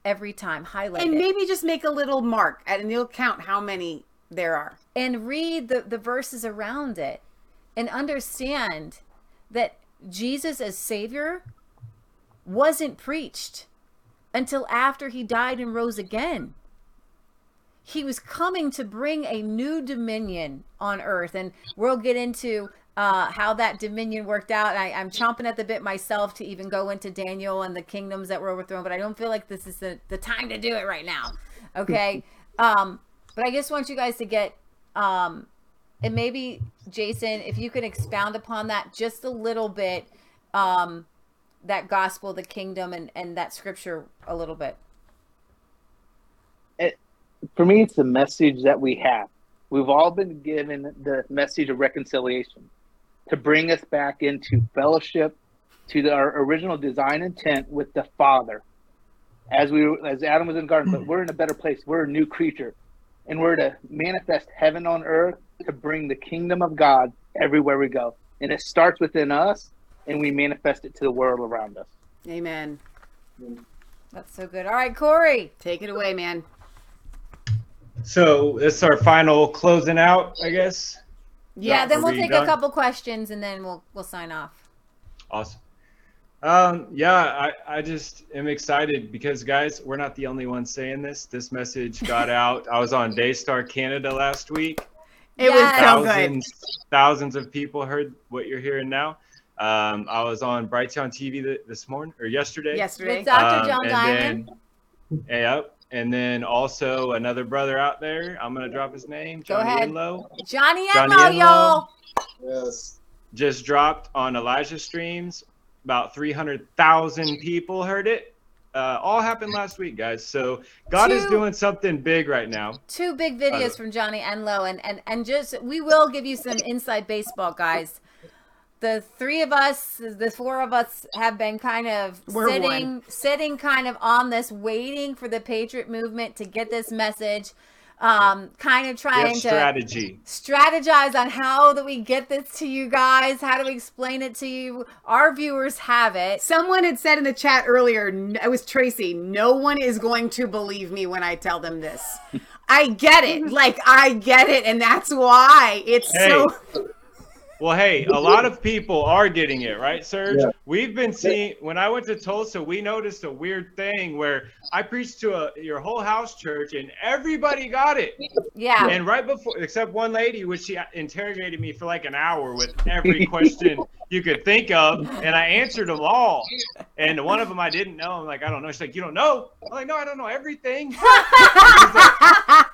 every time, highlight and it. maybe just make a little mark and you'll count how many there are. And read the, the verses around it and understand that Jesus as Savior wasn't preached until after he died and rose again. He was coming to bring a new dominion on earth. And we'll get into uh, how that dominion worked out. I, am chomping at the bit myself to even go into Daniel and the kingdoms that were overthrown, but I don't feel like this is the, the time to do it right now. Okay. um, but I just want you guys to get, um, and maybe Jason, if you can expound upon that just a little bit. Um, that gospel, the kingdom, and and that scripture a little bit? It, for me, it's the message that we have. We've all been given the message of reconciliation to bring us back into fellowship to the, our original design intent with the Father. As we, as Adam was in the garden, but we're in a better place. We're a new creature, and we're to manifest heaven on earth to bring the kingdom of God everywhere we go. And it starts within us, and we manifest it to the world around us. Amen. That's so good. All right, Cory, take it away, man. So this is our final closing out, I guess. Yeah, then we'll take done? a couple questions and then we'll we'll sign off. Awesome. Um, yeah, I, I just am excited because guys, we're not the only ones saying this. This message got out. I was on Daystar Canada last week. It was Yes. so good. thousands, thousands of people heard what you're hearing now. Um, I was on Brighteon TV th- this morning or yesterday. Yesterday. With Dr. Um, John and Diamond. Then, yep. And then also another brother out there. I'm gonna drop his name. Go Johnny ahead. Enlow. Johnny Johnny Enlow, Enlow. y'all. Yes. Just dropped on Elijah streams. About 300,000 people heard it. Uh, all happened last week, guys. So God is doing something big right now. Two big videos Uh, from Johnny Enlow, and and and just we will give you some inside baseball, guys. The three of us, the four of us, have been kind of We're sitting, one. sitting kind of on this, waiting for the Patriot movement to get this message. Um, kind of trying to strategy. strategize on how do we get this to you guys? How do we explain it to you? Our viewers have it. Someone had said in the chat earlier, it was Tracy, no one is going to believe me when I tell them this. I get it. Like, I get it. And that's why it's Hey. so. Well, hey, a lot of people are getting it, right, Serge? Yeah. We've been seeing when I went to Tulsa, we noticed a weird thing where I preached to a your whole house church and everybody got it. Yeah. And right before, except one lady, which she interrogated me for like an hour with every question you could think of, and I answered them all. And one of them I didn't know. I'm like, I don't know. She's like, you don't know? I'm like, no, I don't know everything.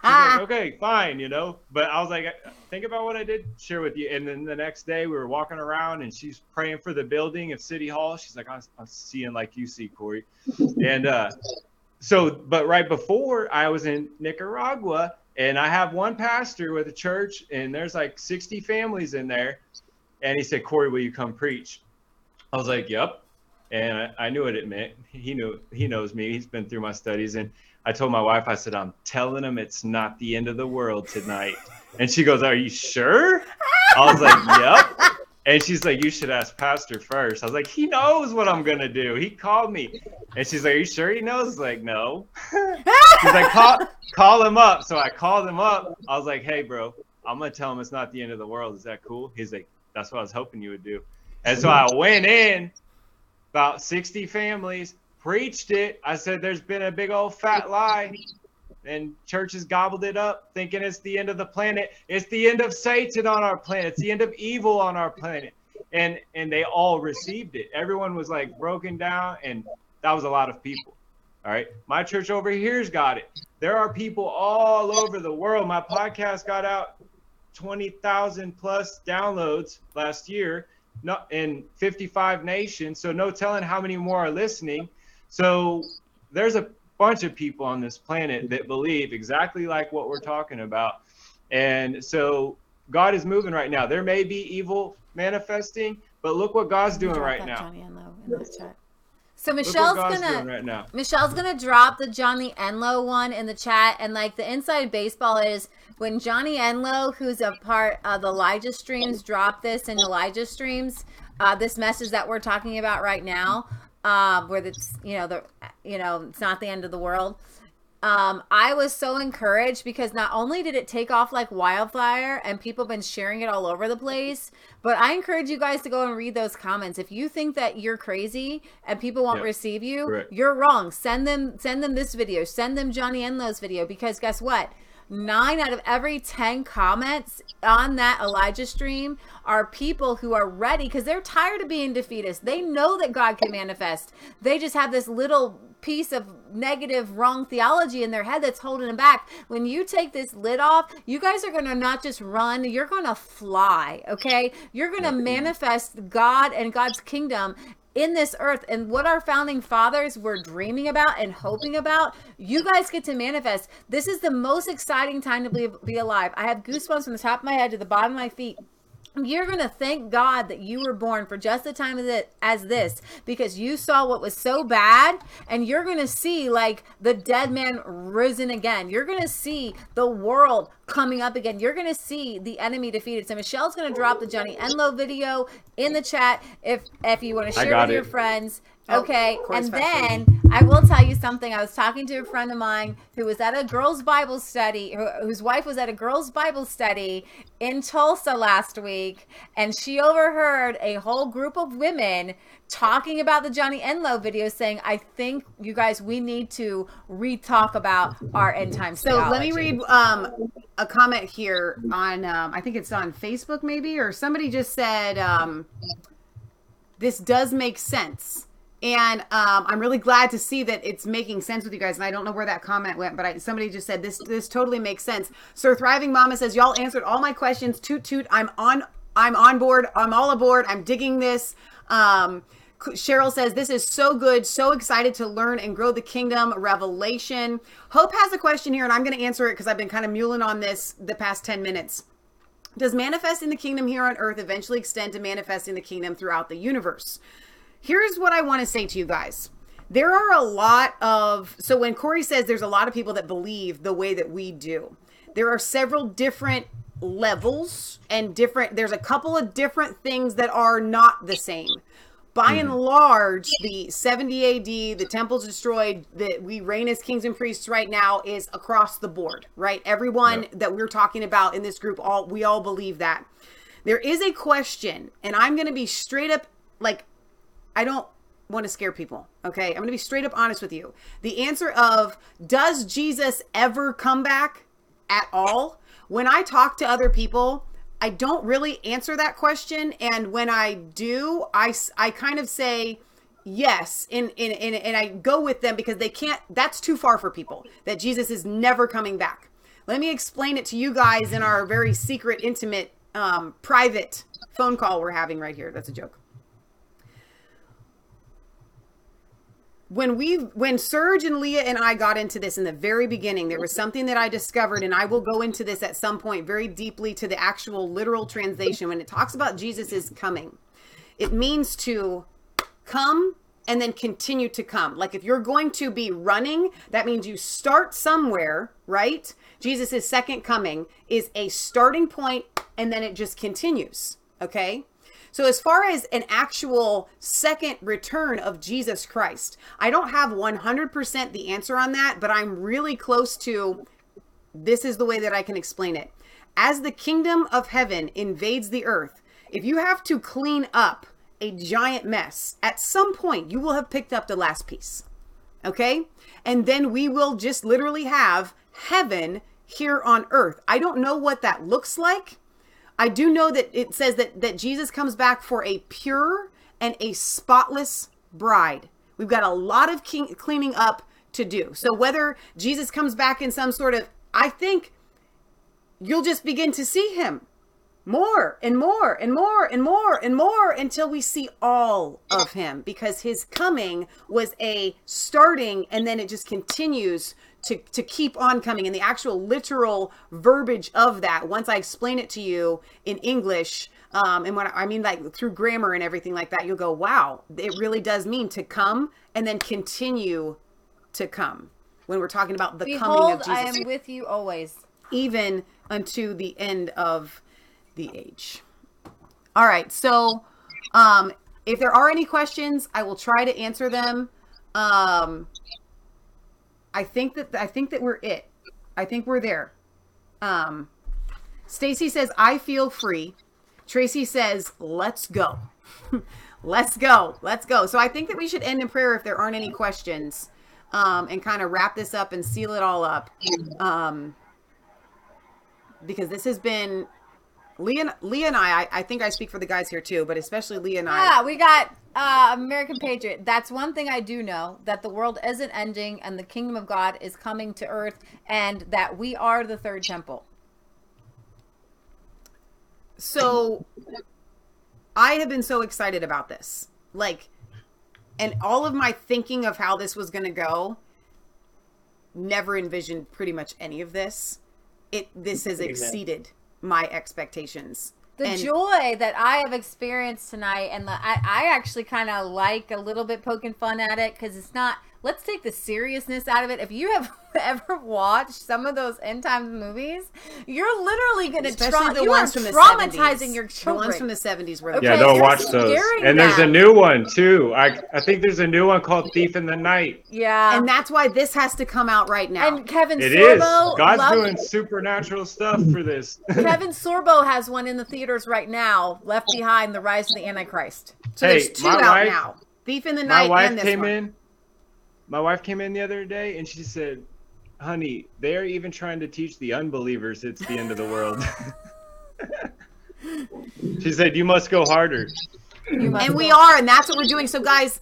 Like, okay, fine, you know. But I was like, think about what I did share with you. And then the next day we were walking around and she's praying for the building of City Hall. She's like, I'm, I'm seeing like you see, Cory. And uh, so, but right before I was in Nicaragua and I have one pastor with a church and there's like 60 families in there. And he said, Cory, will you come preach? I was like, yep. And I, I knew what it meant. He knew, he knows me. He's been through my studies. And I told my wife, I said, I'm telling him it's not the end of the world tonight. And she goes, Are you sure? I was like, Yep. And she's like, You should ask Pastor first. I was like, He knows what I'm going to do. He called me. And she's like, Are you sure he knows? Like, No. She's like, call, call him up. So I called him up. I was like, Hey, bro, I'm going to tell him it's not the end of the world. Is that cool? He's like, That's what I was hoping you would do. And so I went in, about 60 families, preached it. I said, There's been a big old fat lie. And churches gobbled it up, thinking it's the end of the planet. It's the end of Satan on our planet. It's the end of evil on our planet. And and they all received it. Everyone was like broken down, and that was a lot of people. All right. My church over here's got it. There are people all over the world. My podcast got out 20,000 plus downloads last year not in 55 nations. So no telling how many more are listening. So there's a bunch of people on this planet that believe exactly like what we're talking about. And so God is moving right now. There may be evil manifesting, but look what God's doing right now. Johnny Enlow in the chat. So Michelle's gonna right now. Michelle's gonna drop the Johnny Enlow one in the chat, and like the inside baseball is when Johnny Enlow, who's a part of the Elijah streams, dropped this in Elijah streams. Uh, this message that we're talking about right now, uh, where it's you know the you know it's not the end of the world. Um, I was so encouraged because not only did it take off like wildfire and people have been sharing it all over the place, but I encourage you guys to go and read those comments. If you think that you're crazy and people won't Yep. receive you, Correct. you're wrong. Send them send them this video. Send them Johnny Enlow's video because guess what? Nine out of every 10 comments on that Elijah stream are people who are ready because they're tired of being defeatist. They know that God can manifest. They just have this little piece of negative, wrong theology in their head that's holding them back. When you take this lid off, you guys are going to not just run, you're going to fly, okay? You're going to manifest God and God's kingdom in this earth and what our founding fathers were dreaming about and hoping about you guys get to manifest. This is the most exciting time to be, be alive. I have goosebumps from the top of my head to the bottom of my feet you're going to thank God that you were born for just the time of it as this because you saw what was so bad and you're going to see like the dead man risen again. You're going to see the world coming up again. You're going to see the enemy defeated. So Michelle's going to drop the Johnny Enlow video in the chat if if you want to share with your friends. Oh, Okay, course, and fashion. then I will tell you something. I was talking to a friend of mine who was at a girls' Bible study, who- whose wife was at a girls' Bible study in Tulsa last week, and she overheard a whole group of women talking about the Johnny Enlow video, saying, "I think you guys, we need to re-talk about our end time." So let me read um, a comment here on, um, I think it's on Facebook maybe, or somebody just said, um, this does make sense. And um, I'm really glad to see that it's making sense with you guys. And I don't know where that comment went, but I, somebody just said this. This totally makes sense. Sir Thriving Mama says y'all answered all my questions. Toot toot. I'm on. I'm on board. I'm all aboard. I'm digging this. Um, Cheryl says this is so good. So excited to learn and grow the kingdom. Revelation. Hope has a question here, and I'm going to answer it because I've been kind of mulling on this the past ten minutes. Does manifesting the kingdom here on earth eventually extend to manifesting the kingdom throughout the universe? Here's what I want to say to you guys. There are a lot of, so when Cory says there's a lot of people that believe the way that we do, there are several different levels and different, there's a couple of different things that are not the same. By and mm-hmm. large, the 70 AD, the temple's destroyed, that we reign as kings and priests right now is across the board, right? Everyone Yep. that we're talking about in this group, all we all believe that. There is a question, and I'm going to be straight up like I don't want to scare people. Okay. I'm going to be straight up honest with you. The answer of does Jesus ever come back at all? When I talk to other people, I don't really answer that question. And when I do, I, I kind of say, yes and, and, and, and i go with them because they can't that's too far for people that jesus is never coming back let me explain it to you guys in our very secret intimate um, private phone call we're having right here that's a joke when we when Serge and Leah and I got into this in the very beginning, there was something that I discovered, and I will go into this at some point very deeply to the actual literal translation. When it talks about Jesus is coming, it means to come and then continue to come. Like if you're going to be running, that means you start somewhere, right? Jesus' second coming is a starting point and then it just continues. Okay. So, as far as an actual second return of Jesus Christ, I don't have 100% the answer on that, but I'm really close to this is the way that I can explain it. As the kingdom of heaven invades the earth, if you have to clean up a giant mess, at some point you will have picked up the last piece. Okay? And then we will just literally have heaven here on earth. I don't know what that looks like. I do know that it says that that Jesus comes back for a pure and a spotless bride. We've got a lot of king, cleaning up to do. So whether Jesus comes back in some sort of I think you'll just begin to see him more and more and more and more and more until we see all of him because his coming was a starting and then it just continues to to keep on coming and the actual literal verbiage of that once i explain it to you in english um, and when I, I mean like through grammar and everything like that you'll go wow it really does mean to come and then continue to come when we're talking about the coming of jesus I am with you always. even unto the end of the age. All right. So, um, if there are any questions, I will try to answer them. Um, I think that I think that we're it. I think we're there. Um, Stacy says, "I feel free." Tracy says, "Let's go." Let's go. Let's go. So I think that we should end in prayer if there aren't any questions, um, and kind of wrap this up and seal it all up. Um, because this has been Leah, and- Leah and I, I, I think I speak for the guys here too, but especially Leah and I. Yeah, we got uh, American Patriot. That's one thing I do know that the world isn't ending and the kingdom of God is coming to earth and that we are the third temple. So I have been so excited about this. Like, and all of my thinking of how this was going to go never envisioned pretty much any of this. It this has exceeded my expectations. The And- joy that I have experienced tonight, and the, I, I actually kind of like a little bit poking fun at it because it's not let's take the seriousness out of it. If you have ever watched some of those end times movies, you're literally going to Especially tra- the you ones are from the traumatizing 70s. your The ones from the 70s were the Okay, Yeah, don't you're watch those. scaring And there's a new one too. I I think there's a new one called Thief in the Night. yeah. and that's why this has to come out right now. and Kevin It is. Sorbo, God's love- doing supernatural stuff for this. Kevin Sorbo has one in the theaters right now. Left Behind: The Rise of the Antichrist. so hey, there's two my out wife- now. Thief in the Night. my Night wife and this came one. in. My wife came in the other day and she said, "Honey, they're even trying to teach the unbelievers it's the end of the world." she said, "You must go harder." Must and we are, and that's what we're doing. So, guys,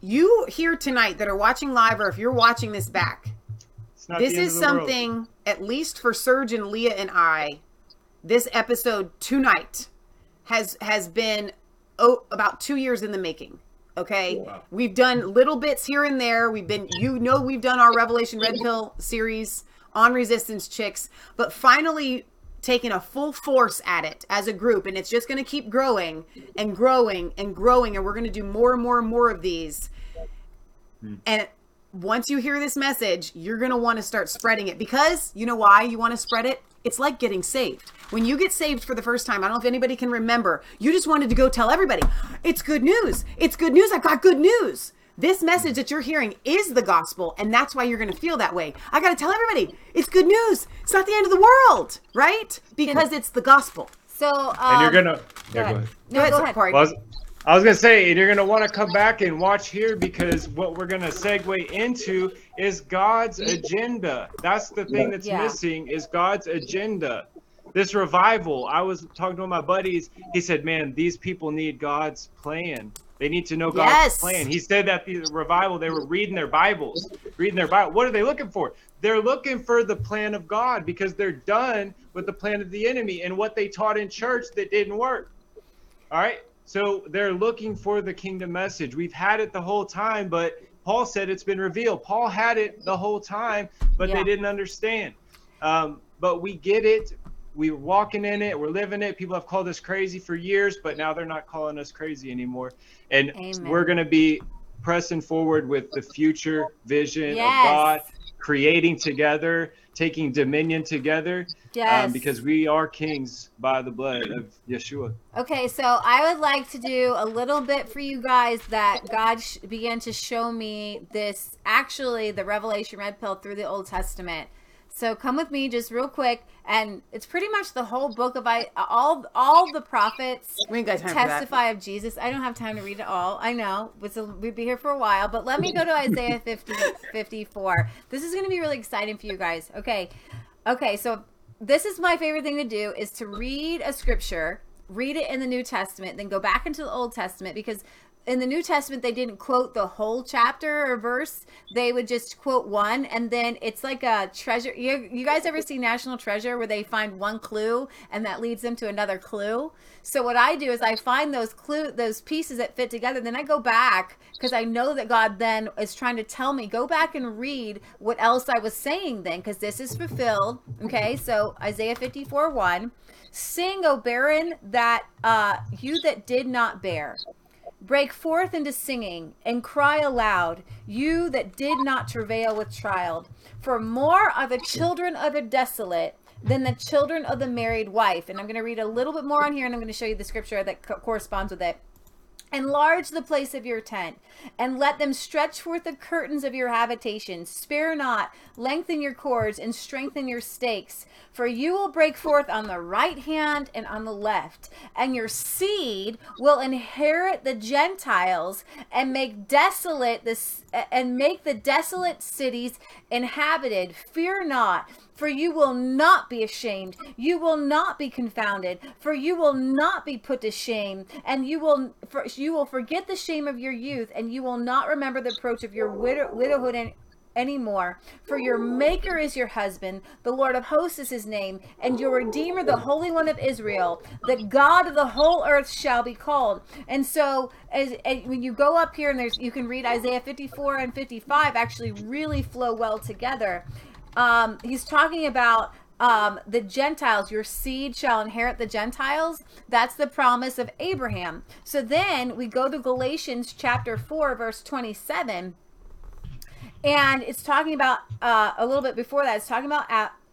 you here tonight that are watching live, or if you're watching this back, this is of the world. something, at least for Serge and Leah and I, this episode tonight has has been oh, about two years in the making. Okay, we've done little bits here and there. We've been, you know, we've done our Revelation Red Pill series on Resistance Chicks, but finally taking a full force at it as a group, and it's just going to keep growing and growing and growing, and we're going to do more and more and more of these. Hmm. And once you hear this message, you're going to want to start spreading it because you know why you want to spread it? It's like getting saved. When you get saved for the first time, I don't know if anybody can remember, you just wanted to go tell everybody, it's good news. It's good news. I've got good news. This message that you're hearing is the gospel, and that's why you're going to feel that way. I got to tell everybody, it's good news. It's not the end of the world, right? Because it's the gospel. So, um, And you're gonna. Go Yeah, ahead. go ahead. No, go ahead. Well, I was, I was gonna say, and you're gonna want to come back and watch here because what we're gonna segue into is God's agenda. That's the thing that's Yeah. missing is God's agenda. This revival. I was talking to one of my buddies. He said, "Man, these people need God's plan. They need to know God's Yes. plan." He said that the revival, they were reading their Bibles, reading their Bible. What are they looking for? They're looking for the plan of God because they're done with the plan of the enemy and what they taught in church that didn't work. All right. So they're looking for the kingdom message. We've had it the whole time, but Paul said it's been revealed. Paul had it the whole time, but Yeah. they didn't understand. Um, but we get it. We're walking in it. We're living it. People have called us crazy for years, but now they're not calling us crazy anymore. And Amen. we're going to be pressing forward with the future vision Yes. of God, creating together, taking dominion together, Yes. um, because we are kings by the blood of Yeshua. Okay, so I would like to do a little bit for you guys that God sh- began to show me this actually the Revelation Red Pill through the Old Testament. So come with me just real quick, and it's pretty much the whole book of I all all the prophets We ain't got time testify of Jesus. I don't have time to read it all. I know it's a, we'd be here for a while, but let me go to Isaiah 50, 54. This is going to be really exciting for you guys. Okay, okay. So this is my favorite thing to do is to read a scripture, read it in the New Testament, then go back into the Old Testament because in the New Testament they didn't quote the whole chapter or verse. They would just quote one, and then it's like a treasure. You, you guys ever see National Treasure where they find one clue and that leads them to another clue? So what I do is I find those clue those pieces that fit together. Then I go back because I know that God then is trying to tell me go back and read what else I was saying then because this is fulfilled. Okay, so Isaiah fifty four one, sing, O barren, that uh, you that did not bear. Break forth into singing and cry aloud, you that did not travail with child. For more are the children of the desolate than the children of the married wife. And I'm going to read a little bit more on here and I'm going to show you the scripture that co- corresponds with it. Enlarge the place of your tent, and let them stretch forth the curtains of your habitation. Spare not, lengthen your cords, and strengthen your stakes. For you will break forth on the right hand and on the left, and your seed will inherit the Gentiles, and make desolate this and make the desolate cities inhabited. Fear not, for you will not be ashamed. You will not be confounded, for you will not be put to shame, and you will for, you will forget the shame of your youth, and you will not remember the approach of your widow, widowhood and anymore. For your Maker is your husband, the Lord of hosts is his name, and your Redeemer, the Holy One of Israel. The God of the whole earth shall be called. And so, as, as when you go up here, and there's you can read Isaiah 54 and 55, actually really flow well together. Um, he's talking about um, the Gentiles, your seed shall inherit the Gentiles. That's the promise of Abraham. So then we go to Galatians chapter 4, verse 27 and it's talking about uh, a little bit before that. It's talking about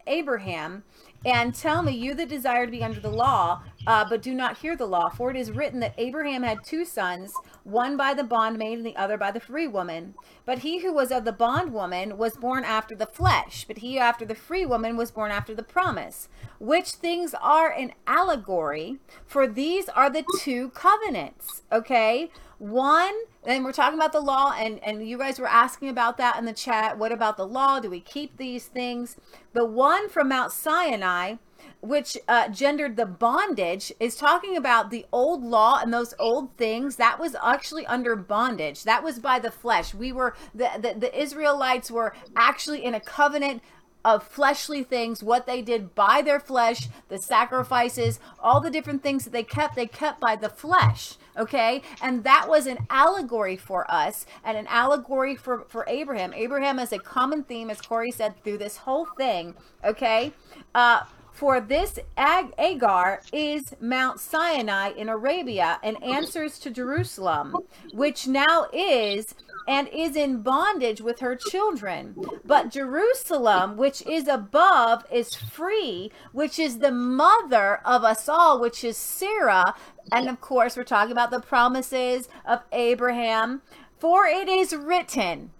Abraham. And tell me, you that desire to be under the law, uh, but do not hear the law. For it is written that Abraham had two sons, one by the bondmaid and the other by the free woman. But he who was of the bondwoman was born after the flesh, but he after the free woman was born after the promise. Which things are an allegory, for these are the two covenants. Okay? One, and we're talking about the law, and, and you guys were asking about that in the chat. What about the law? Do we keep these things? The one from Mount Sinai which uh, gendered the bondage, is talking about the old law and those old things. That was actually under bondage. That was by the flesh. We were, the, the, the Israelites were actually in a covenant of fleshly things, what they did by their flesh, the sacrifices, all the different things that they kept, they kept by the flesh. Okay. And that was an allegory for us and an allegory for, for Abraham. Abraham is a common theme, as Cory said, through this whole thing. Okay. Uh, for this Ag- Agar is Mount Sinai in Arabia and answers to Jerusalem, which now is and is in bondage with her children. But Jerusalem, which is above, is free, which is the mother of us all, which is Sarah. And of course, we're talking about the promises of Abraham. For it is written,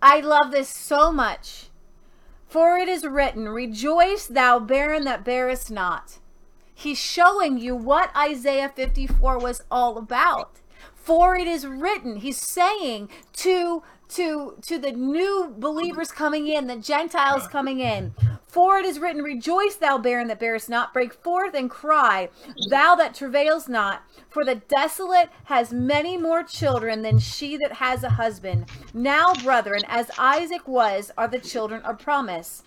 I love this so much. For it is written, Rejoice, thou barren that bearest not. He's showing you what Isaiah 54 was all about. For it is written, he's saying to to to the new believers coming in, the Gentiles coming in. For it is written, Rejoice, thou barren that bearest not, break forth and cry, thou that travails not, for the desolate has many more children than she that has a husband. Now, brethren, as Isaac was, are the children of promise.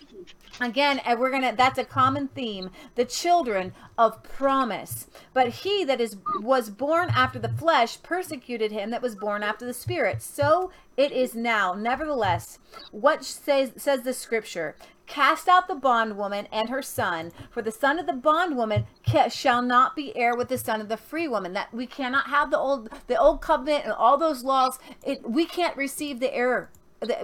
Again, and we're gonna that's a common theme, the children of promise. But he that is was born after the flesh persecuted him that was born after the spirit. So it is now. Nevertheless, what says says the scripture? Cast out the bondwoman and her son, for the son of the bondwoman shall not be heir with the son of the free woman. That we cannot have the old the old covenant and all those laws. It, we can't receive the heir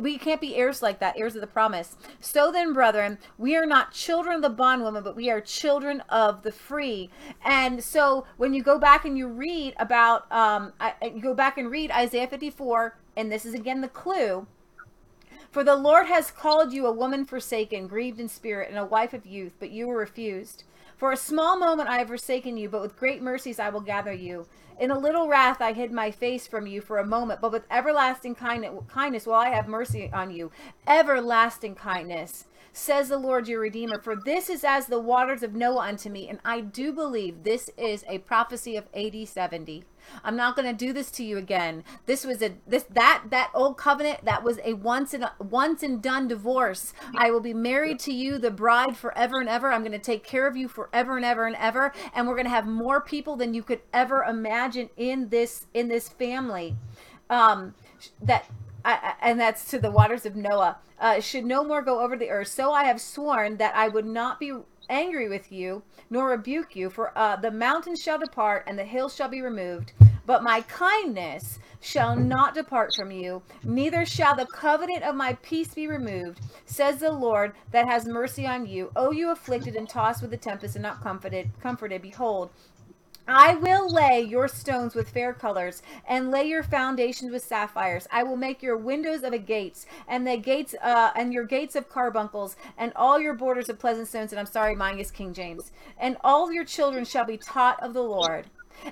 we can't be heirs like that, heirs of the promise. So then, brethren, we are not children of the bondwoman, but we are children of the free. And so, when you go back and you read about, um, I, you go back and read Isaiah 54, and this is again the clue. For the Lord has called you a woman forsaken, grieved in spirit, and a wife of youth, but you were refused. For a small moment I have forsaken you, but with great mercies I will gather you. In a little wrath I hid my face from you for a moment, but with everlasting kindness will I have mercy on you. Everlasting kindness says the Lord your Redeemer. For this is as the waters of Noah unto me, and I do believe this is a prophecy of AD 70. I'm not going to do this to you again. This was a this that that old covenant that was a once and once and done divorce. I will be married to you, the bride, forever and ever. I'm going to take care of you forever and ever and ever, and we're going to have more people than you could ever imagine in this in this family. Um, that I, and that's to the waters of Noah. Uh, should no more go over the earth. So I have sworn that I would not be angry with you, nor rebuke you, for uh, the mountains shall depart and the hills shall be removed, but my kindness shall not depart from you, neither shall the covenant of my peace be removed, says the Lord that has mercy on you. O you afflicted and tossed with the tempest and not comforted, comforted, behold, I will lay your stones with fair colors, and lay your foundations with sapphires. I will make your windows of agates, and the gates, uh, and your gates of carbuncles, and all your borders of pleasant stones. And I'm sorry, mine is King James. And all your children shall be taught of the Lord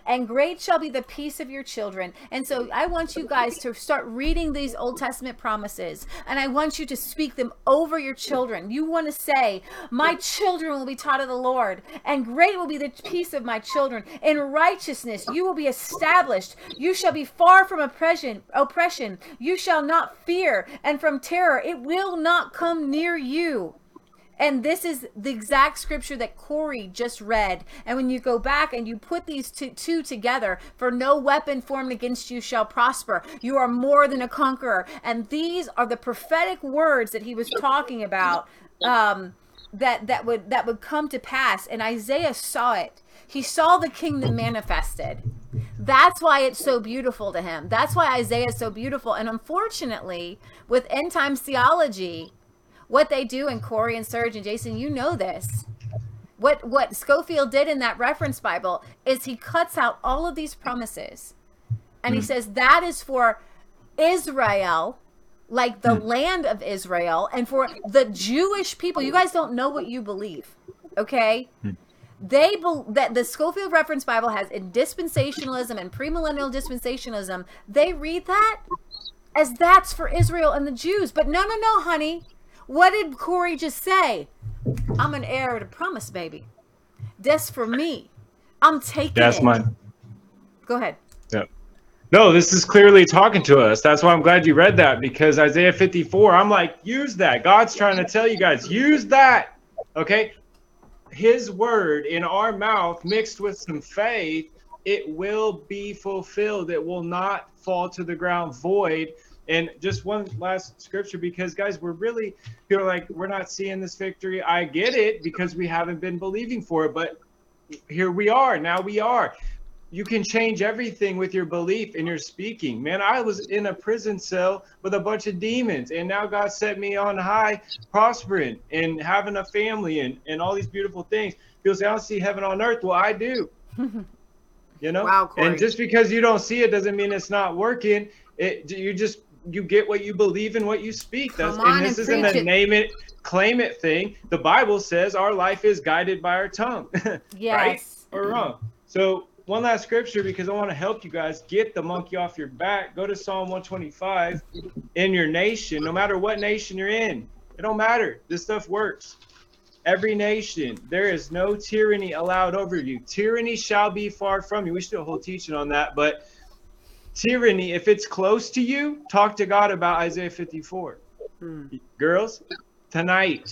and great shall be the peace of your children. And so I want you guys to start reading these Old Testament promises, and I want you to speak them over your children. You want to say, My children will be taught of the Lord, and great will be the peace of my children. In righteousness you will be established. You shall be far from oppression, oppression. You shall not fear, and from terror it will not come near you. And this is the exact scripture that Cory just read. And when you go back and you put these two, two, together, for no weapon formed against you shall prosper. You are more than a conqueror. And these are the prophetic words that he was talking about um, that that would that would come to pass. And Isaiah saw it. He saw the kingdom manifested. That's why it's so beautiful to him. That's why Isaiah is so beautiful. And unfortunately, with end times theology, what they do in Cory and Serge and Jason, you know this. What what Scofield did in that reference Bible is he cuts out all of these promises. And he mm. says that is for Israel, like the mm. land of Israel, and for the Jewish people. You guys don't know what you believe. Okay? Mm. they bel that the Scofield Reference Bible has in dispensationalism and premillennial dispensationalism. They read that as that's for Israel and the Jews. But no, no, no, honey. What did Cory just say? I'm an heir to promise, baby. That's for me. I'm taking That's it. mine. Go ahead. Yeah. No, this is clearly talking to us. That's why I'm glad you read that because Isaiah 54, I'm like, use that. God's trying to tell you guys, use that. Okay? His word in our mouth mixed with some faith, it will be fulfilled. It will not fall to the ground void. And just one last scripture because guys, we're really you're like, we're not seeing this victory. I get it because we haven't been believing for it, but here we are. Now we are you can change everything with your belief and your speaking. Man, I was in a prison cell with a bunch of demons, and now God set me on high, prospering and having a family and, and all these beautiful things. People say, I don't see heaven on earth. Well, I do. you know? Wow, and just because you don't see it doesn't mean it's not working. It you just you get what you believe and what you speak. That's Come on and this and isn't a name it, claim it thing. The Bible says our life is guided by our tongue. yes. right or wrong. So one last scripture because I want to help you guys get the monkey off your back. Go to Psalm 125 in your nation, no matter what nation you're in. It don't matter. This stuff works. Every nation, there is no tyranny allowed over you. Tyranny shall be far from you. We should do a whole teaching on that, but tyranny, if it's close to you, talk to God about Isaiah 54. Girls, tonight,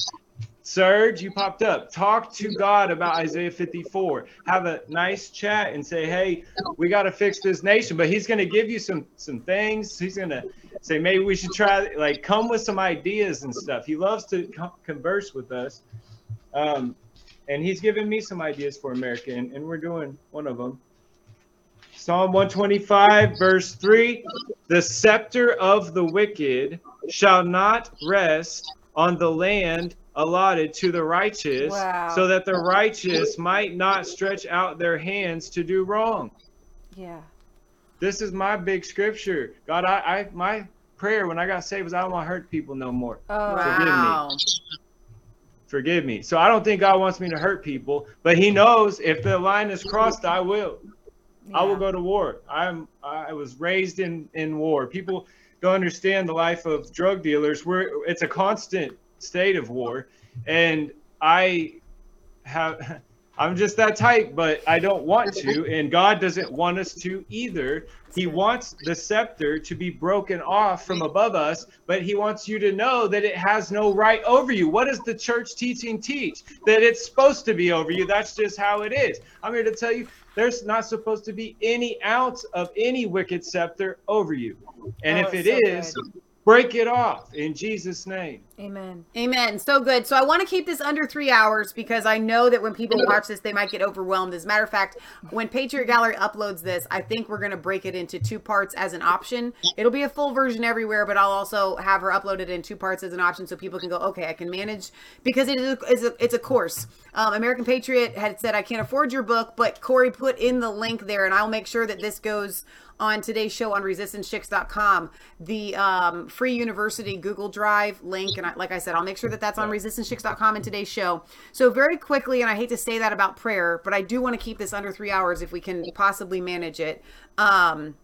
Serge, you popped up. Talk to God about Isaiah 54. Have a nice chat and say, "Hey, we got to fix this nation." But He's going to give you some some things. He's going to say, "Maybe we should try." Like, come with some ideas and stuff. He loves to co- converse with us, um, and He's given me some ideas for America, and, and we're doing one of them. Psalm 125, verse 3 The scepter of the wicked shall not rest on the land allotted to the righteous, Wow. so that the righteous might not stretch out their hands to do wrong. Yeah. This is my big scripture. God, I, I my prayer when I got saved was I don't want to hurt people no more. Oh, Forgive me. Wow. Forgive me. So I don't think God wants me to hurt people, but He knows if the line is crossed, I will. I will go to war. I'm I was raised in in war. People don't understand the life of drug dealers. We're it's a constant state of war, and I have I'm just that type, but I don't want to, and God doesn't want us to either. He wants the scepter to be broken off from above us, but he wants you to know that it has no right over you. What does the church teaching teach? That it's supposed to be over you. That's just how it is. I'm here to tell you there's not supposed to be any ounce of any wicked scepter over you. And Oh, if it it's is, good. Break it off in Jesus' name. Amen. Amen. So good. So I want to keep this under three hours because I know that when people watch this, they might get overwhelmed. As a matter of fact, when Patriot Gallery uploads this, I think we're going to break it into two parts as an option. It'll be a full version everywhere, but I'll also have her upload it in two parts as an option so people can go, okay, I can manage because it is a, it's a, it's a course. Um, American Patriot had said, I can't afford your book, but Cory put in the link there, and I'll make sure that this goes on today's show on resistancechicks.com the um, free university google drive link. And I, like i said i'll make sure that that's on resistancechicks.com in today's show. So very quickly and i hate to say that about prayer but i do want to keep this under three hours if we can possibly manage it. Um,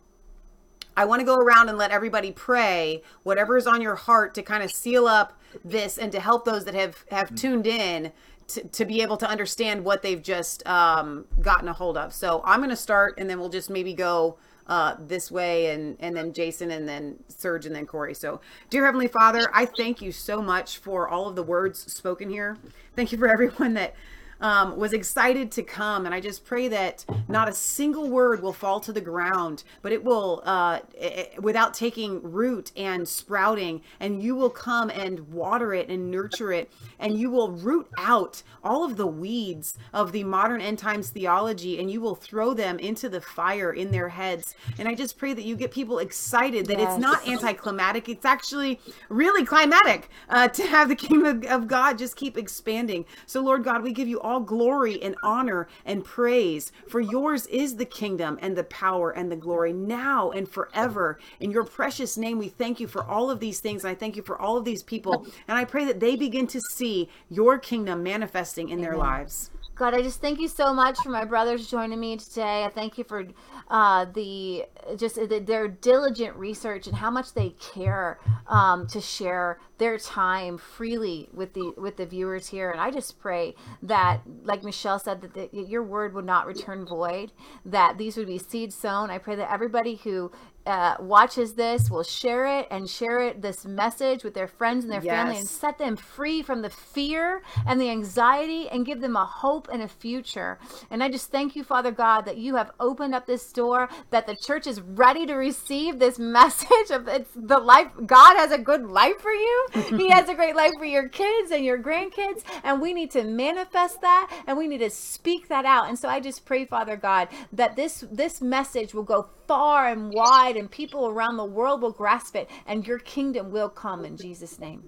I want to go around and let everybody pray whatever is on your heart to kind of seal up this and to help those that have have tuned in to, to be able to understand what they've just um, gotten a hold of. So I'm going to start and then we'll just maybe go uh, this way and and then Jason and then Serge and then Cory. So dear Heavenly Father, I thank you so much for all of the words spoken here. Thank you for everyone that um, was excited to come. And I just pray that not a single word will fall to the ground, but it will, uh, it, without taking root and sprouting, and you will come and water it and nurture it, and you will root out all of the weeds of the modern end times theology, and you will throw them into the fire in their heads. And I just pray that you get people excited that yes. it's not anticlimactic, it's actually really climatic uh, to have the kingdom of God just keep expanding. So, Lord God, we give you all glory and honor and praise, for yours is the kingdom and the power and the glory now and forever. In your precious name, we thank you for all of these things. I thank you for all of these people. And I pray that they begin to see your kingdom manifesting in their lives. God, I just thank you so much for my brothers joining me today. I thank you for uh, the just the, their diligent research and how much they care um, to share their time freely with the with the viewers here. And I just pray that, like Michelle said, that the, your word would not return void. That these would be seed sown. I pray that everybody who uh, watches this will share it and share it this message with their friends and their yes. family and set them free from the fear and the anxiety and give them a hope and a future. And i just thank you father god that you have opened up this door that the church is ready to receive this message of it's the life god has a good life for you. He has a great life for your kids and your grandkids and we need to manifest that and we need to speak that out. And so i just pray father god that this this message will go far and wide and people around the world will grasp it and your kingdom will come in Jesus name.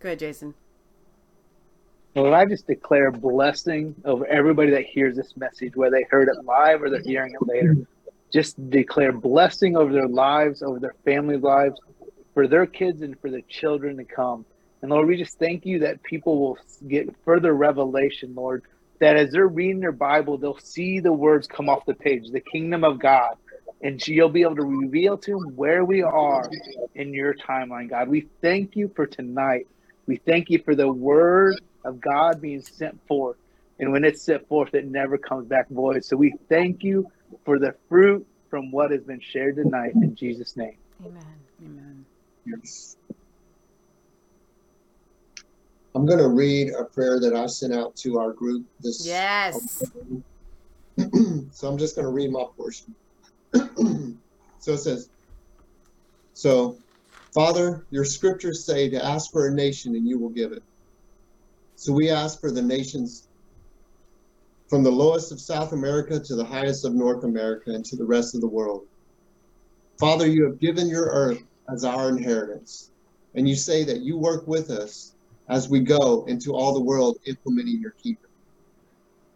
Go ahead, Jason. Lord, I just declare blessing over everybody that hears this message, whether they heard it live or they're hearing it later. Just declare blessing over their lives, over their family lives, for their kids and for their children to come. And Lord, we just thank you that people will get further revelation, Lord, that as they're reading their Bible, they'll see the words come off the page, the kingdom of God. And you'll be able to reveal to them where we are in your timeline, God. We thank you for tonight. We thank you for the word of God being sent forth. And when it's sent forth, it never comes back void. So we thank you for the fruit from what has been shared tonight in Jesus' name. Amen. Amen. Yes. I'm going to read a prayer that I sent out to our group this. Yes. so I'm just going to read my portion. so it says, So, Father, your scriptures say to ask for a nation and you will give it. So we ask for the nations from the lowest of South America to the highest of North America and to the rest of the world. Father, you have given your earth as our inheritance, and you say that you work with us as we go into all the world implementing your kingdom.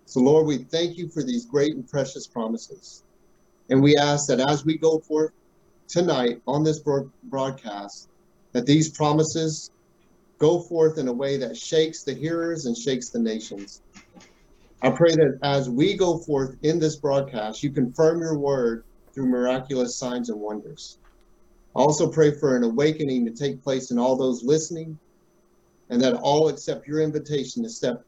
So, Lord, we thank you for these great and precious promises. And we ask that as we go forth tonight on this broadcast, that these promises go forth in a way that shakes the hearers and shakes the nations. I pray that as we go forth in this broadcast, you confirm your word through miraculous signs and wonders. I also pray for an awakening to take place in all those listening and that all accept your invitation to step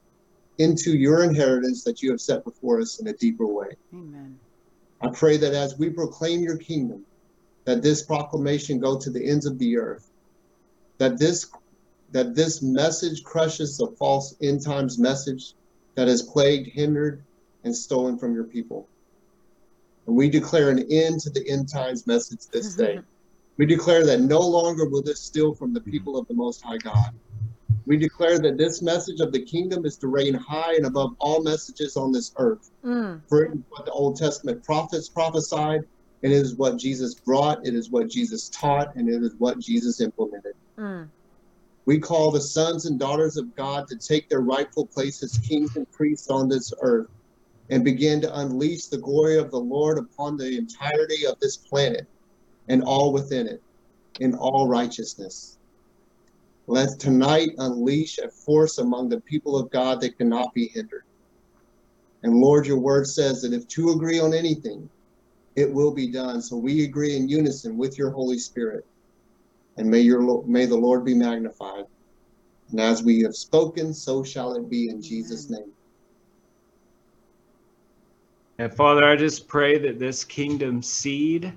into your inheritance that you have set before us in a deeper way. Amen. I pray that as we proclaim your kingdom, that this proclamation go to the ends of the earth, that this that this message crushes the false end times message that has plagued, hindered, and stolen from your people. And we declare an end to the end times message this day. we declare that no longer will this steal from the people of the Most High God. We declare that this message of the kingdom is to reign high and above all messages on this earth. Mm. For it is what the Old Testament prophets prophesied, and it is what Jesus brought, it is what Jesus taught, and it is what Jesus implemented. Mm. We call the sons and daughters of God to take their rightful place as kings and priests on this earth and begin to unleash the glory of the Lord upon the entirety of this planet and all within it in all righteousness. Let tonight unleash a force among the people of God that cannot be hindered. And Lord, your word says that if two agree on anything, it will be done. So we agree in unison with your Holy Spirit. And may your may the Lord be magnified. And as we have spoken, so shall it be in Jesus' name. And Father, I just pray that this kingdom seed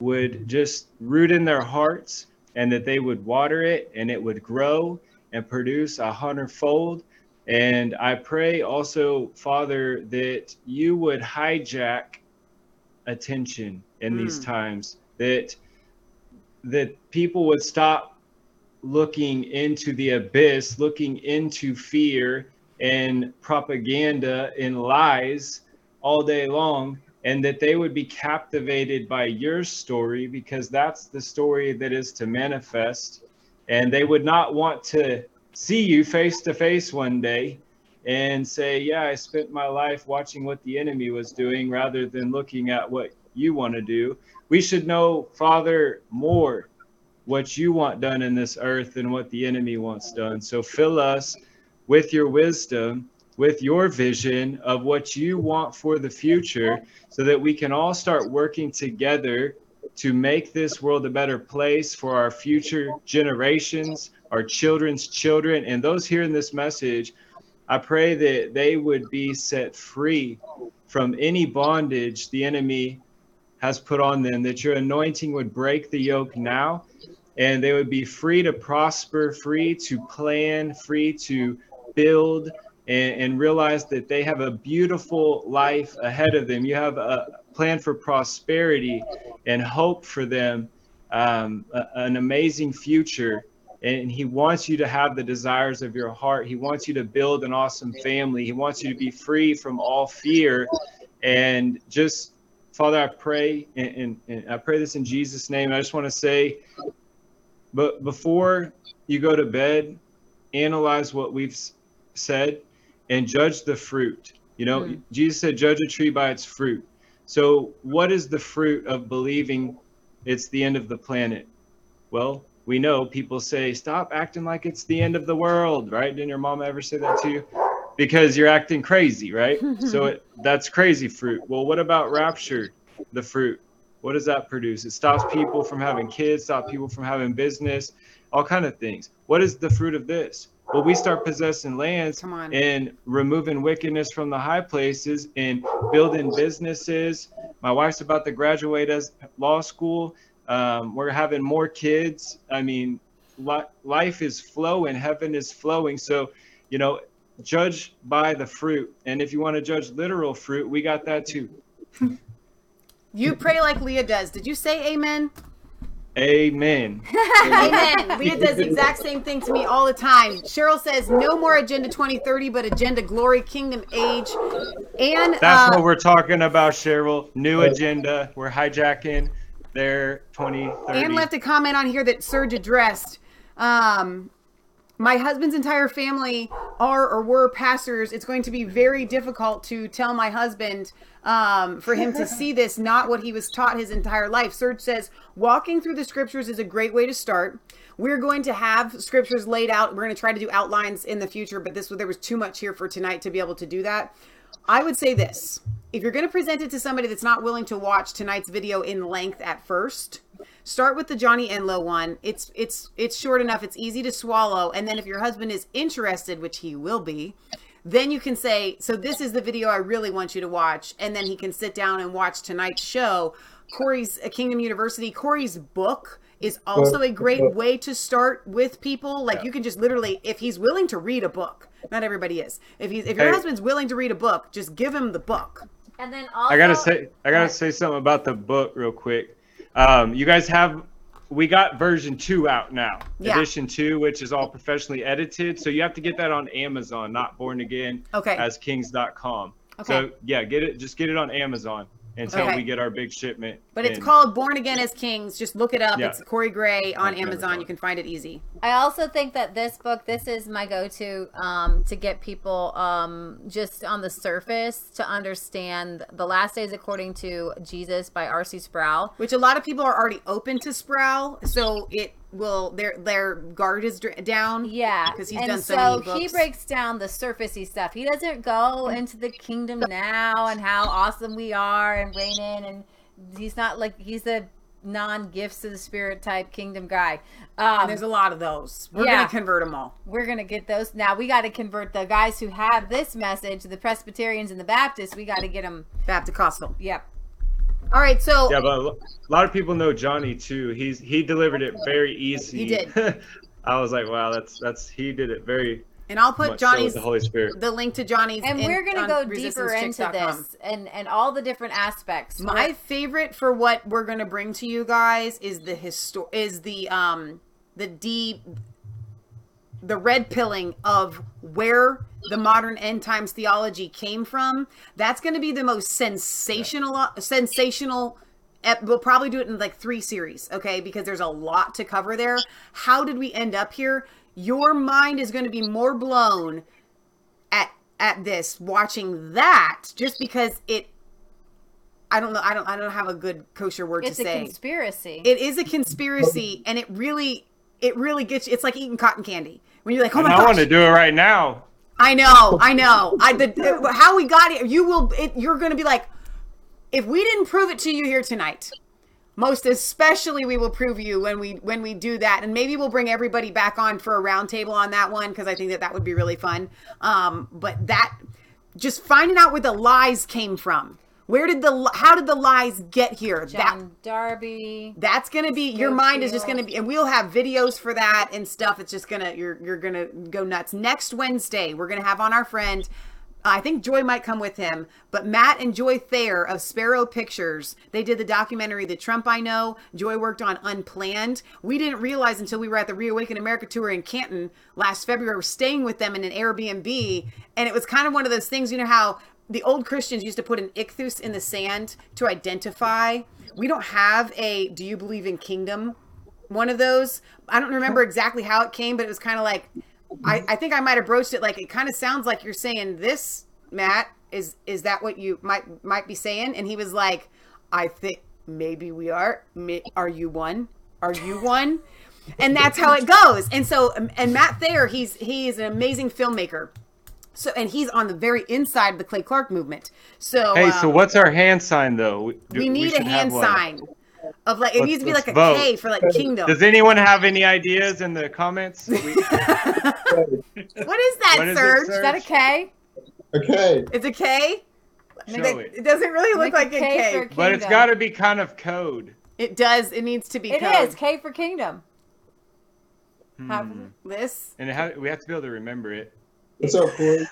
would just root in their hearts and that they would water it and it would grow and produce a hundredfold. And I pray also, Father, that you would hijack attention in mm. these times, that that people would stop looking into the abyss, looking into fear and propaganda and lies all day long, and that they would be captivated by your story because that's the story that is to manifest. And they would not want to see you face to face one day and say, Yeah, I spent my life watching what the enemy was doing rather than looking at what you want to do. We should know, Father, more what you want done in this earth than what the enemy wants done. So fill us with your wisdom, with your vision of what you want for the future, so that we can all start working together to make this world a better place for our future generations, our children's children, and those hearing this message. I pray that they would be set free from any bondage the enemy has put on them, that your anointing would break the yoke now, and they would be free to prosper, free to plan, free to build, and, and realize that they have a beautiful life ahead of them. You have a plan for prosperity and hope for them, um, a, an amazing future. And he wants you to have the desires of your heart. He wants you to build an awesome family. He wants you to be free from all fear and just Father, I pray, and, and, and, I pray this in Jesus' name. I just want to say, but before you go to bed, analyze what we've said and judge the fruit. You know, mm. Jesus said, judge a tree by its fruit. So, what is the fruit of believing it's the end of the planet? Well, we know people say, stop acting like it's the end of the world, right? Didn't your mom ever say that to you? because you're acting crazy, right? so it, that's crazy fruit. Well, what about rapture, the fruit? What does that produce? It stops people from having kids, stops people from having business, all kind of things. What is the fruit of this? Well, we start possessing lands and removing wickedness from the high places and building businesses. My wife's about to graduate as law school. Um, we're having more kids. I mean, li- life is flowing, heaven is flowing. So, you know, judge by the fruit. And if you want to judge literal fruit, we got that too. you pray like Leah does. Did you say amen? Amen. amen. Leah does the exact same thing to me all the time. Cheryl says, no more Agenda 2030, but Agenda Glory, Kingdom Age. And that's uh, what we're talking about, Cheryl. New agenda. We're hijacking their 2030. And left a comment on here that Serge addressed. Um, my husband's entire family are or were pastors. It's going to be very difficult to tell my husband um, for him to see this, not what he was taught his entire life. Serge says, walking through the scriptures is a great way to start. We're going to have scriptures laid out. We're going to try to do outlines in the future, but this there was too much here for tonight to be able to do that. I would say this if you're going to present it to somebody that's not willing to watch tonight's video in length at first, start with the Johnny Enlow one. It's it's it's short enough. It's easy to swallow. And then if your husband is interested, which he will be, then you can say, "So this is the video I really want you to watch," and then he can sit down and watch tonight's show. Cory's uh, Kingdom University. Cory's book is also a great way to start with people. Like yeah. you can just literally, if he's willing to read a book, not everybody is. If he's if your hey. husband's willing to read a book, just give him the book. And then also, I gotta say, I gotta say something about the book real quick. Um, you guys have, we got version two out now, yeah. edition two, which is all professionally edited. So you have to get that on Amazon, not Born Again. Okay. As Kings.com. Okay. So yeah, get it. Just get it on Amazon until okay. we get our big shipment. But it's called Born Again as Kings. Just look it up. Yeah. It's Cory Gray on Amazon. Amazon. You can find it easy. I also think that this book, this is my go-to um, to get people um, just on the surface to understand the last days according to Jesus by R.C. Sproul. Which a lot of people are already open to Sproul, so it will their their guard is down. Yeah, because he's and done so, so many he breaks down the surfacey stuff. He doesn't go into the kingdom now and how awesome we are and reign in, and he's not like he's a non gifts of the spirit type kingdom guy. Um, there's a lot of those. We're yeah, gonna convert them all. We're gonna get those now. We got to convert the guys who have this message, the Presbyterians and the Baptists. We got to get them Baptist Yep. All right, so Yeah, but a lot of people know Johnny too. He's he delivered it very easy. He did. I was like, wow, that's that's he did it very and I'll put much so Johnny's the Holy Spirit. the link to Johnny's And in- we're going to go deeper into this and and all the different aspects. My favorite for what we're going to bring to you guys is the histo- is the um the deep the red pilling of where the modern end times theology came from. That's going to be the most sensational sensational we'll probably do it in like 3 series, okay? Because there's a lot to cover there. How did we end up here? Your mind is going to be more blown at at this watching that just because it I don't know I don't I don't have a good kosher word it's to say. It's a conspiracy. it is a conspiracy and it really it really gets you it's like eating cotton candy. When you're like, "Oh my I gosh." want to do it right now. I know, I know. I the how we got it. You will. It, you're going to be like, if we didn't prove it to you here tonight, most especially we will prove you when we when we do that, and maybe we'll bring everybody back on for a roundtable on that one because I think that that would be really fun. Um, but that just finding out where the lies came from. Where did the how did the lies get here? that John Darby. that's gonna be your mind is just gonna be and we'll have videos for that and stuff. It's just gonna you're you're gonna go nuts. Next wednesday we're gonna have on our friend i think joy might come with him but matt and joy thayer of sparrow pictures they did the documentary the trump i know. Joy worked on unplanned. We didn't realize until we were at the reawaken america tour in canton last february we're staying with them in an airbnb and it was kind of one of those things you know how the old Christians used to put an ichthus in the sand to identify. We don't have a do you believe in kingdom one of those. I don't remember exactly how it came, but it was kind of like I, I think I might have broached it like it kind of sounds like you're saying this, Matt. Is is that what you might might be saying? And he was like, I think maybe we are. Are you one? Are you one? And that's how it goes. And so and Matt Thayer, he's he is an amazing filmmaker. So and he's on the very inside of the Clay Clark movement. So Hey, so um, what's our hand sign though? We, do- we need a hand sign of like it Let's- needs to be like a vote. K for like kingdom. Does anyone have any ideas in the comments? What is that, What is it, Serge? Serge? Is that a K? Okay. It's a K. I mean, Show it, it. it doesn't really look Make like a K. but it's kingdom. got to be kind of code. It does. It needs to be. It code. is K for kingdom. How- Hmm. This. And it ha- we have to be able to remember it. What's up, Cory?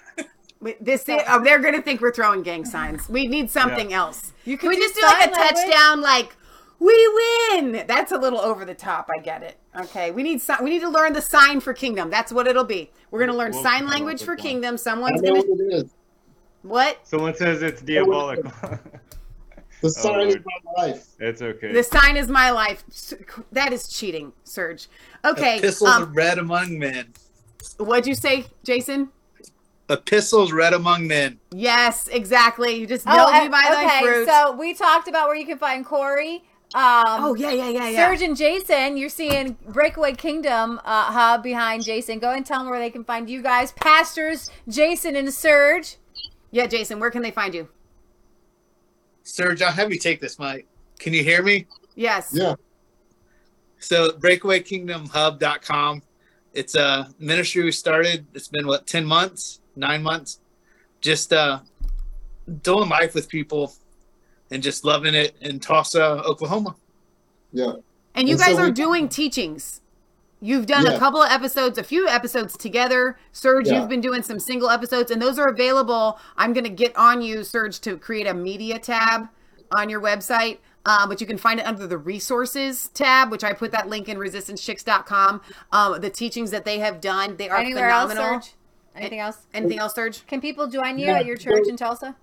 Wait, This. Oh, they're gonna think we're throwing gang signs. We need something else. You Can can we just do like a sign language. touchdown? Like we win. That's a little over the top. I get it. Okay. We need we need to learn the sign for kingdom. That's what it'll be. We're gonna learn We'll sign come up language with for kingdom. I Someone's gonna what what? Someone says it's diabolical. The sign is my life. it's okay. The sign is my life. That is cheating, Serge. Okay. Epistles Um, read among men. What'd you say, Jason? Epistles read among men. Yes, exactly. You just know Oh, me by thy okay. fruit. So we talked about where you can find Cory. Um, oh yeah, yeah, yeah, yeah. Serge and Jason, you're seeing Breakaway Kingdom uh, hub behind Jason. Go and tell them where they can find you guys, pastors Jason and Serge. Yeah, Jason. Where can they find you? Serge, I'll have you take this, Mike. Can you hear me? Yes. Yeah. So breakawaykingdomhub.com. It's a ministry we started. It's been what, 10 months, nine months? Just uh doing life with people and just loving it in Tulsa, Oklahoma. Yeah. And you And guys so are we- doing teachings. You've done a couple of episodes, a few episodes together. Serge, Yeah. you've been doing some single episodes, and those are available. I'm going to get on you, Serge, to create a media tab on your website. Uh, but you can find it under the resources tab, which I put that link in resistancechicks.com. Um, the teachings that they have done, they are Anywhere else, phenomenal. Serge? Anything else? Anything else, Serge? Can people join you Yeah. at your church in Tulsa?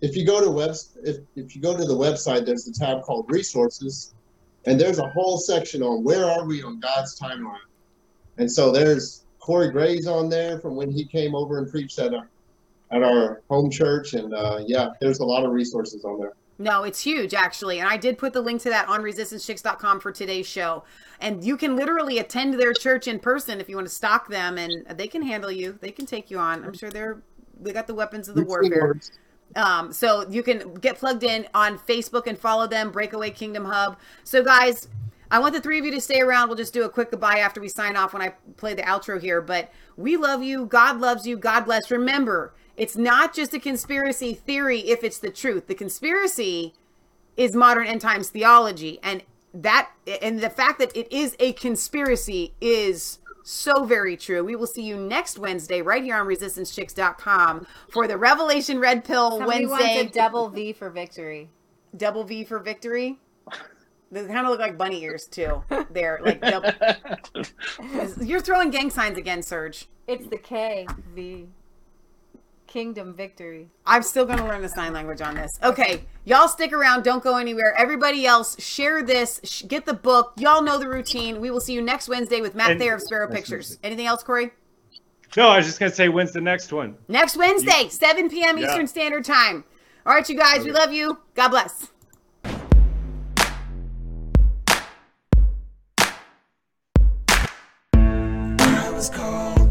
If you go to web, if, if you go to the website, there's a tab called resources, and there's a whole section on where are we on God's timeline. And so there's Cory Gray's on there from when he came over and preached at our at our home church, and uh, yeah, there's a lot of resources on there. No, it's huge actually. And I did put the link to that on resistancechicks.com for today's show. And you can literally attend their church in person if you want to stalk them and they can handle you. They can take you on. I'm sure they're they got the weapons of the warfare. Um, so you can get plugged in on Facebook and follow them, Breakaway Kingdom Hub. So guys, I want the three of you to stay around. We'll just do a quick goodbye after we sign off when I play the outro here. But we love you. God loves you. God bless. Remember, it's not just a conspiracy theory if it's the truth. The conspiracy is modern end times theology and that and the fact that it is a conspiracy is so very true. We will see you next Wednesday right here on resistancechicks.com for the Revelation Red Pill Somebody Wednesday wants a double V for victory. double V for victory. They kind of look like bunny ears too. They're like double. You're throwing gang signs again, Serge. It's the K V. Kingdom victory. I'm still going to learn the sign language on this. Okay, y'all stick around. Don't go anywhere. Everybody else, share this. Sh- get the book. Y'all know the routine. We will see you next Wednesday with Matt And- Thayer of Sparrow Pictures. Wednesday. Anything else, Cory? No, I was just gonna say when's the next one? Next Wednesday, 7 p.m. Yeah. Eastern Standard Time. All right, you guys, we love you. God bless. I was cold